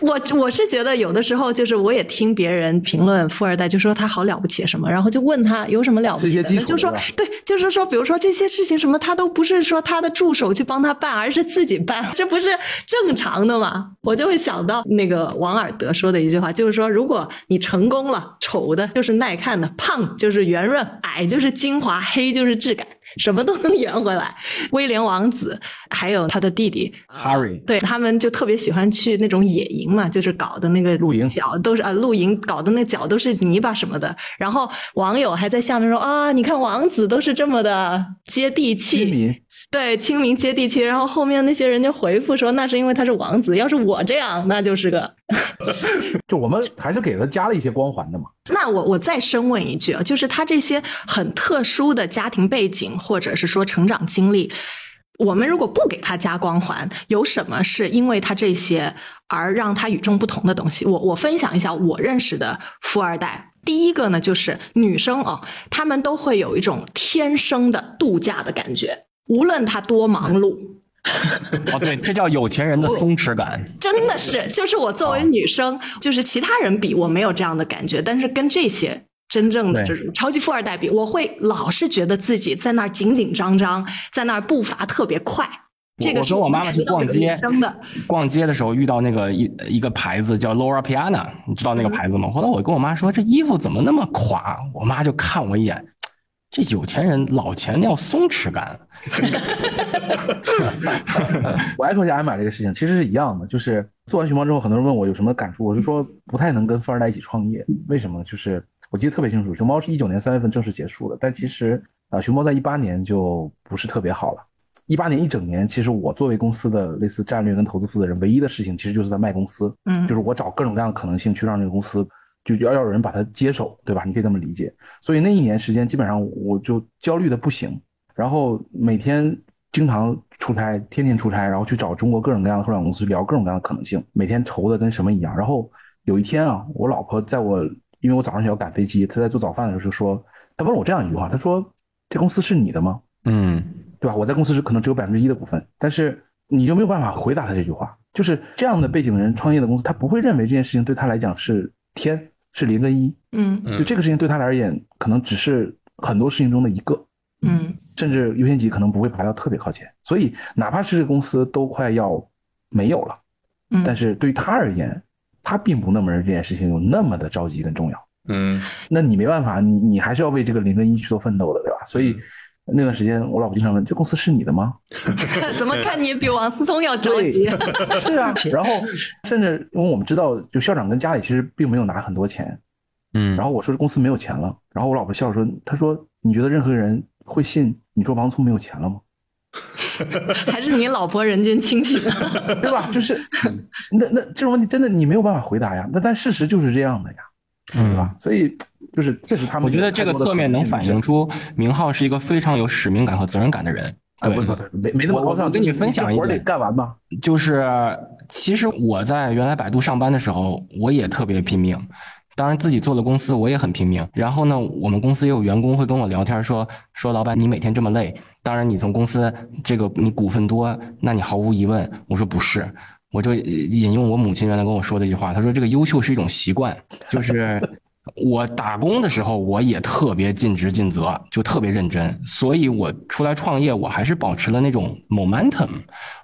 我我是觉得有的时候就是我也听别人评论富二代，就说他好了不起什么，然后就问他有什么了不起就说对，就是说比如说这些事情什么，他都不是说他的助手去帮他办，而是自己办，这不是正常的吗？我就会想到那个王尔德说的一句话，就是说如果你成功了，丑的就是耐看的，胖就是圆润，矮就是精华，黑就是质感。什么都能圆回来。威廉王子还有他的弟弟 Harry 对他们就特别喜欢去那种野营嘛，就是搞的那个露营脚都是啊，露营搞的那脚都是泥巴什么的。然后网友还在下面说啊，你看王子都是这么的接地气，亲民，对，亲民接地气。然后后面那些人就回复说，那是因为他是王子，要是我这样，那就是个。就我们还是给他加了一些光环的嘛。那我我再深问一句啊，就是他这些很特殊的家庭背景，或者是说成长经历，我们如果不给他加光环，有什么是因为他这些而让他与众不同的东西？我我分享一下我认识的富二代。第一个呢，就是女生哦，她们都会有一种天生的度假的感觉，无论她多忙碌，哦，对，这叫有钱人的 松弛感。真的是，就是我作为女生，就是其他人比我没有这样的感觉，但是跟这些真正的这种超级富二代比，我会老是觉得自己在那儿紧紧张张，在那儿步伐特别快。这个我是跟我妈妈去逛街真的，逛街的时候遇到那个一一个牌子叫 Laura Piana，你知道那个牌子吗？后来我跟我妈说这衣服怎么那么垮，我妈就看我一眼，这有钱人老钱要松弛感。我 echo 一下艾玛这个事情，其实是一样的。就是做完熊猫之后，很多人问我有什么感触，我是说不太能跟富二代一起创业。为什么？就是我记得特别清楚，熊猫是一九年三月份正式结束的，但其实啊、呃熊猫在一八年就不是特别好了。一八年一整年，其实我作为公司的类似战略跟投资负责人，唯一的事情其实就是在卖公司，嗯就是我找各种各样的可能性去让这个公司就要要有人把它接手，对吧？你可以这么理解。所以那一年时间，基本上我就焦虑的不行，然后每天经常出差，天天出差，然后去找中国各种各样的互联网公司聊各种各样的可能性，每天愁的跟什么一样。然后有一天啊，我老婆在我，因为我早上要赶飞机，他在做早饭的时候就说，他问我这样一句话，他说：“这公司是你的吗？”嗯，对吧？我在公司是可能只有百分之一的股份，但是你就没有办法回答他这句话。就是这样的背景的人创业的公司，他不会认为这件事情对他来讲是天是零跟一，嗯嗯就这个事情对他而言，可能只是很多事情中的一个，嗯甚至优先级可能不会排到特别靠前。所以哪怕是这个公司都快要没有了，嗯但是对于他而言，他并不那么认为这件事情有那么的着急跟重要。嗯那你没办法，你你还是要为这个零跟一去做奋斗的，对吧？所以那段时间，我老婆经常问：“这公司是你的吗 怎么看你比王思聪要着急？？”是啊，然后甚至因为我们知道，就校长跟家里其实并没有拿很多钱，嗯，然后我说这公司没有钱了，然后我老婆笑着说：“她说你觉得任何人会信你说王聪没有钱了吗？还是你老婆人间清醒？对吧？就是那那这种问题真的你没有办法回答呀。那但事实就是这样的呀，嗯对吧？所以就是这是他们我觉得这个侧面能反映出明浩是一个非常有使命感和责任感的人。啊，对不不不，没没那么高尚。我跟你分享一这活儿得点干完嘛。就是其实我在原来百度上班的时候，我也特别拼命。当然，自己做了公司，我也很拼命。然后呢，我们公司也有员工会跟我聊天说说，老板你每天这么累，当然你从公司这个你股份多，那你毫无疑问。我说不是，我就引用我母亲原来跟我说的一句话，她说这个优秀是一种习惯，就是 我打工的时候我也特别尽职尽责，就特别认真，所以我出来创业，我还是保持了那种 momentum。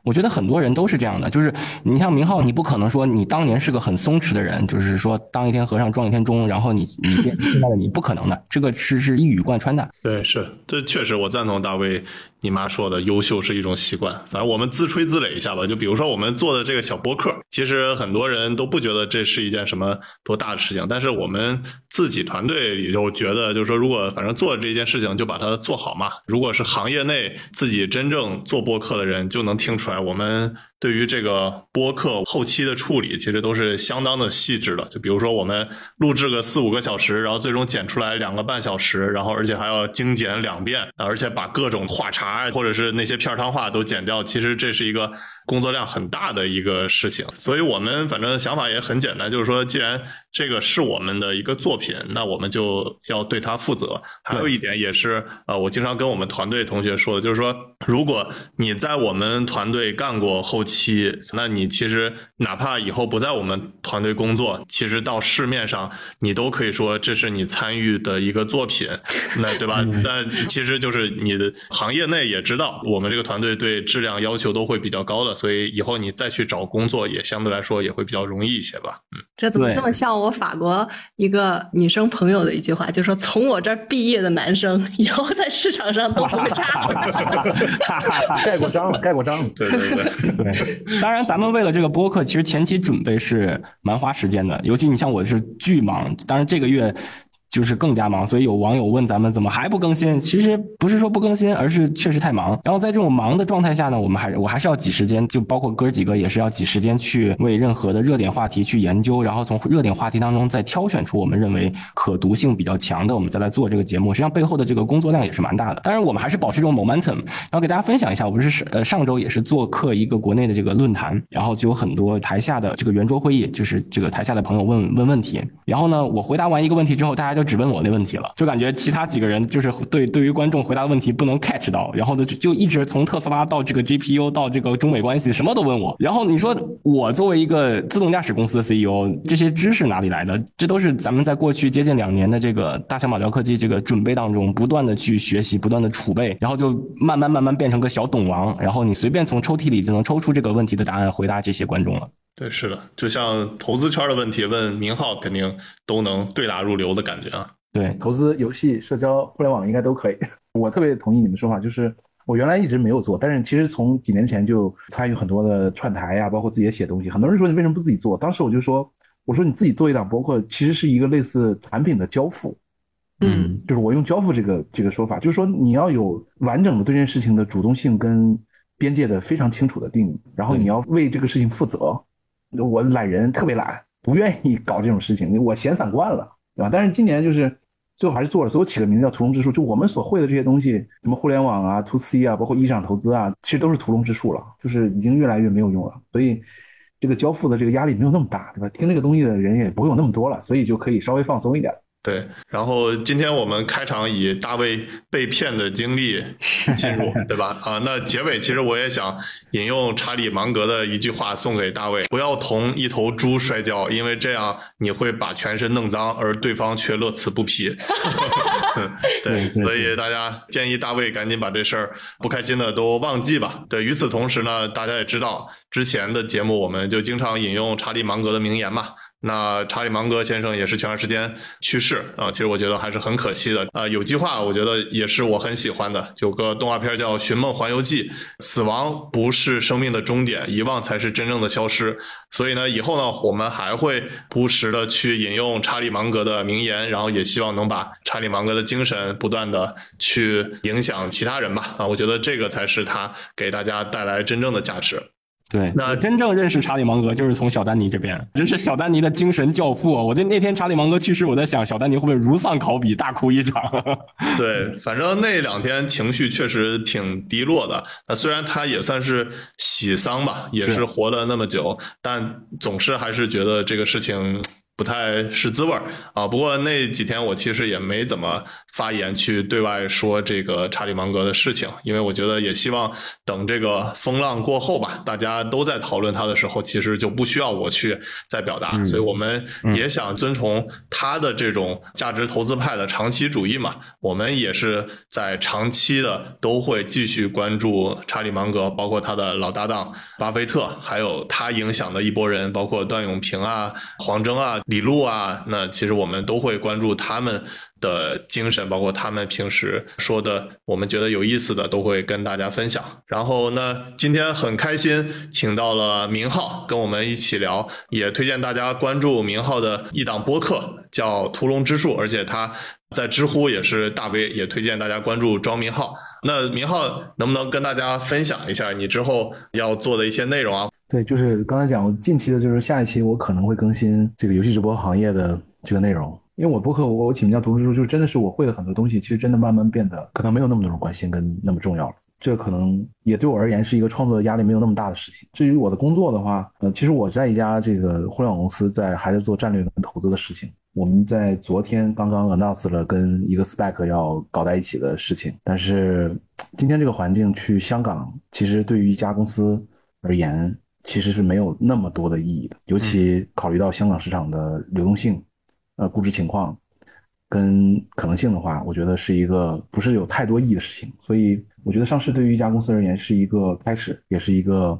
我觉得很多人都是这样的，就是你像明浩，你不可能说你当年是个很松弛的人，就是说当一天和尚撞一天钟，然后你 你变现在的你不可能的，这个是是一语贯穿的。对，是，这确实我赞同大卫你妈说的，优秀是一种习惯。反正我们自吹自擂一下吧，就比如说我们做的这个小播客，其实很多人都不觉得这是一件什么多大的事情，但是我们自己团队里就觉得，就是说如果反正做这件事情就把它做好嘛。如果是行业内自己真正做播客的人，就能听出来我们。对于这个播客后期的处理，其实都是相当的细致的。就比如说，我们录制个四五个小时，然后最终剪出来两个半小时，然后而且还要精简两遍，而且把各种话茬或者是那些片儿汤话都剪掉。其实这是一个工作量很大的一个事情。所以我们反正想法也很简单，就是说，既然这个是我们的一个作品，那我们就要对它负责。还有一点也是，呃，我经常跟我们团队同学说的，就是说，如果你在我们团队干过后期，期，那你其实哪怕以后不在我们团队工作，其实到市面上你都可以说这是你参与的一个作品，那对吧？那其实就是你的行业内也知道，我们这个团队对质量要求都会比较高的，所以以后你再去找工作也相对来说也会比较容易一些吧。嗯，这怎么这么像我法国一个女生朋友的一句话，就说从我这儿毕业的男生以后在市场上都不会差。盖过章了，盖过章了。对对对对。当然，咱们为了这个播客，其实前期准备是蛮花时间的，尤其你像我是巨忙，当然这个月。就是更加忙，所以有网友问咱们怎么还不更新？其实不是说不更新，而是确实太忙。然后在这种忙的状态下呢，我们还我还是要挤时间，就包括哥几个也是要挤时间去为任何的热点话题去研究，然后从热点话题当中再挑选出我们认为可读性比较强的，我们再来做这个节目。实际上背后的这个工作量也是蛮大的。当然，我们还是保持这种 momentum。然后给大家分享一下，我不是呃上周也是做客一个国内的这个论坛，然后就有很多台下的这个圆桌会议，就是这个台下的朋友问问问题。然后呢，我回答完一个问题之后，大家就只问我那问题了。就感觉其他几个人就是对对于观众回答的问题不能 catch 到，然后呢就就一直从特斯拉到这个 GPU 到这个中美关系什么都问我。然后你说我作为一个自动驾驶公司的 CEO，这些知识哪里来的？这都是咱们在过去接近两年的这个大小马聊科技这个准备当中不断的去学习，不断的储备，然后就慢慢慢慢变成个小懂王。然后你随便从抽屉里就能抽出这个问题的答案，回答这些观众了。对，是的，就像投资圈的问题问明浩，肯定都能对答如流的感觉啊。对，投资、游戏、社交、互联网应该都可以。我特别同意你们说法，就是我原来一直没有做，但是其实从几年前就参与很多的串台呀、啊，包括自己也写东西。很多人说你为什么不自己做？当时我就说，我说你自己做一档博客，其实是一个类似产品的交付。嗯，就是我用交付这个这个说法，就是说你要有完整的对这件事情的主动性跟边界的非常清楚的定义，然后你要为这个事情负责。我懒人特别懒，不愿意搞这种事情，我闲散惯了，对吧？但是今年就是。最后还是做了，所以我起个名字叫屠龙之术。就我们所会的这些东西，什么互联网啊、to C 啊，包括一市场投资啊，其实都是屠龙之术了，就是已经越来越没有用了。所以这个交付的这个压力没有那么大，对吧？听这个东西的人也不会有那么多了，所以就可以稍微放松一点。对，然后今天我们开场以大卫被骗的经历进入，对吧？啊，那结尾其实我也想引用查理芒格的一句话送给大卫：不要同一头猪摔跤，因为这样你会把全身弄脏，而对方却乐此不疲。对，所以大家建议大卫赶紧把这事儿不开心的都忘记吧。对，与此同时呢，大家也知道之前的节目我们就经常引用查理芒格的名言嘛。那查理芒格先生也是前段时间去世啊，其实我觉得还是很可惜的啊。有句话我觉得也是我很喜欢的，有个动画片叫《寻梦环游记》，死亡不是生命的终点，遗忘才是真正的消失。所以呢，以后呢，我们还会不时的去引用查理芒格的名言，然后也希望能把查理芒格的精神不断的去影响其他人吧啊，我觉得这个才是他给大家带来真正的价值。对，那真正认识查理芒格就是从小丹尼这边，真是小丹尼的精神教父。我在那天查理芒格去世，我在想小丹尼会不会如丧考妣，大哭一场？对，反正那两天情绪确实挺低落的。那虽然他也算是喜丧吧，也是活了那么久，但总是还是觉得这个事情。不太是滋味儿啊！不过那几天我其实也没怎么发言去对外说这个查理芒格的事情，因为我觉得也希望等这个风浪过后吧，大家都在讨论他的时候，其实就不需要我去再表达。所以我们也想遵从他的这种价值投资派的长期主义嘛，我们也是在长期的都会继续关注查理芒格，包括他的老搭档巴菲特，还有他影响的一波人，包括段永平啊、黄峥啊。李璐啊，那其实我们都会关注他们的精神，包括他们平时说的，我们觉得有意思的都会跟大家分享。然后呢，今天很开心，请到了明浩跟我们一起聊，也推荐大家关注明浩的一档播客，叫《屠龙之术》，而且他在知乎也是大 V，也推荐大家关注庄明浩。那明浩能不能跟大家分享一下你之后要做的一些内容啊？对，就是刚才讲，近期的就是下一期我可能会更新这个游戏直播行业的这个内容，因为我博客我我起名叫读书，就是真的是我会的很多东西，其实真的慢慢变得可能没有那么多人关心跟那么重要了。这可能也对我而言是一个创作的压力没有那么大的事情。至于我的工作的话，呃，其实我在一家这个互联网公司，在还在做战略跟投资的事情。我们在昨天刚刚 announce 了跟一个 spec 要搞在一起的事情，但是今天这个环境去香港，其实对于一家公司而言。其实是没有那么多的意义的，尤其考虑到香港市场的流动性、呃估值情况跟可能性的话，我觉得是一个不是有太多意义的事情。所以我觉得上市对于一家公司而言是一个开始，也是一个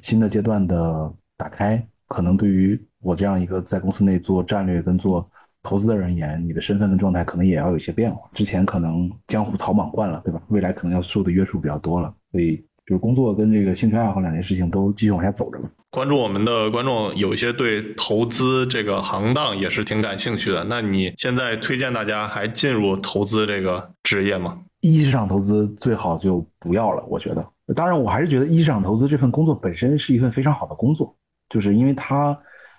新的阶段的打开。可能对于我这样一个在公司内做战略跟做投资的人而言，你的身份跟状态可能也要有一些变化。之前可能江湖草莽惯了，对吧？未来可能要受的约束比较多了，所以。就是工作跟这个兴趣爱好两件事情都继续往下走着嘛。关注我们的观众有一些对投资这个行当也是挺感兴趣的。那你现在推荐大家还进入投资这个职业吗？一级市场投资最好就不要了，我觉得。当然，我还是觉得一级市场投资这份工作本身是一份非常好的工作，就是因为它，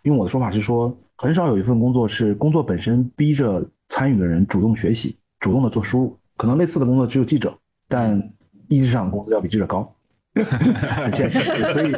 用我的说法是说，很少有一份工作是工作本身逼着参与的人主动学习、主动的做输入。可能类似的工作只有记者，但一级市场工资要比记者高。很现实，所以，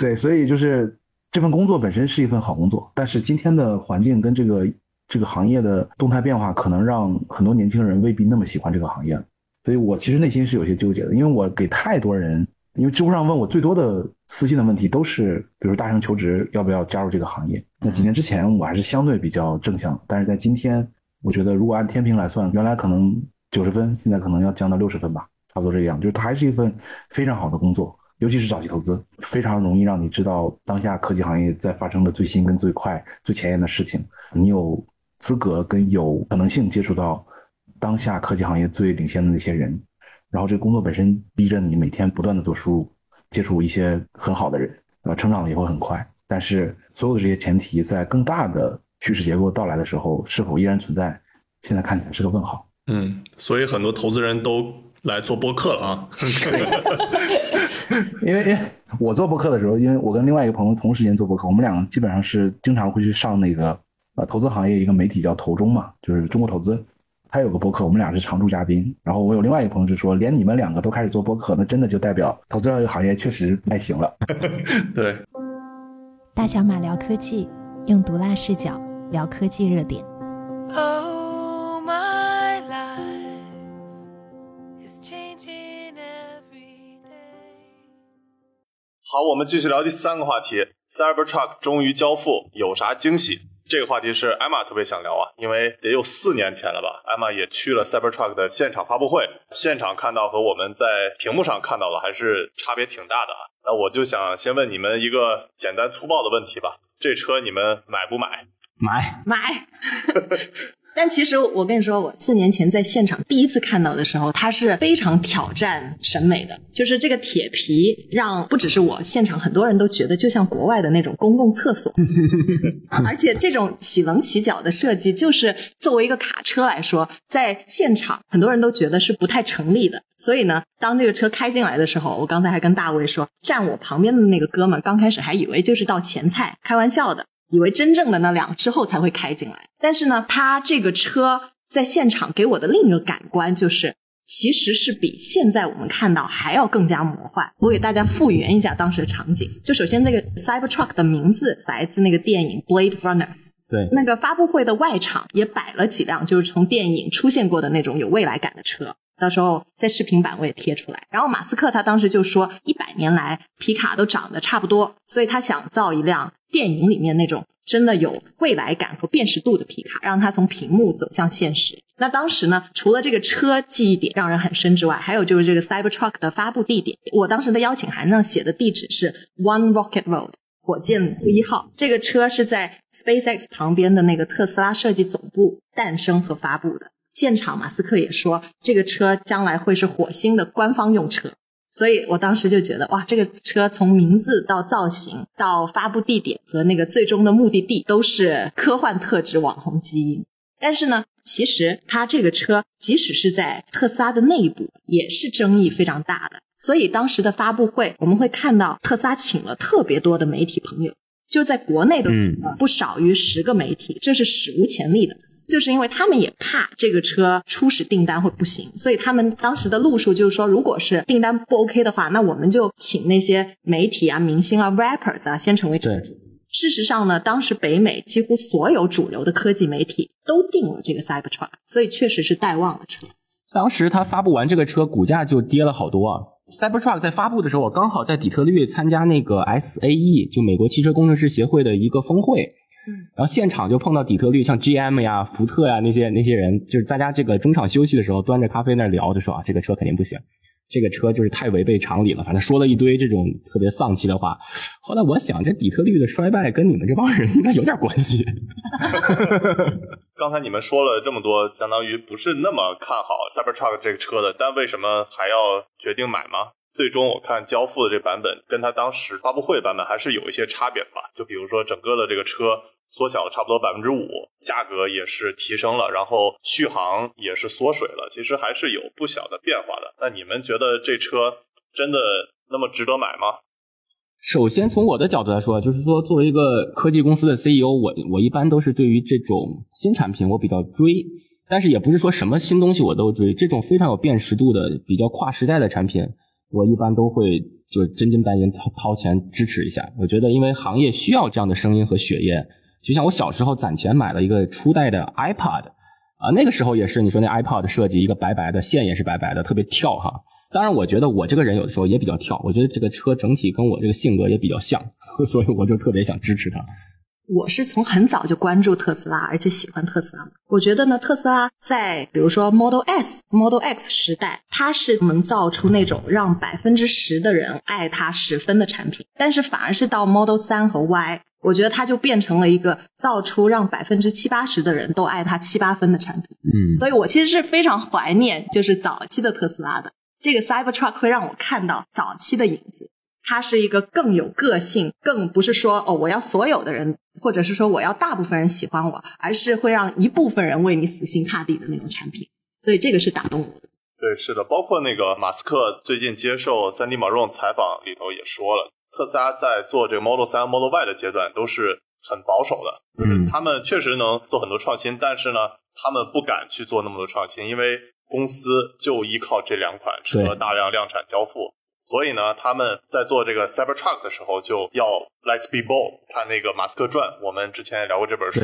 对，所以就是这份工作本身是一份好工作，但是今天的环境跟这个这个行业的动态变化，可能让很多年轻人未必那么喜欢这个行业所以我其实内心是有些纠结的，因为我给太多人，因为知乎上问我最多的私信的问题都是，比如大学求职要不要加入这个行业。那几年之前我还是相对比较正向，但是在今天，我觉得如果按天平来算，原来可能九十分，现在可能要降到六十分吧。差不多这样，就是它还是一份非常好的工作，尤其是早期投资，非常容易让你知道当下科技行业在发生的最新、跟最快、最前沿的事情。你有资格跟有可能性接触到当下科技行业最领先的那些人，然后这工作本身逼着你每天不断的做输入，接触一些很好的人，呃，成长也会很快。但是所有的这些前提，在更大的趋势结构到来的时候，是否依然存在？现在看起来是个问号。嗯，所以很多投资人都。来做播客了啊！因为因为我做播客的时候，因为我跟另外一个朋友同时间做播客，我们俩基本上是经常会去上那个呃投资行业一个媒体叫投中嘛，就是中国投资，他有个播客，我们俩是常驻嘉宾。然后我有另外一个朋友就说，连你们两个都开始做播客，那真的就代表投资这个行业确实不太行了。对，大小马聊科技，用毒辣视角聊科技热点。好，我们继续聊第三个话题，Cybertruck 终于交付，有啥惊喜？这个话题是艾玛特别想聊啊，因为得有四年前了吧，艾玛也去了 Cybertruck 的现场发布会，现场看到和我们在屏幕上看到的还是差别挺大的啊。那我就想先问你们一个简单粗暴的问题吧，这车你们买不买？买买。但其实我跟你说，我四年前在现场第一次看到的时候，它是非常挑战审美的。就是这个铁皮，让不只是我，现场很多人都觉得就像国外的那种公共厕所。而且这种起棱起角的设计，就是作为一个卡车来说，在现场很多人都觉得是不太成立的。所以呢，当这个车开进来的时候，我刚才还跟大卫说，站我旁边的那个哥们儿刚开始还以为就是道前菜，开玩笑的。以为真正的那辆之后才会开进来，但是呢，它这个车在现场给我的另一个感官就是，其实是比现在我们看到还要更加魔幻。我给大家复原一下当时的场景，就首先这个 Cybertruck 的名字来自那个电影 Blade Runner，对，那个发布会的外场也摆了几辆就是从电影出现过的那种有未来感的车。到时候在视频版我也贴出来。然后马斯克他当时就说，一百年来皮卡都长得差不多，所以他想造一辆电影里面那种真的有未来感和辨识度的皮卡，让它从屏幕走向现实。那当时呢，除了这个车记忆点让人很深之外，还有就是这个 Cybertruck 的发布地点。我当时的邀请函上写的地址是 One Rocket Road，火箭一号。这个车是在 SpaceX 旁边的那个特斯拉设计总部诞生和发布的。现场，马斯克也说，这个车将来会是火星的官方用车，所以我当时就觉得，哇，这个车从名字到造型到发布地点和那个最终的目的地都是科幻特质、网红基因。但是呢，其实它这个车即使是在特斯拉的内部，也是争议非常大的。所以当时的发布会，我们会看到特斯拉请了特别多的媒体朋友，就在国内都请了不少于十个媒体，这是史无前例的。就是因为他们也怕这个车初始订单会不行，所以他们当时的路数就是说，如果是订单不 OK 的话，那我们就请那些媒体啊、明星啊、rappers 啊先成为车主。事实上呢，当时北美几乎所有主流的科技媒体都订了这个 Cybertruck，所以确实是待望的车。当时他发布完这个车，股价就跌了好多啊。Cybertruck 在发布的时候，我刚好在底特律参加那个 SAE，就美国汽车工程师协会的一个峰会。然后现场就碰到底特律，像 GM 呀、福特呀那些那些人，就是大家这个中场休息的时候，端着咖啡那聊，就说啊，这个车肯定不行，这个车就是太违背常理了，反正说了一堆这种特别丧气的话。后来我想，这底特律的衰败跟你们这帮人应该有点关系。刚才你们说了这么多，相当于不是那么看好 Cybertruck 这个车的，但为什么还要决定买吗？最终我看交付的这版本跟它当时发布会版本还是有一些差别的吧，就比如说整个的这个车。缩小了差不多百分之五，价格也是提升了，然后续航也是缩水了，其实还是有不小的变化的。那你们觉得这车真的那么值得买吗？首先从我的角度来说，就是说作为一个科技公司的 CEO，我我一般都是对于这种新产品我比较追，但是也不是说什么新东西我都追。这种非常有辨识度的、比较跨时代的产品，我一般都会就真金白银掏掏钱支持一下。我觉得因为行业需要这样的声音和血液。就像我小时候攒钱买了一个初代的 iPod，啊，那个时候也是你说那 iPod 设计一个白白的线也是白白的，特别跳哈。当然，我觉得我这个人有的时候也比较跳，我觉得这个车整体跟我这个性格也比较像，所以我就特别想支持它。我是从很早就关注特斯拉，而且喜欢特斯拉。我觉得呢，特斯拉在比如说 Model S、Model X 时代，它是能造出那种让百分之十的人爱它十分的产品，但是反而是到 Model 三和 Y。我觉得它就变成了一个造出让百分之七八十的人都爱它七八分的产品。嗯，所以我其实是非常怀念就是早期的特斯拉的。这个 Cybertruck 会让我看到早期的影子。它是一个更有个性，更不是说哦我要所有的人，或者是说我要大部分人喜欢我，而是会让一部分人为你死心塌地的那种产品。所以这个是打动我的。对，是的，包括那个马斯克最近接受三 D 马龙采访里头也说了。特斯拉在做这个 Model 3、Model Y 的阶段都是很保守的，嗯，他们确实能做很多创新，但是呢，他们不敢去做那么多创新，因为公司就依靠这两款车大量量产交付，所以呢，他们在做这个 Cybertruck 的时候就要 Let's be bold，看那个马斯克传，我们之前也聊过这本书，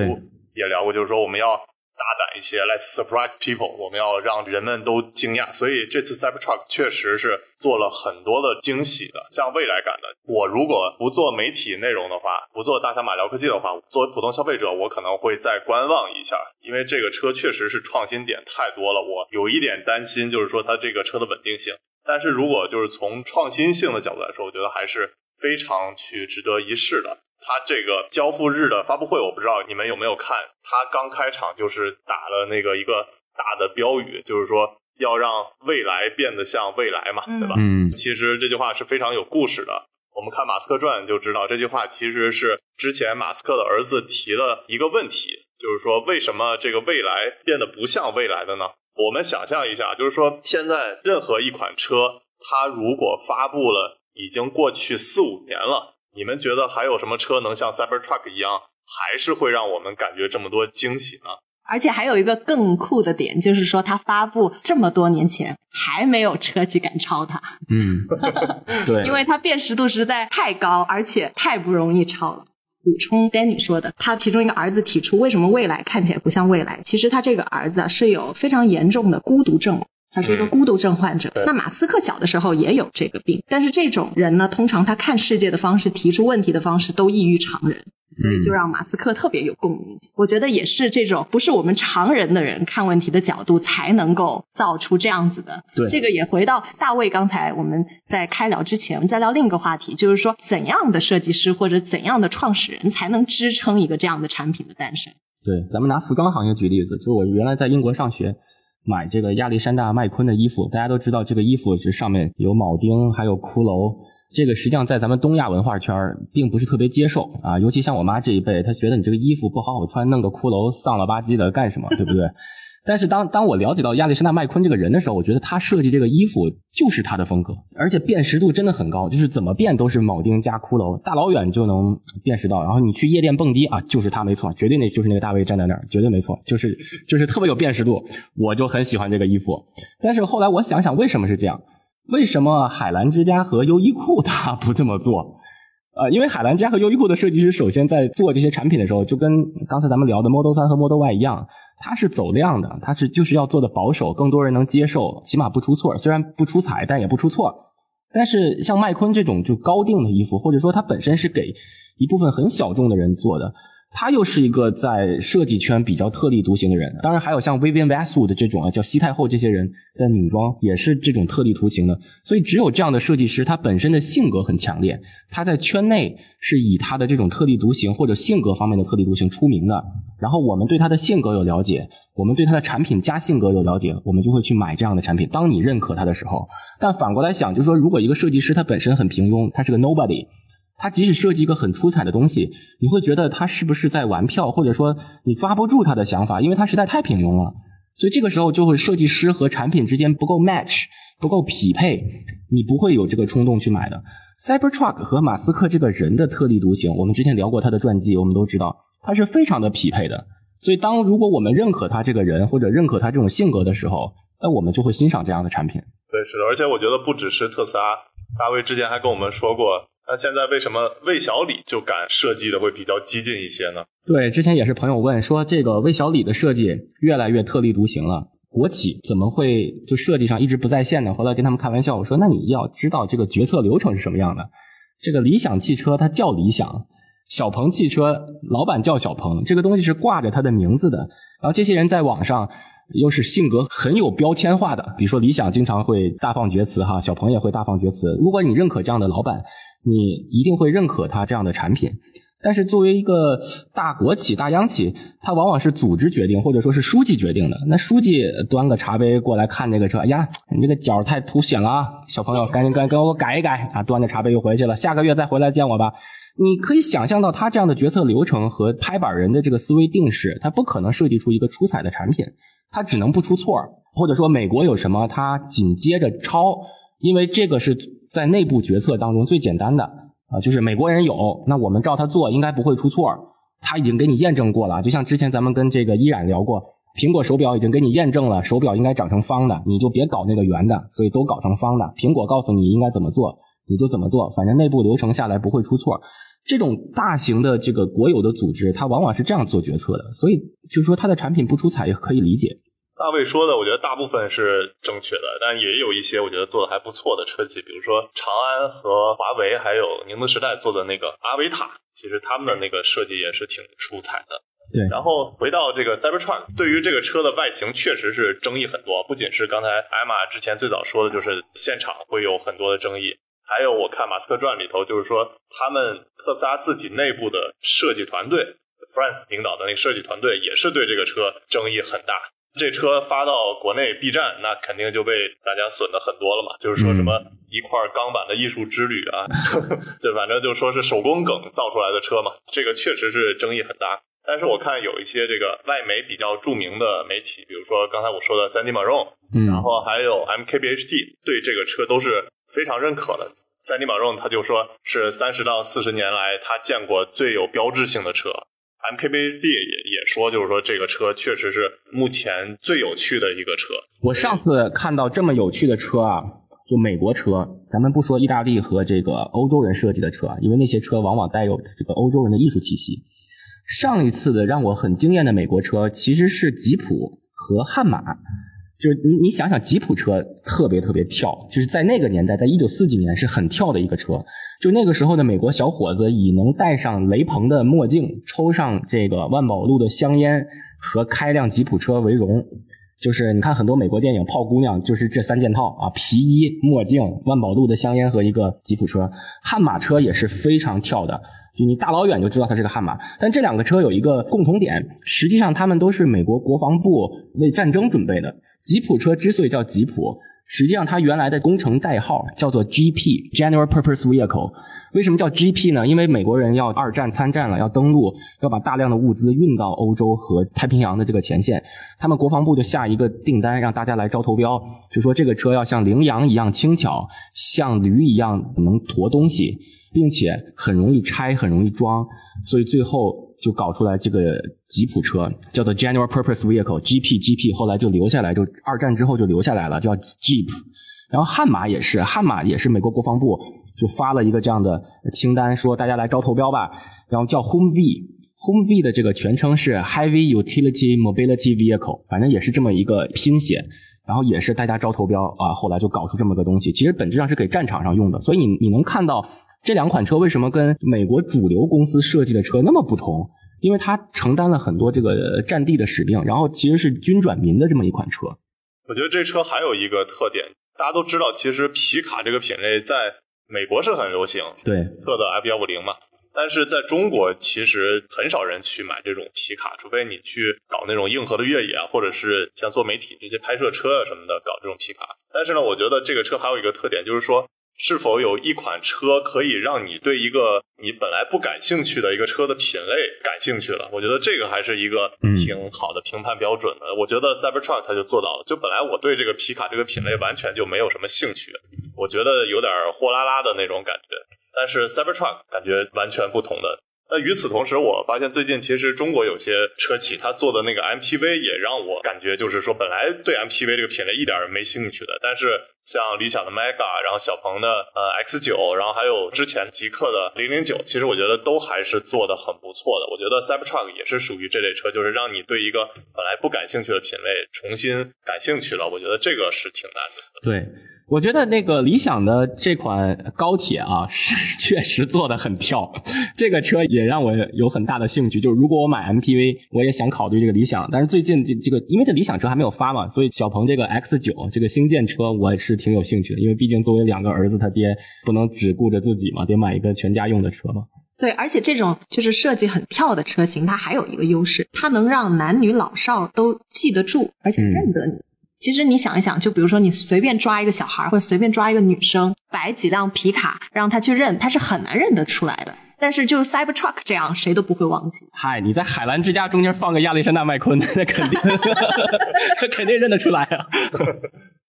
也聊过，就是说我们要。大胆一些，Let's surprise people！我们要让人们都惊讶。所以这次 Cybertruck 确实是做了很多的惊喜的，像未来感的。我如果不做媒体内容的话，不做大小马聊科技的话，作为普通消费者，我可能会再观望一下，因为这个车确实是创新点太多了，我有一点担心，就是说它这个车的稳定性。但是如果就是从创新性的角度来说，我觉得还是非常去值得一试的。它这个交付日的发布会，我不知道你们有没有看，他刚开场就是打了那个一个大的标语，就是说要让未来变得像未来嘛，对吧？嗯，其实这句话是非常有故事的。我们看马斯克传就知道，这句话其实是之前马斯克的儿子提了一个问题，就是说为什么这个未来变得不像未来的呢？我们想象一下，就是说现在任何一款车，它如果发布了，已经过去四五年了，你们觉得还有什么车能像 Cybertruck 一样，还是会让我们感觉这么多惊喜呢？而且还有一个更酷的点，就是说它发布这么多年前，还没有车企敢超它。嗯，对，因为它辨识度实在太高，而且太不容易超了。补充 Danny 说的，他其中一个儿子提出，为什么未来看起来不像未来？其实他这个儿子啊是有非常严重的孤独症，他是一个孤独症患者。那马斯克小的时候也有这个病，但是这种人呢，通常他看世界的方式、提出问题的方式都异于常人。所以就让马斯克特别有共鸣。我觉得也是这种不是我们常人的人看问题的角度，才能够造出这样子的。对，这个也回到大卫刚才我们在开聊之前，我们再聊另一个话题，就是说怎样的设计师或者怎样的创始人才能支撑一个这样的产品的诞生？对，咱们拿服装行业举例子，就是我原来在英国上学，买这个亚历山大麦昆的衣服，大家都知道这个衣服是上面有铆钉，还有骷髅。这个实际上在咱们东亚文化圈并不是特别接受啊，尤其像我妈这一辈，她觉得你这个衣服不好好穿，弄个骷髅丧了吧唧的干什么，对不对？但是当当我了解到亚历山大麦昆这个人的时候，我觉得他设计这个衣服就是他的风格，而且辨识度真的很高，就是怎么变都是铆钉加骷髅，大老远就能辨识到。然后你去夜店蹦迪啊，就是他没错，绝对那就是那个大卫站在那儿，绝对没错，就是就是特别有辨识度，我就很喜欢这个衣服。但是后来我想想，为什么是这样？为什么海澜之家和优衣库他 不这么做？呃，因为海澜之家和优衣库的设计师首先在做这些产品的时候，就跟刚才咱们聊的 Model 3和 Model Y 一样，它是走量的，它是就是要做的保守，更多人能接受，起码不出错。虽然不出彩，但也不出错。但是像麦昆这种就高定的衣服，或者说它本身是给一部分很小众的人做的。他又是一个在设计圈比较特立独行的人，当然还有像 Vivienne Westwood 这种啊，叫西太后这些人在女装也是这种特立独行的。所以只有这样的设计师，他本身的性格很强烈，他在圈内是以他的这种特立独行或者性格方面的特立独行出名的。然后我们对他的性格有了解，我们对他的产品加性格有了解，我们就会去买这样的产品。当你认可他的时候，但反过来想，就是说如果一个设计师他本身很平庸，他是个 nobody。他即使设计一个很出彩的东西，你会觉得他是不是在玩票，或者说你抓不住他的想法，因为他实在太平庸了。所以这个时候就会设计师和产品之间不够 match，不够匹配，你不会有这个冲动去买的。Cybertruck 和马斯克这个人的特立独行，我们之前聊过他的传记，我们都知道他是非常的匹配的。所以当如果我们认可他这个人或者认可他这种性格的时候，那我们就会欣赏这样的产品。对，是的，而且我觉得不只是特斯拉，大卫之前还跟我们说过。那现在为什么魏小李就敢设计的会比较激进一些呢？对，之前也是朋友问说，这个魏小李的设计越来越特立独行了，国企怎么会就设计上一直不在线呢？后来跟他们开玩笑，我说那你要知道这个决策流程是什么样的。这个理想汽车它叫理想，小鹏汽车老板叫小鹏，这个东西是挂着他的名字的。然后这些人在网上又是性格很有标签化的，比如说理想经常会大放厥词哈，小鹏也会大放厥词。如果你认可这样的老板。你一定会认可他这样的产品，但是作为一个大国企、大央企，它往往是组织决定，或者说是书记决定的。那书记端个茶杯过来看这个车，哎呀，你这个角太凸显了啊！小朋友，赶紧赶紧给我改一改啊！端着茶杯又回去了，下个月再回来见我吧。你可以想象到他这样的决策流程和拍板人的这个思维定式，他不可能设计出一个出彩的产品，他只能不出错，或者说美国有什么，他紧接着抄，因为这个是。在内部决策当中最简单的啊，就是美国人有，那我们照他做应该不会出错。他已经给你验证过了，就像之前咱们跟这个依然聊过，苹果手表已经给你验证了，手表应该长成方的，你就别搞那个圆的，所以都搞成方的。苹果告诉你应该怎么做，你就怎么做，反正内部流程下来不会出错。这种大型的这个国有的组织，它往往是这样做决策的，所以就是说它的产品不出彩也可以理解。大卫说的，我觉得大部分是正确的，但也有一些我觉得做的还不错的车企，比如说长安和华为，还有宁德时代做的那个阿维塔，其实他们的那个设计也是挺出彩的。对然后回到这个 Cybertruck，对于这个车的外形确实是争议很多，不仅是刚才艾玛之前最早说的，就是现场会有很多的争议，还有我看马斯克传里头，就是说他们特斯拉自己内部的设计团队，France 领导的那个设计团队也是对这个车争议很大。这车发到国内 B 站，那肯定就被大家损的很多了嘛。就是说什么一块钢板的艺术之旅啊，对，反正就说是手工梗造出来的车嘛。这个确实是争议很大。但是我看有一些这个外媒比较著名的媒体，比如说刚才我说的三 D 马荣，嗯然后还有 MKBHD，对这个车都是非常认可的。三 D 马荣他就说是三十到四十年来他见过最有标志性的车。MKB 列也也说，就是说这个车确实是目前最有趣的一个车。我上次看到这么有趣的车啊，就美国车，咱们不说意大利和这个欧洲人设计的车，因为那些车往往带有这个欧洲人的艺术气息。上一次的让我很惊艳的美国车其实是吉普和悍马，就是你你想想，吉普车特别特别跳，就是在那个年代，在一九四几年是很跳的一个车。就那个时候的美国小伙子，以能戴上雷朋的墨镜、抽上这个万宝路的香烟和开辆吉普车为荣。就是你看很多美国电影泡姑娘，就是这三件套啊：皮衣、墨镜、万宝路的香烟和一个吉普车。悍马车也是非常跳的，就你大老远就知道它是个悍马。但这两个车有一个共同点，实际上它们都是美国国防部为战争准备的。吉普车之所以叫吉普，实际上它原来的工程代号叫做 GP（General Purpose Vehicle）。为什么叫 GP 呢？因为美国人要二战参战了，要登陆，要把大量的物资运到欧洲和太平洋的这个前线。他们国防部就下一个订单，让大家来招投标，就说这个车要像羚羊一样轻巧，像驴一样能驮东西，并且很容易拆，很容易装。所以最后就搞出来这个吉普车，叫做 General Purpose Vehicle（GP）。GP 后来就留下来，就二战之后就留下来了，叫 Jeep。然后悍马也是，悍马也是美国国防部就发了一个这样的清单，说大家来招投标吧。然后叫 Humvee，Humvee 的这个全称是 Heavy Utility Mobility Vehicle，反正也是这么一个拼写。然后也是大家招投标啊，后来就搞出这么个东西。其实本质上是给战场上用的，所以你你能看到这两款车为什么跟美国主流公司设计的车那么不同？因为它承担了很多这个战地的使命，然后其实是军转民的这么一款车。我觉得这车还有一个特点，大家都知道，其实皮卡这个品类在美国是很流行，对，特的 F 幺五零嘛。但是在中国，其实很少人去买这种皮卡，除非你去搞那种硬核的越野啊，或者是像做媒体这些拍摄车啊什么的搞这种皮卡。但是呢，我觉得这个车还有一个特点，就是说是否有一款车可以让你对一个你本来不感兴趣的一个车的品类感兴趣了？我觉得这个还是一个挺好的评判标准的。我觉得 Cybertruck 它就做到了。就本来我对这个皮卡这个品类完全就没有什么兴趣，我觉得有点货拉拉的那种感觉。但是 Cybertruck 感觉完全不同的。那与此同时，我发现最近其实中国有些车企，它做的那个 MPV 也让我感觉就是说，本来对 MPV 这个品类一点没兴趣的，但是像理想的 Mega，然后小鹏的呃 X 九，然后还有之前极客的零零九，其实我觉得都还是做的很不错的。我觉得 Cybertruck 也是属于这类车，就是让你对一个本来不感兴趣的品类重新感兴趣了。我觉得这个是挺难的。对，我觉得那个理想的这款高铁啊，是确实做的很跳。这个车也让我有很大的兴趣。就是如果我买 MPV，我也想考虑这个理想。但是最近这这个，因为这理想车还没有发嘛，所以小鹏这个 X 九这个星舰车，我也是挺有兴趣的。因为毕竟作为两个儿子他爹，不能只顾着自己嘛，得买一个全家用的车嘛。对，而且这种就是设计很跳的车型，它还有一个优势，它能让男女老少都记得住，而且认得你。其实你想一想，就比如说你随便抓一个小孩，或者随便抓一个女生，摆几辆皮卡让他去认，他是很难认得出来的。但是就是 Cybertruck 这样，谁都不会忘记。嗨，你在海澜之家中间放个亚历山大麦昆，那肯定，那肯定认得出来啊。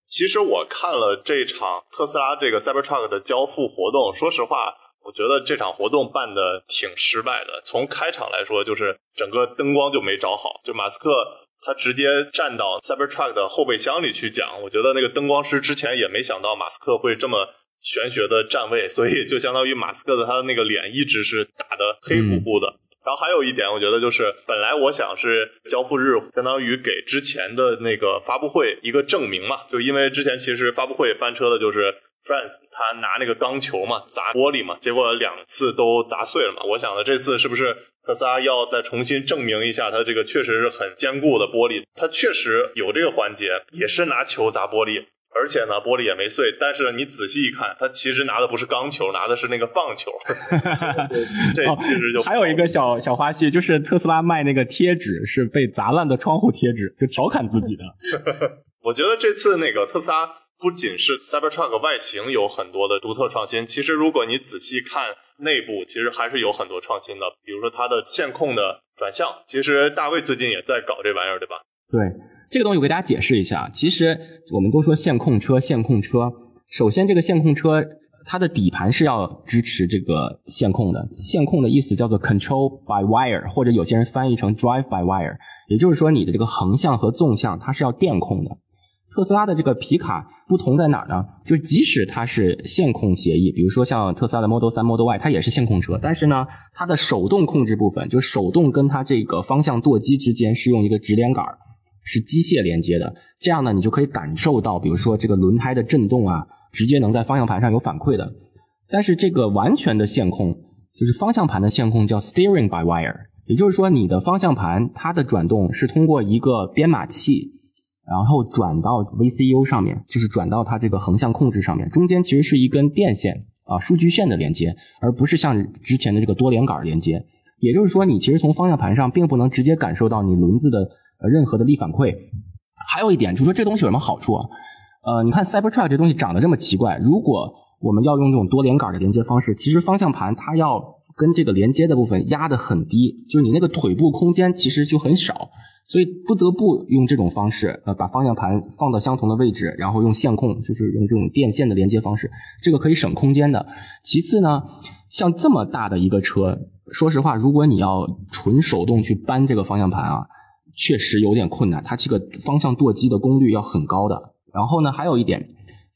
其实我看了这场特斯拉这个 Cybertruck 的交付活动，说实话，我觉得这场活动办的挺失败的。从开场来说，就是整个灯光就没找好，就马斯克他直接站到 Cybertruck 的后备箱里去讲。我觉得那个灯光师之前也没想到马斯克会这么玄学的站位，所以就相当于马斯克的他的那个脸一直是打的黑乎乎的。然后还有一点，我觉得就是本来我想是交付日，相当于给之前的那个发布会一个证明嘛，就因为之前其实发布会翻车的就是 France，他拿那个钢球嘛砸玻璃嘛，结果两次都砸碎了嘛。我想的这次是不是特斯拉要再重新证明一下，它这个确实是很坚固的玻璃，它确实有这个环节，也是拿球砸玻璃。而且呢，玻璃也没碎。但是你仔细一看，它其实拿的不是钢球，拿的是那个棒球。这其实就还有一个小小花絮，就是特斯拉卖那个贴纸是被砸烂的窗户贴纸，就调侃自己的。我觉得这次那个特斯拉不仅是 Cybertruck 外形有很多的独特创新，其实如果你仔细看内部，其实还是有很多创新的。比如说它的线控的转向，其实大卫最近也在搞这玩意儿，对吧？对。这个东西我给大家解释一下，其实我们都说线控车，线控车。首先，这个线控车它的底盘是要支持这个线控的。线控的意思叫做 control by wire，或者有些人翻译成 drive by wire，也就是说你的这个横向和纵向它是要电控的。特斯拉的这个皮卡不同在哪儿呢？就即使它是线控协议，比如说像特斯拉的 Model 3、Model Y，它也是线控车，但是呢，它的手动控制部分，就是手动跟它这个方向舵机之间是用一个直连杆儿。是机械连接的，这样呢，你就可以感受到，比如说这个轮胎的震动啊，直接能在方向盘上有反馈的。但是这个完全的线控，就是方向盘的线控叫 steering by wire，也就是说你的方向盘它的转动是通过一个编码器，然后转到 VCU 上面，就是转到它这个横向控制上面，中间其实是一根电线啊，数据线的连接，而不是像之前的这个多连杆连接。也就是说，你其实从方向盘上并不能直接感受到你轮子的。任何的力反馈，还有一点就是说这东西有什么好处啊？呃，你看 Cybertruck 这东西长得这么奇怪，如果我们要用这种多连杆的连接方式，其实方向盘它要跟这个连接的部分压得很低，就是你那个腿部空间其实就很少，所以不得不用这种方式，呃，把方向盘放到相同的位置，然后用线控，就是用这种电线的连接方式，这个可以省空间的。其次呢，像这么大的一个车，说实话，如果你要纯手动去搬这个方向盘啊。确实有点困难，它这个方向舵机的功率要很高的。然后呢，还有一点，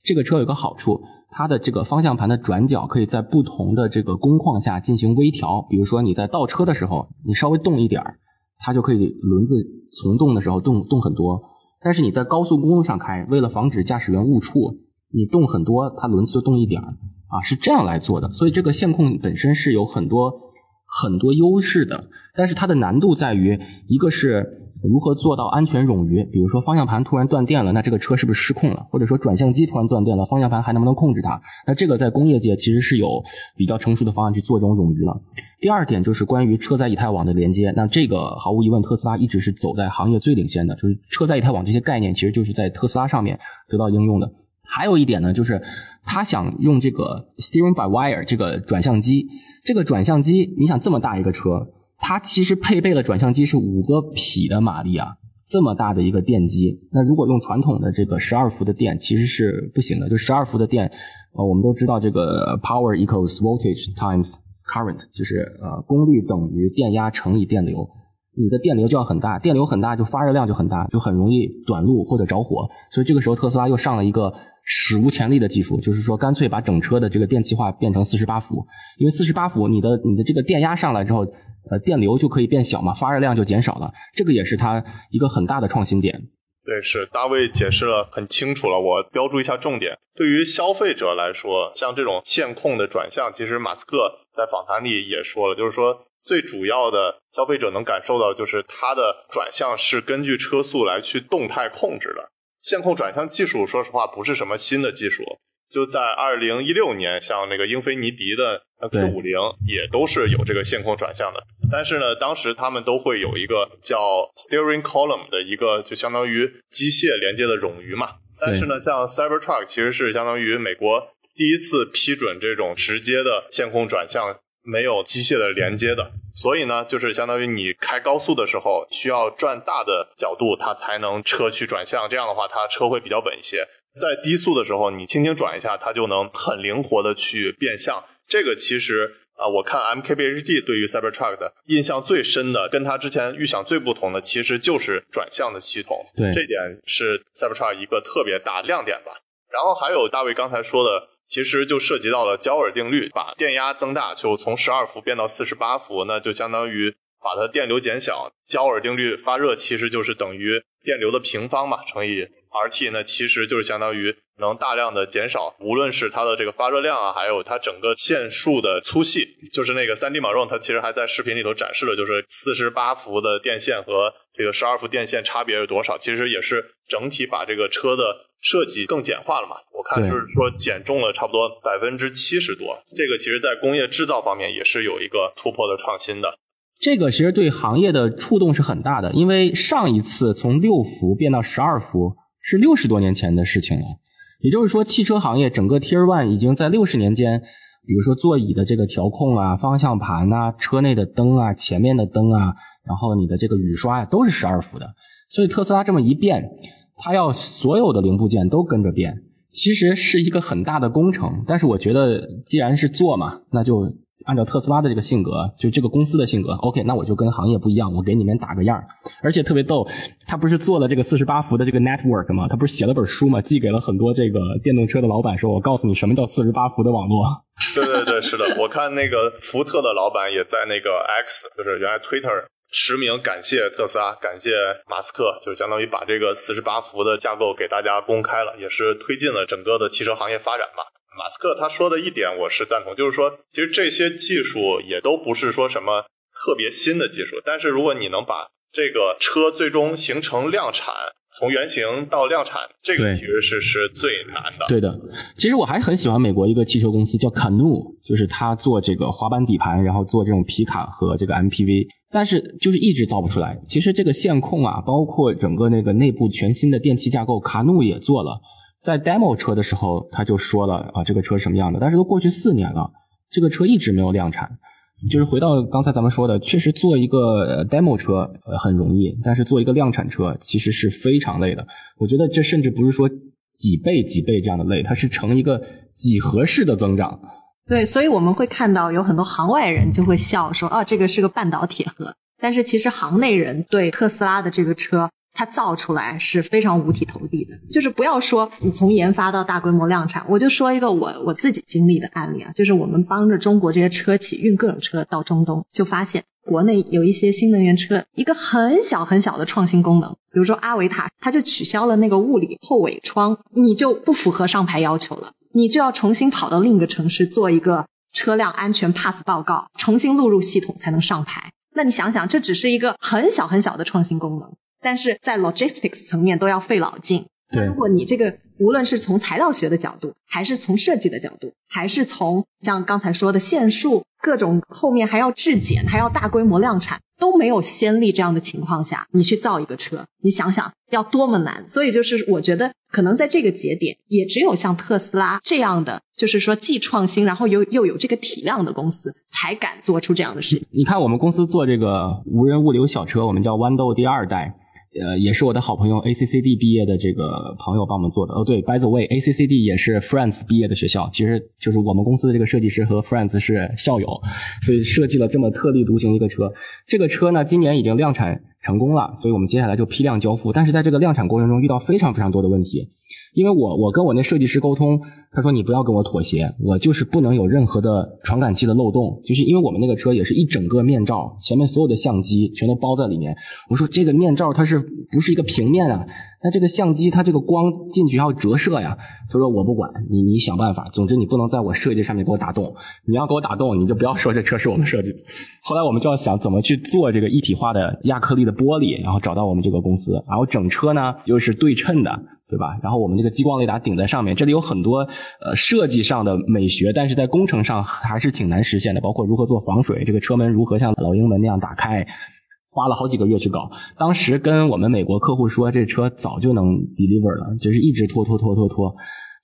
这个车有个好处，它的这个方向盘的转角可以在不同的这个工况下进行微调。比如说你在倒车的时候，你稍微动一点儿，它就可以轮子从动的时候动动很多。但是你在高速公路上开，为了防止驾驶员误触，你动很多，它轮子就动一点儿啊，是这样来做的。所以这个线控本身是有很多很多优势的，但是它的难度在于一个是。如何做到安全冗余？比如说方向盘突然断电了，那这个车是不是失控了？或者说转向机突然断电了，方向盘还能不能控制它？那这个在工业界其实是有比较成熟的方案去做这种冗余了。第二点就是关于车载以太网的连接，那这个毫无疑问，特斯拉一直是走在行业最领先的，就是车载以太网这些概念其实就是在特斯拉上面得到应用的。还有一点呢，就是他想用这个 steering by wire 这个转向机，这个转向机，你想这么大一个车。它其实配备了转向机是五个匹的马力啊，这么大的一个电机，那如果用传统的这个十二伏的电其实是不行的。就十二伏的电，呃，我们都知道这个 power equals voltage times current，就是呃功率等于电压乘以电流，你的电流就要很大，电流很大就发热量就很大，就很容易短路或者着火。所以这个时候特斯拉又上了一个史无前例的技术，就是说干脆把整车的这个电气化变成四十八伏，因为四十八伏你的你的这个电压上来之后。呃，电流就可以变小嘛，发热量就减少了，这个也是它一个很大的创新点。对，是大卫解释了很清楚了，我标注一下重点。对于消费者来说，像这种线控的转向，其实马斯克在访谈里也说了，就是说最主要的消费者能感受到，就是它的转向是根据车速来去动态控制的。线控转向技术，说实话不是什么新的技术。就在二零一六年，像那个英菲尼迪的 Q 五零也都是有这个线控转向的，但是呢，当时他们都会有一个叫 steering column 的一个，就相当于机械连接的冗余嘛。但是呢，像 Cybertruck 其实是相当于美国第一次批准这种直接的线控转向，没有机械的连接的，所以呢，就是相当于你开高速的时候需要转大的角度，它才能车去转向，这样的话它车会比较稳一些。在低速的时候，你轻轻转一下，它就能很灵活的去变向。这个其实啊，我看 MKBHD 对于 Cybertruck 的印象最深的，跟它之前预想最不同的，其实就是转向的系统。对，这点是 Cybertruck 一个特别大亮点吧。然后还有大卫刚才说的其实就涉及到了焦耳定律，把电压增大，就从十二伏变到四十八伏，那就相当于把它电流减小。焦耳定律发热其实就是等于电流的平方嘛，乘以 RT，那其实就是相当于能大量的减少，无论是它的这个发热量啊，还有它整个线束的粗细。就是那个三 D 马 o 它其实还在视频里头展示了，就是四十八伏的电线和这个十二伏电线差别是多少，其实也是整体把这个车的。设计更简化了嘛？我看是说减重了差不多百分之七十多，这个其实在工业制造方面也是有一个突破的创新的。这个其实对行业的触动是很大的，因为上一次从六伏变到十二伏是六十多年前的事情了。也就是说，汽车行业整个 Tier One 已经在六十年间，比如说座椅的这个调控啊、方向盘呐、车内的灯啊、前面的灯啊，然后你的这个雨刷呀，都是十二伏的。所以特斯拉这么一变。它要所有的零部件都跟着变，其实是一个很大的工程。但是我觉得，既然是做嘛，那就按照特斯拉的这个性格，就这个公司的性格，OK，那我就跟行业不一样，我给你们打个样而且特别逗，他不是做了这个四十八伏的这个 network 吗？他不是写了本书吗？寄给了很多这个电动车的老板，说我告诉你什么叫四十八伏的网络。对对对，是的，我看那个福特的老板也在那个 X，就是原来 Twitter。实名感谢特斯拉，感谢马斯克，就相当于把这个四十八伏的架构给大家公开了，也是推进了整个的汽车行业发展吧。马斯克他说的一点我是赞同，就是说其实这些技术也都不是说什么特别新的技术，但是如果你能把这个车最终形成量产，从原型到量产，这个其实是是最难的。对的，其实我还很喜欢美国一个汽车公司叫 Canoo，就是他做这个滑板底盘，然后做这种皮卡和这个 MPV。但是就是一直造不出来。其实这个线控啊，包括整个那个内部全新的电气架构，卡努也做了。在 demo 车的时候，他就说了啊，这个车什么样的。但是都过去四年了，这个车一直没有量产。就是回到刚才咱们说的，确实做一个 demo 车呃很容易，但是做一个量产车其实是非常累的。我觉得这甚至不是说几倍几倍这样的累，它是成一个几何式的增长。对，所以我们会看到有很多行外人就会笑说：“啊，这个是个半导铁盒。”但是其实行内人对特斯拉的这个车，它造出来是非常五体投地的。就是不要说你从研发到大规模量产，我就说一个我我自己经历的案例啊，就是我们帮着中国这些车企运各种车到中东，就发现国内有一些新能源车一个很小很小的创新功能，比如说阿维塔，它就取消了那个物理后尾窗，你就不符合上牌要求了。你就要重新跑到另一个城市做一个车辆安全 pass 报告，重新录入系统才能上牌。那你想想，这只是一个很小很小的创新功能，但是在 logistics 层面都要费老劲。对，如果你这个无论是从材料学的角度，还是从设计的角度，还是从像刚才说的线束各种后面还要质检，还要大规模量产。都没有先例这样的情况下，你去造一个车，你想想要多么难。所以就是我觉得，可能在这个节点，也只有像特斯拉这样的，就是说既创新，然后又又有这个体量的公司，才敢做出这样的事情。你看，我们公司做这个无人物流小车，我们叫豌豆第二代。呃，也是我的好朋友 ACCD 毕业的这个朋友帮我们做的。哦，对，By the way，ACCD 也是 Friends 毕业的学校，其实就是我们公司的这个设计师和 Friends 是校友，所以设计了这么特立独行一个车。这个车呢，今年已经量产成功了，所以我们接下来就批量交付。但是在这个量产过程中遇到非常非常多的问题。因为我我跟我那设计师沟通，他说你不要跟我妥协，我就是不能有任何的传感器的漏洞，就是因为我们那个车也是一整个面罩，前面所有的相机全都包在里面。我说这个面罩它是不是一个平面啊？那这个相机它这个光进去还要折射呀。他说我不管你，你想办法，总之你不能在我设计上面给我打洞。你要给我打洞，你就不要说这车是我们设计。后来我们就要想怎么去做这个一体化的亚克力的玻璃，然后找到我们这个公司，然后整车呢又是对称的。对吧？然后我们这个激光雷达顶在上面，这里有很多呃设计上的美学，但是在工程上还是挺难实现的。包括如何做防水，这个车门如何像老鹰门那样打开，花了好几个月去搞。当时跟我们美国客户说，这车早就能 deliver 了，就是一直拖拖拖拖拖，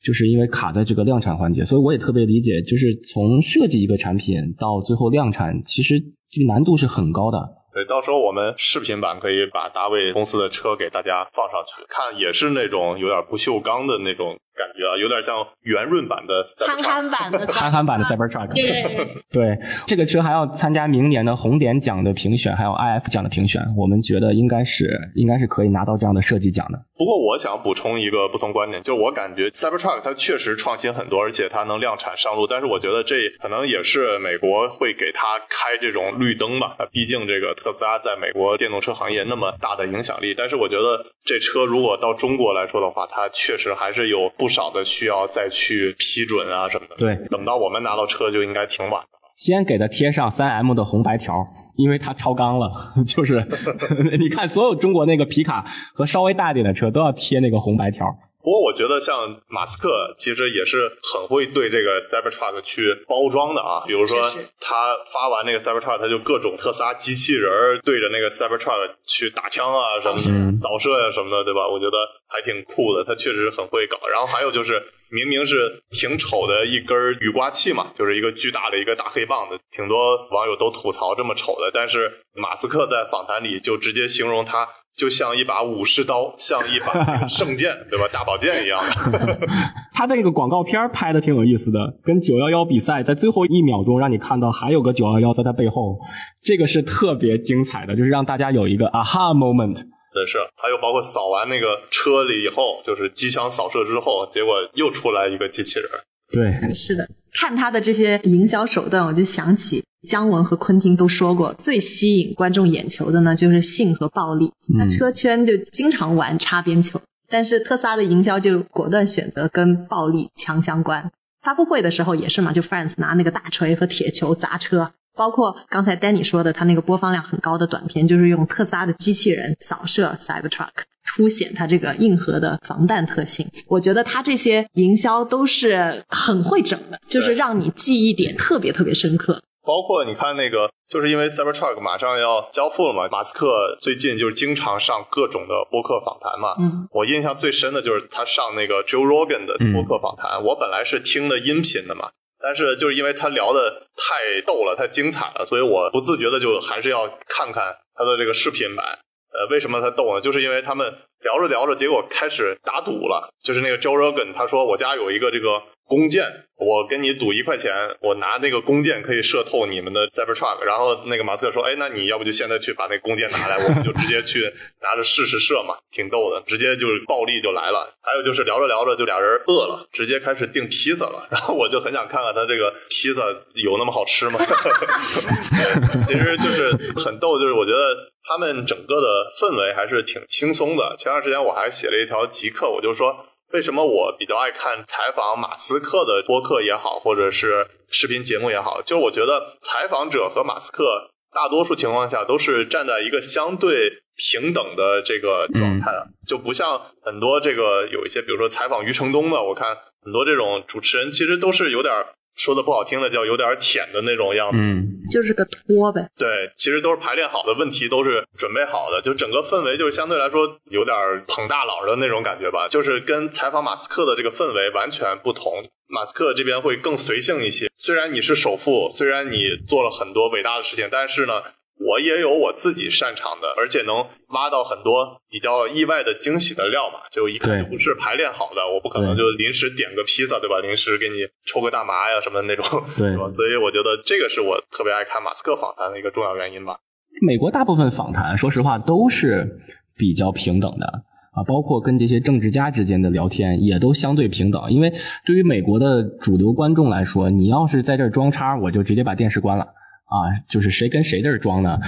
就是因为卡在这个量产环节。所以我也特别理解，就是从设计一个产品到最后量产，其实这难度是很高的。对，到时候我们视频版可以把大卫公司的车给大家放上去看，也是那种有点不锈钢的那种感觉啊，有点像圆润版的 憨憨版的憨憨版的 Cybertruck。对对，这个车还要参加明年的红点奖的评选，还有 IF 奖的评选，我们觉得应该是应该是可以拿到这样的设计奖的。不过我想补充一个不同观点，就是我感觉 Cybertruck 它确实创新很多，而且它能量产上路，但是我觉得这可能也是美国会给它开这种绿灯吧。毕竟这个特斯拉在美国电动车行业那么大的影响力，但是我觉得这车如果到中国来说的话，它确实还是有不少的需要再去批准啊什么的。对，等到我们拿到车就应该挺晚的。先给它贴上三 M 的红白条，因为它超纲了。就是 你看，所有中国那个皮卡和稍微大一点的车都要贴那个红白条。不过我觉得像马斯克其实也是很会对这个 Cybertruck 去包装的啊，比如说他发完那个 Cybertruck，他就各种特斯拉机器人儿对着那个 Cybertruck 去打枪啊什么的，扫射呀、什么的，对吧？我觉得还挺酷的，他确实很会搞。然后还有就是明明是挺丑的一根雨刮器嘛，就是一个巨大的一个大黑棒子，挺多网友都吐槽这么丑的，但是马斯克在访谈里就直接形容它就像一把武士刀，像一把 圣剑，对吧？大宝剑一样的。他那个广告片拍的挺有意思的，跟九幺幺比赛在最后一秒钟让你看到还有个九幺幺在他背后，这个是特别精彩的，就是让大家有一个 aha moment。真是，还有包括扫完那个车里以后，就是机枪扫射之后，结果又出来一个机器人。对，是的，看他的这些营销手段，我就想起姜文和昆汀都说过，最吸引观众眼球的呢就是性和暴力。那车圈就经常玩擦边球，但是特斯拉的营销就果断选择跟暴力强相关。发布会的时候也是嘛，就 Friends 拿那个大锤和铁球砸车，包括刚才 Danny 说的，他那个播放量很高的短片，就是用特斯拉的机器人扫射 Cybertruck，凸显它这个硬核的防弹特性。我觉得他这些营销都是很会整的，就是让你记忆点特别特别深刻。包括你看那个，就是因为 Cybertruck 马上要交付了嘛，马斯克最近就是经常上各种的播客访谈嘛。嗯，我印象最深的就是他上那个 Joe Rogan 的播客访谈，我本来是听的音频的嘛，但是就是因为他聊的太逗了，太精彩了，所以我不自觉的就还是要看看他的这个视频版。呃，为什么他逗呢？就是因为他们聊着聊着，结果开始打赌了。就是那个 Joe Rogan，他说我家有一个这个弓箭，我跟你赌一块钱，我拿那个弓箭可以射透你们的 Cybertruck。然后那个马斯克说，哎，那你要不就现在去把那弓箭拿来，我们就直接去拿着试试射嘛，挺逗的，直接就是暴力就来了。还有就是聊着聊着就俩人饿了，直接开始订披萨了。然后我就很想看看他这个披萨有那么好吃吗？对 其实就是很逗，就是我觉得他们整个的氛围还是挺轻松的。前段时间我还写了一条极客，我就说为什么我比较爱看采访马斯克的播客也好，或者是视频节目也好，就是我觉得采访者和马斯克大多数情况下都是站在一个相对平等的这个状态啊，就不像很多这个有一些，比如说采访余承东的，我看很多这种主持人其实都是有点说的不好听的叫有点舔的那种样子。嗯，就是个托呗。对，其实都是排练好的，问题都是准备好的，就整个氛围就是相对来说有点捧大佬的那种感觉吧，就是跟采访马斯克的这个氛围完全不同。马斯克这边会更随性一些，虽然你是首富，虽然你做了很多伟大的事情，但是呢，我也有我自己擅长的，而且能挖到很多比较意外的惊喜的料嘛，就一看就不是排练好的，我不可能就临时点个披萨，对吧？临时给你抽个大麻呀什么的那种，对吧？所以我觉得这个是我特别爱看马斯克访谈的一个重要原因吧。美国大部分访谈，说实话都是比较平等的啊，包括跟这些政治家之间的聊天也都相对平等。因为对于美国的主流观众来说，你要是在这儿装叉，我就直接把电视关了。啊，就是谁跟谁这儿装呢？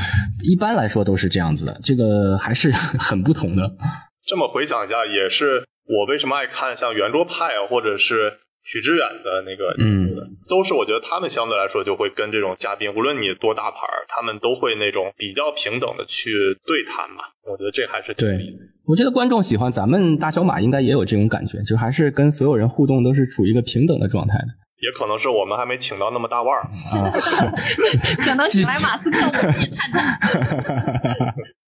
一般来说都是这样子的，这个还是 很不同的。这么回想一下，也是我为什么爱看像圆桌派啊，或者是许知远的那个，嗯，都是我觉得他们相对来说就会跟这种嘉宾，无论你多大牌儿，他们都会那种比较平等的去对谈嘛。我觉得这还是挺对。我觉得观众喜欢咱们大小马，应该也有这种感觉，就还是跟所有人互动都是处于一个平等的状态的也可能是我们还没请到那么大腕儿，啊。可能请来马斯克，我们也颤颤。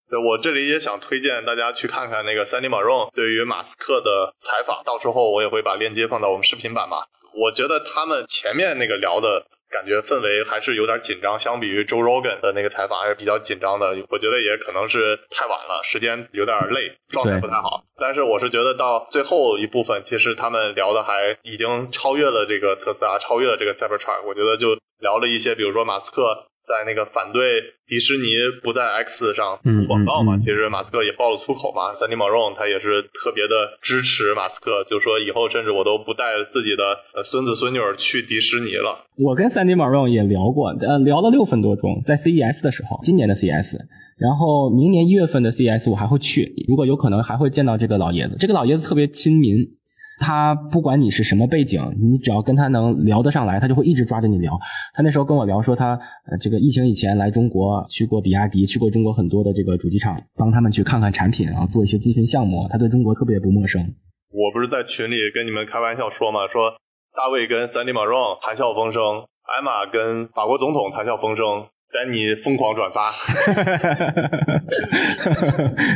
对，我这里也想推荐大家去看看那个 Sandy Marone 对于马斯克的采访，到时候我也会把链接放到我们视频版吧。我觉得他们前面那个聊的感觉氛围还是有点紧张，相比于 Joe Rogan 的那个采访还是比较紧张的。我觉得也可能是太晚了，时间有点累，状态不太好。但是我是觉得到最后一部分，其实他们聊的还已经超越了这个特斯拉，超越了这个 Cybertruck。我觉得就聊了一些，比如说马斯克。在那个反对迪士尼不在 X 上做广告嘛，其实马斯克也爆了粗口嘛。三 D Maron 他也是特别的支持马斯克，就说以后甚至我都不带自己的孙子孙女去迪士尼了。我跟三 D Maron 也聊过，呃，聊了六分多钟，在 CES 的时候，今年的 CES，然后明年一月份的 CES 我还会去，如果有可能还会见到这个老爷子。这个老爷子特别亲民。他不管你是什么背景，你只要跟他能聊得上来，他就会一直抓着你聊。他那时候跟我聊说，他呃这个疫情以前来中国，去过比亚迪，去过中国很多的这个主机厂，帮他们去看看产品，然后做一些咨询项目。他对中国特别不陌生。我不是在群里跟你们开玩笑说嘛，说大卫跟 Sandy Maron 谈笑风生，艾玛跟法国总统谈笑风生。丹尼疯狂转发，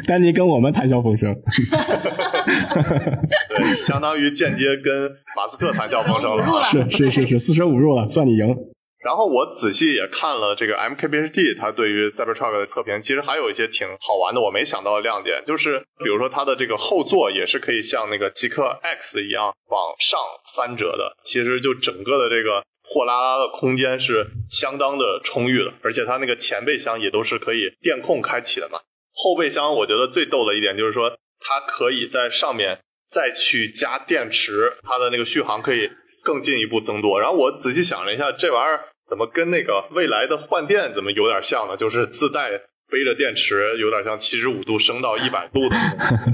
丹尼跟我们谈笑风生，对，相当于间接跟马斯克谈笑风生了。是是是是，四舍五入了，算你赢。然后我仔细也看了这个 MKBHD，它对于 Cybertruck 的测评，其实还有一些挺好玩的，我没想到的亮点，就是比如说它的这个后座也是可以像那个极客 X 一样往上翻折的，其实就整个的这个。货拉拉的空间是相当的充裕的，而且它那个前备箱也都是可以电控开启的嘛。后备箱我觉得最逗的一点就是说，它可以在上面再去加电池，它的那个续航可以更进一步增多。然后我仔细想了一下，这玩意儿怎么跟那个未来的换电怎么有点像呢？就是自带背着电池，有点像七十五度升到一百度的。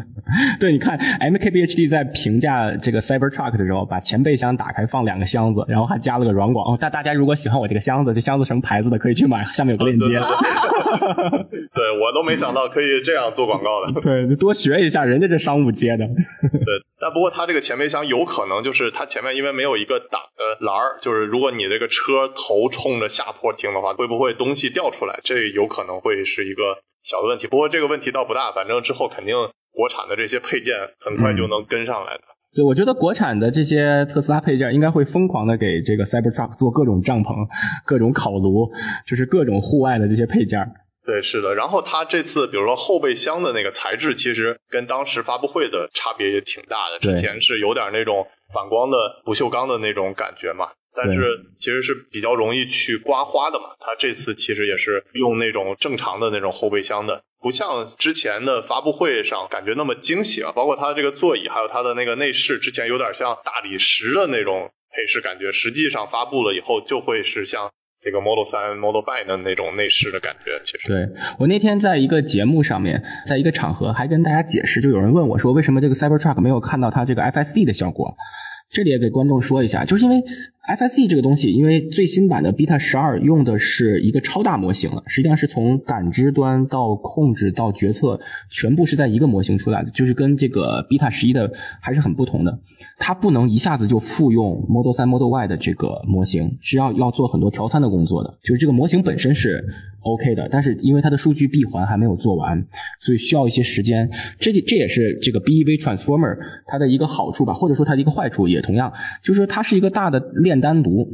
对，你看 MKBHD 在评价这个 Cybertruck 的时候，把前备箱打开放两个箱子，然后还加了个软广。哦，大大家如果喜欢我这个箱子，这箱子什么牌子的，可以去买，下面有个链接。对 我都没想到可以这样做广告的。对，多学一下，人家这商务接的。对，但不过它这个前备箱有可能就是它前面因为没有一个挡的栏儿，就是如果你这个车头冲着下坡停的话，会不会东西掉出来？这有可能会是一个小的问题。不过这个问题倒不大，反正之后肯定。国产的这些配件很快就能跟上来的。对，我觉得国产的这些特斯拉配件应该会疯狂的给这个 Cybertruck 做各种帐篷、各种烤炉，就是各种户外的这些配件。对，是的。然后它这次，比如说后备箱的那个材质，其实跟当时发布会的差别也挺大的。之前是有点那种反光的不锈钢的那种感觉嘛，但是其实是比较容易去刮花的嘛。它这次其实也是用那种正常的那种后备箱的。不像之前的发布会上感觉那么惊喜啊，包括它的这个座椅，还有它的那个内饰，之前有点像大理石的那种配饰感觉，实际上发布了以后就会是像这个 Model 三、Model Y 的那种内饰的感觉。其实，对我那天在一个节目上面，在一个场合还跟大家解释，就有人问我说，为什么这个 Cybertruck 没有看到它这个 FSD 的效果？这里也给观众说一下，就是因为。FSD 这个东西，因为最新版的 Beta 十二用的是一个超大模型了，实际上是从感知端到控制到决策，全部是在一个模型出来的，就是跟这个 Beta 十一的还是很不同的。它不能一下子就复用 Model 三、Model Y 的这个模型，是要要做很多调参的工作的。就是这个模型本身是 OK 的，但是因为它的数据闭环还没有做完，所以需要一些时间。这这也是这个 BEV Transformer 它的一个好处吧，或者说它的一个坏处也同样，就是说它是一个大的链。单独，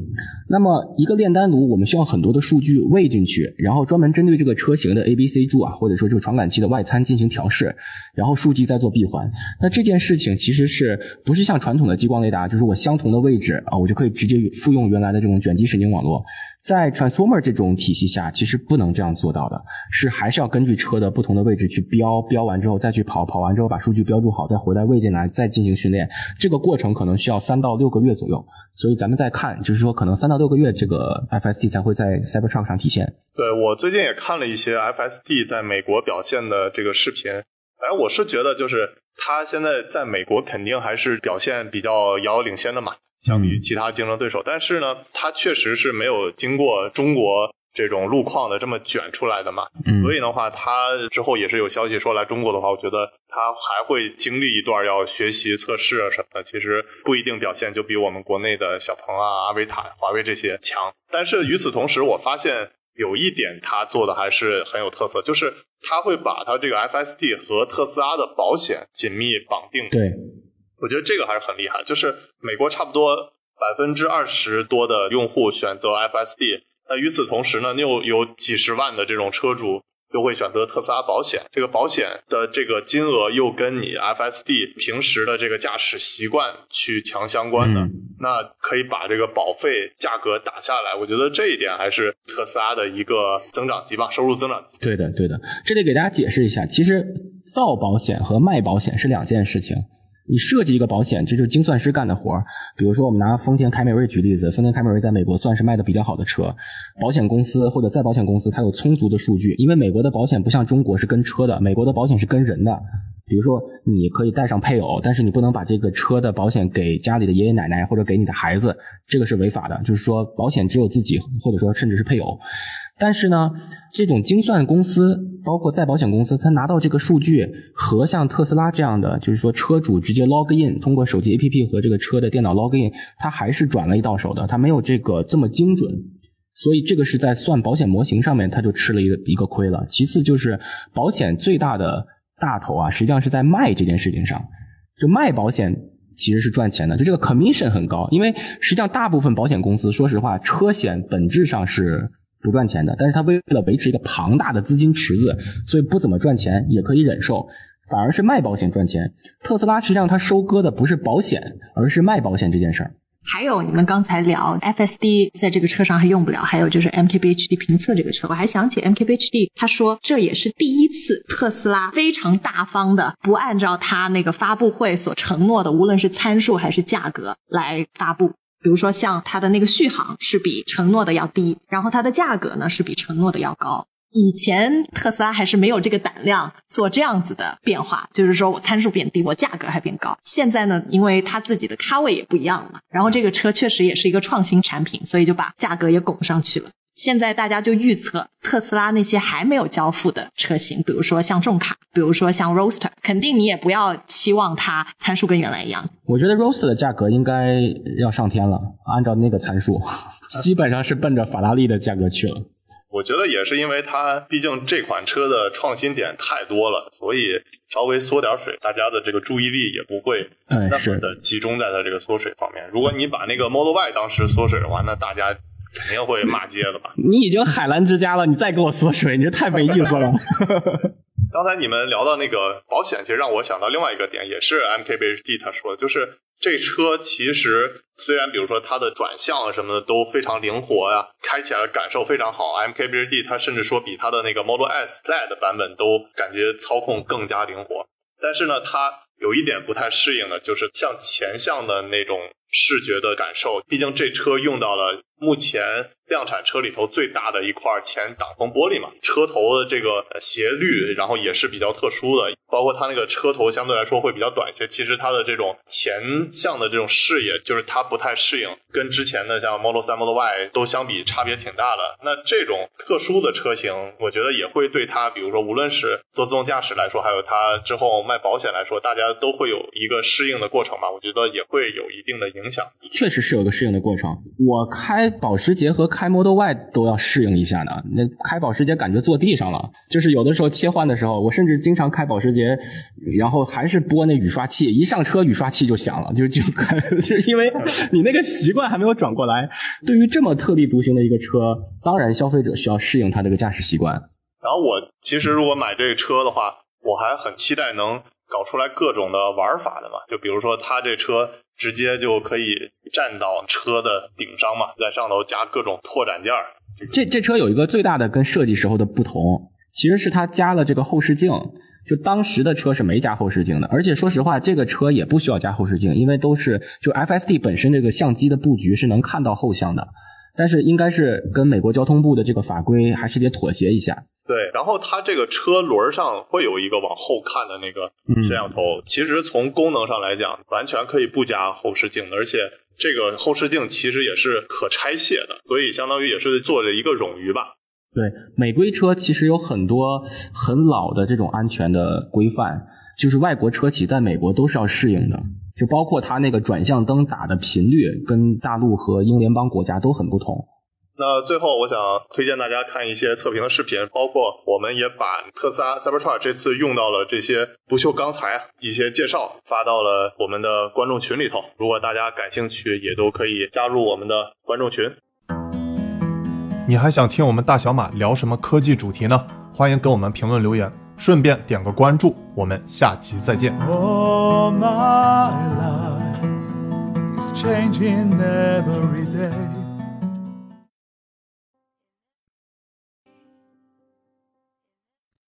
那么一个炼丹炉，我们需要很多的数据喂进去，然后专门针对这个车型的 A、B、C 柱啊，或者说这个传感器的外参进行调试，然后数据再做闭环。那这件事情其实是不是像传统的激光雷达，就是我相同的位置啊，我就可以直接复用原来的这种卷积神经网络。在 Transformer 这种体系下，其实不能这样做到的，是还是要根据车的不同的位置去标，标完之后再去跑，跑完之后把数据标注好，再回来喂进来，再进行训练。这个过程可能需要三到六个月左右。所以咱们再看，就是说可能三到六个月，这个 FSD 才会在 Cybertruck 上体现。对我最近也看了一些 FSD 在美国表现的这个视频，反正我是觉得就是它现在在美国肯定还是表现比较遥遥领先的嘛。相比于其他竞争对手，但是呢，它确实是没有经过中国这种路况的这么卷出来的嘛。所以的话，它之后也是有消息说来中国的话，我觉得它还会经历一段要学习测试啊什么的。其实不一定表现就比我们国内的小鹏啊、阿维塔、华为这些强。但是与此同时，我发现有一点它做的还是很有特色，就是它会把它这个 FSD 和特斯拉的保险紧密绑定。对。我觉得这个还是很厉害，就是美国差不多百分之二十多的用户选择 FSD。那与此同时呢，又有几十万的这种车主。又会选择特斯拉保险，这个保险的这个金额又跟你 FSD 平时的这个驾驶习惯去强相关的，那可以把这个保费价格打下来。我觉得这一点还是特斯拉的一个增长极吧，收入增长极。对的，对的，这里给大家解释一下，其实造保险和卖保险是两件事情。你设计一个保险，这就是精算师干的活儿。比如说，我们拿丰田凯美瑞举例子，丰田凯美瑞在美国算是卖的比较好的车。保险公司或者再保险公司，它有充足的数据，因为美国的保险不像中国是跟车的，美国的保险是跟人的。比如说，你可以带上配偶，但是你不能把这个车的保险给家里的爷爷奶奶或者给你的孩子，这个是违法的。就是说，保险只有自己，或者说甚至是配偶。但是呢，这种精算公司，包括再保险公司，他拿到这个数据和像特斯拉这样的，就是说车主直接 log in，通过手机 APP 和这个车的电脑 log in，他还是转了一到手的，他没有这个这么精准，所以这个是在算保险模型上面他就吃了一个一个亏了。其次就是保险最大的大头啊，实际上是在卖这件事情上，就卖保险其实是赚钱的，就这个 commission 很高，因为实际上大部分保险公司，说实话，车险本质上是。不赚钱的，但是他为了维持一个庞大的资金池子，所以不怎么赚钱也可以忍受，反而是卖保险赚钱。特斯拉实际上它收割的不是保险，而是卖保险这件事儿。还有你们刚才聊 FSD 在这个车上还用不了，还有就是 MKBHD 评测这个车，我还想起 MKBHD，他说这也是第一次特斯拉非常大方的不按照他那个发布会所承诺的，无论是参数还是价格来发布。比如说，像它的那个续航是比承诺的要低，然后它的价格呢是比承诺的要高。以前特斯拉还是没有这个胆量做这样子的变化，就是说我参数变低，我价格还变高。现在呢，因为它自己的咖位也不一样了嘛，然后这个车确实也是一个创新产品，所以就把价格也拱上去了。现在大家就预测特斯拉那些还没有交付的车型，比如说像重卡，比如说像 Roadster，肯定你也不要期望它参数跟原来一样。我觉得 Roadster 的价格应该要上天了，按照那个参数，基本上是奔着法拉利的价格去了。我觉得也是因为它毕竟这款车的创新点太多了，所以稍微缩点水，大家的这个注意力也不会那么的集中在它这个缩水方面。如果你把那个 Model Y 当时缩水的话，那大家。肯定会骂街的吧？你已经海澜之家了，你再给我缩水，你这太没意思了。刚才你们聊到那个保险，其实让我想到另外一个点，也是 MKBHD 他说的，就是这车其实虽然比如说它的转向什么的都非常灵活呀，开起来感受非常好。MKBHD 它甚至说比它的那个 Model S Lite 版本都感觉操控更加灵活，但是呢，它有一点不太适应的，就是像前向的那种视觉的感受，毕竟这车用到了。目前量产车里头最大的一块前挡风玻璃嘛，车头的这个斜率，然后也是比较特殊的，包括它那个车头相对来说会比较短一些。其实它的这种前向的这种视野，就是它不太适应，跟之前的像 Model 3、Model Y 都相比，差别挺大的。那这种特殊的车型，我觉得也会对它，比如说无论是做自动驾驶来说，还有它之后卖保险来说，大家都会有一个适应的过程吧。我觉得也会有一定的影响。确实是有个适应的过程。我开。保时捷和开 Model Y 都要适应一下呢。那开保时捷感觉坐地上了，就是有的时候切换的时候，我甚至经常开保时捷，然后还是拨那雨刷器，一上车雨刷器就响了，就就开，就是因为你那个习惯还没有转过来。对于这么特立独行的一个车，当然消费者需要适应它这个驾驶习惯。然后我其实如果买这个车的话，我还很期待能搞出来各种的玩法的嘛，就比如说它这车。直接就可以站到车的顶上嘛，在上头加各种拓展件儿。这这车有一个最大的跟设计时候的不同，其实是它加了这个后视镜。就当时的车是没加后视镜的，而且说实话，这个车也不需要加后视镜，因为都是就 FSD 本身这个相机的布局是能看到后向的。但是应该是跟美国交通部的这个法规还是得妥协一下。对，然后它这个车轮上会有一个往后看的那个摄像头，其实从功能上来讲，完全可以不加后视镜的，而且这个后视镜其实也是可拆卸的，所以相当于也是做了一个冗余吧。对，美规车其实有很多很老的这种安全的规范，就是外国车企在美国都是要适应的，就包括它那个转向灯打的频率跟大陆和英联邦国家都很不同。那最后，我想推荐大家看一些测评的视频，包括我们也把特斯拉 Cybertruck 这次用到了这些不锈钢材一些介绍发到了我们的观众群里头。如果大家感兴趣，也都可以加入我们的观众群。你还想听我们大小马聊什么科技主题呢？欢迎给我们评论留言，顺便点个关注。我们下期再见。All my life is changing every day.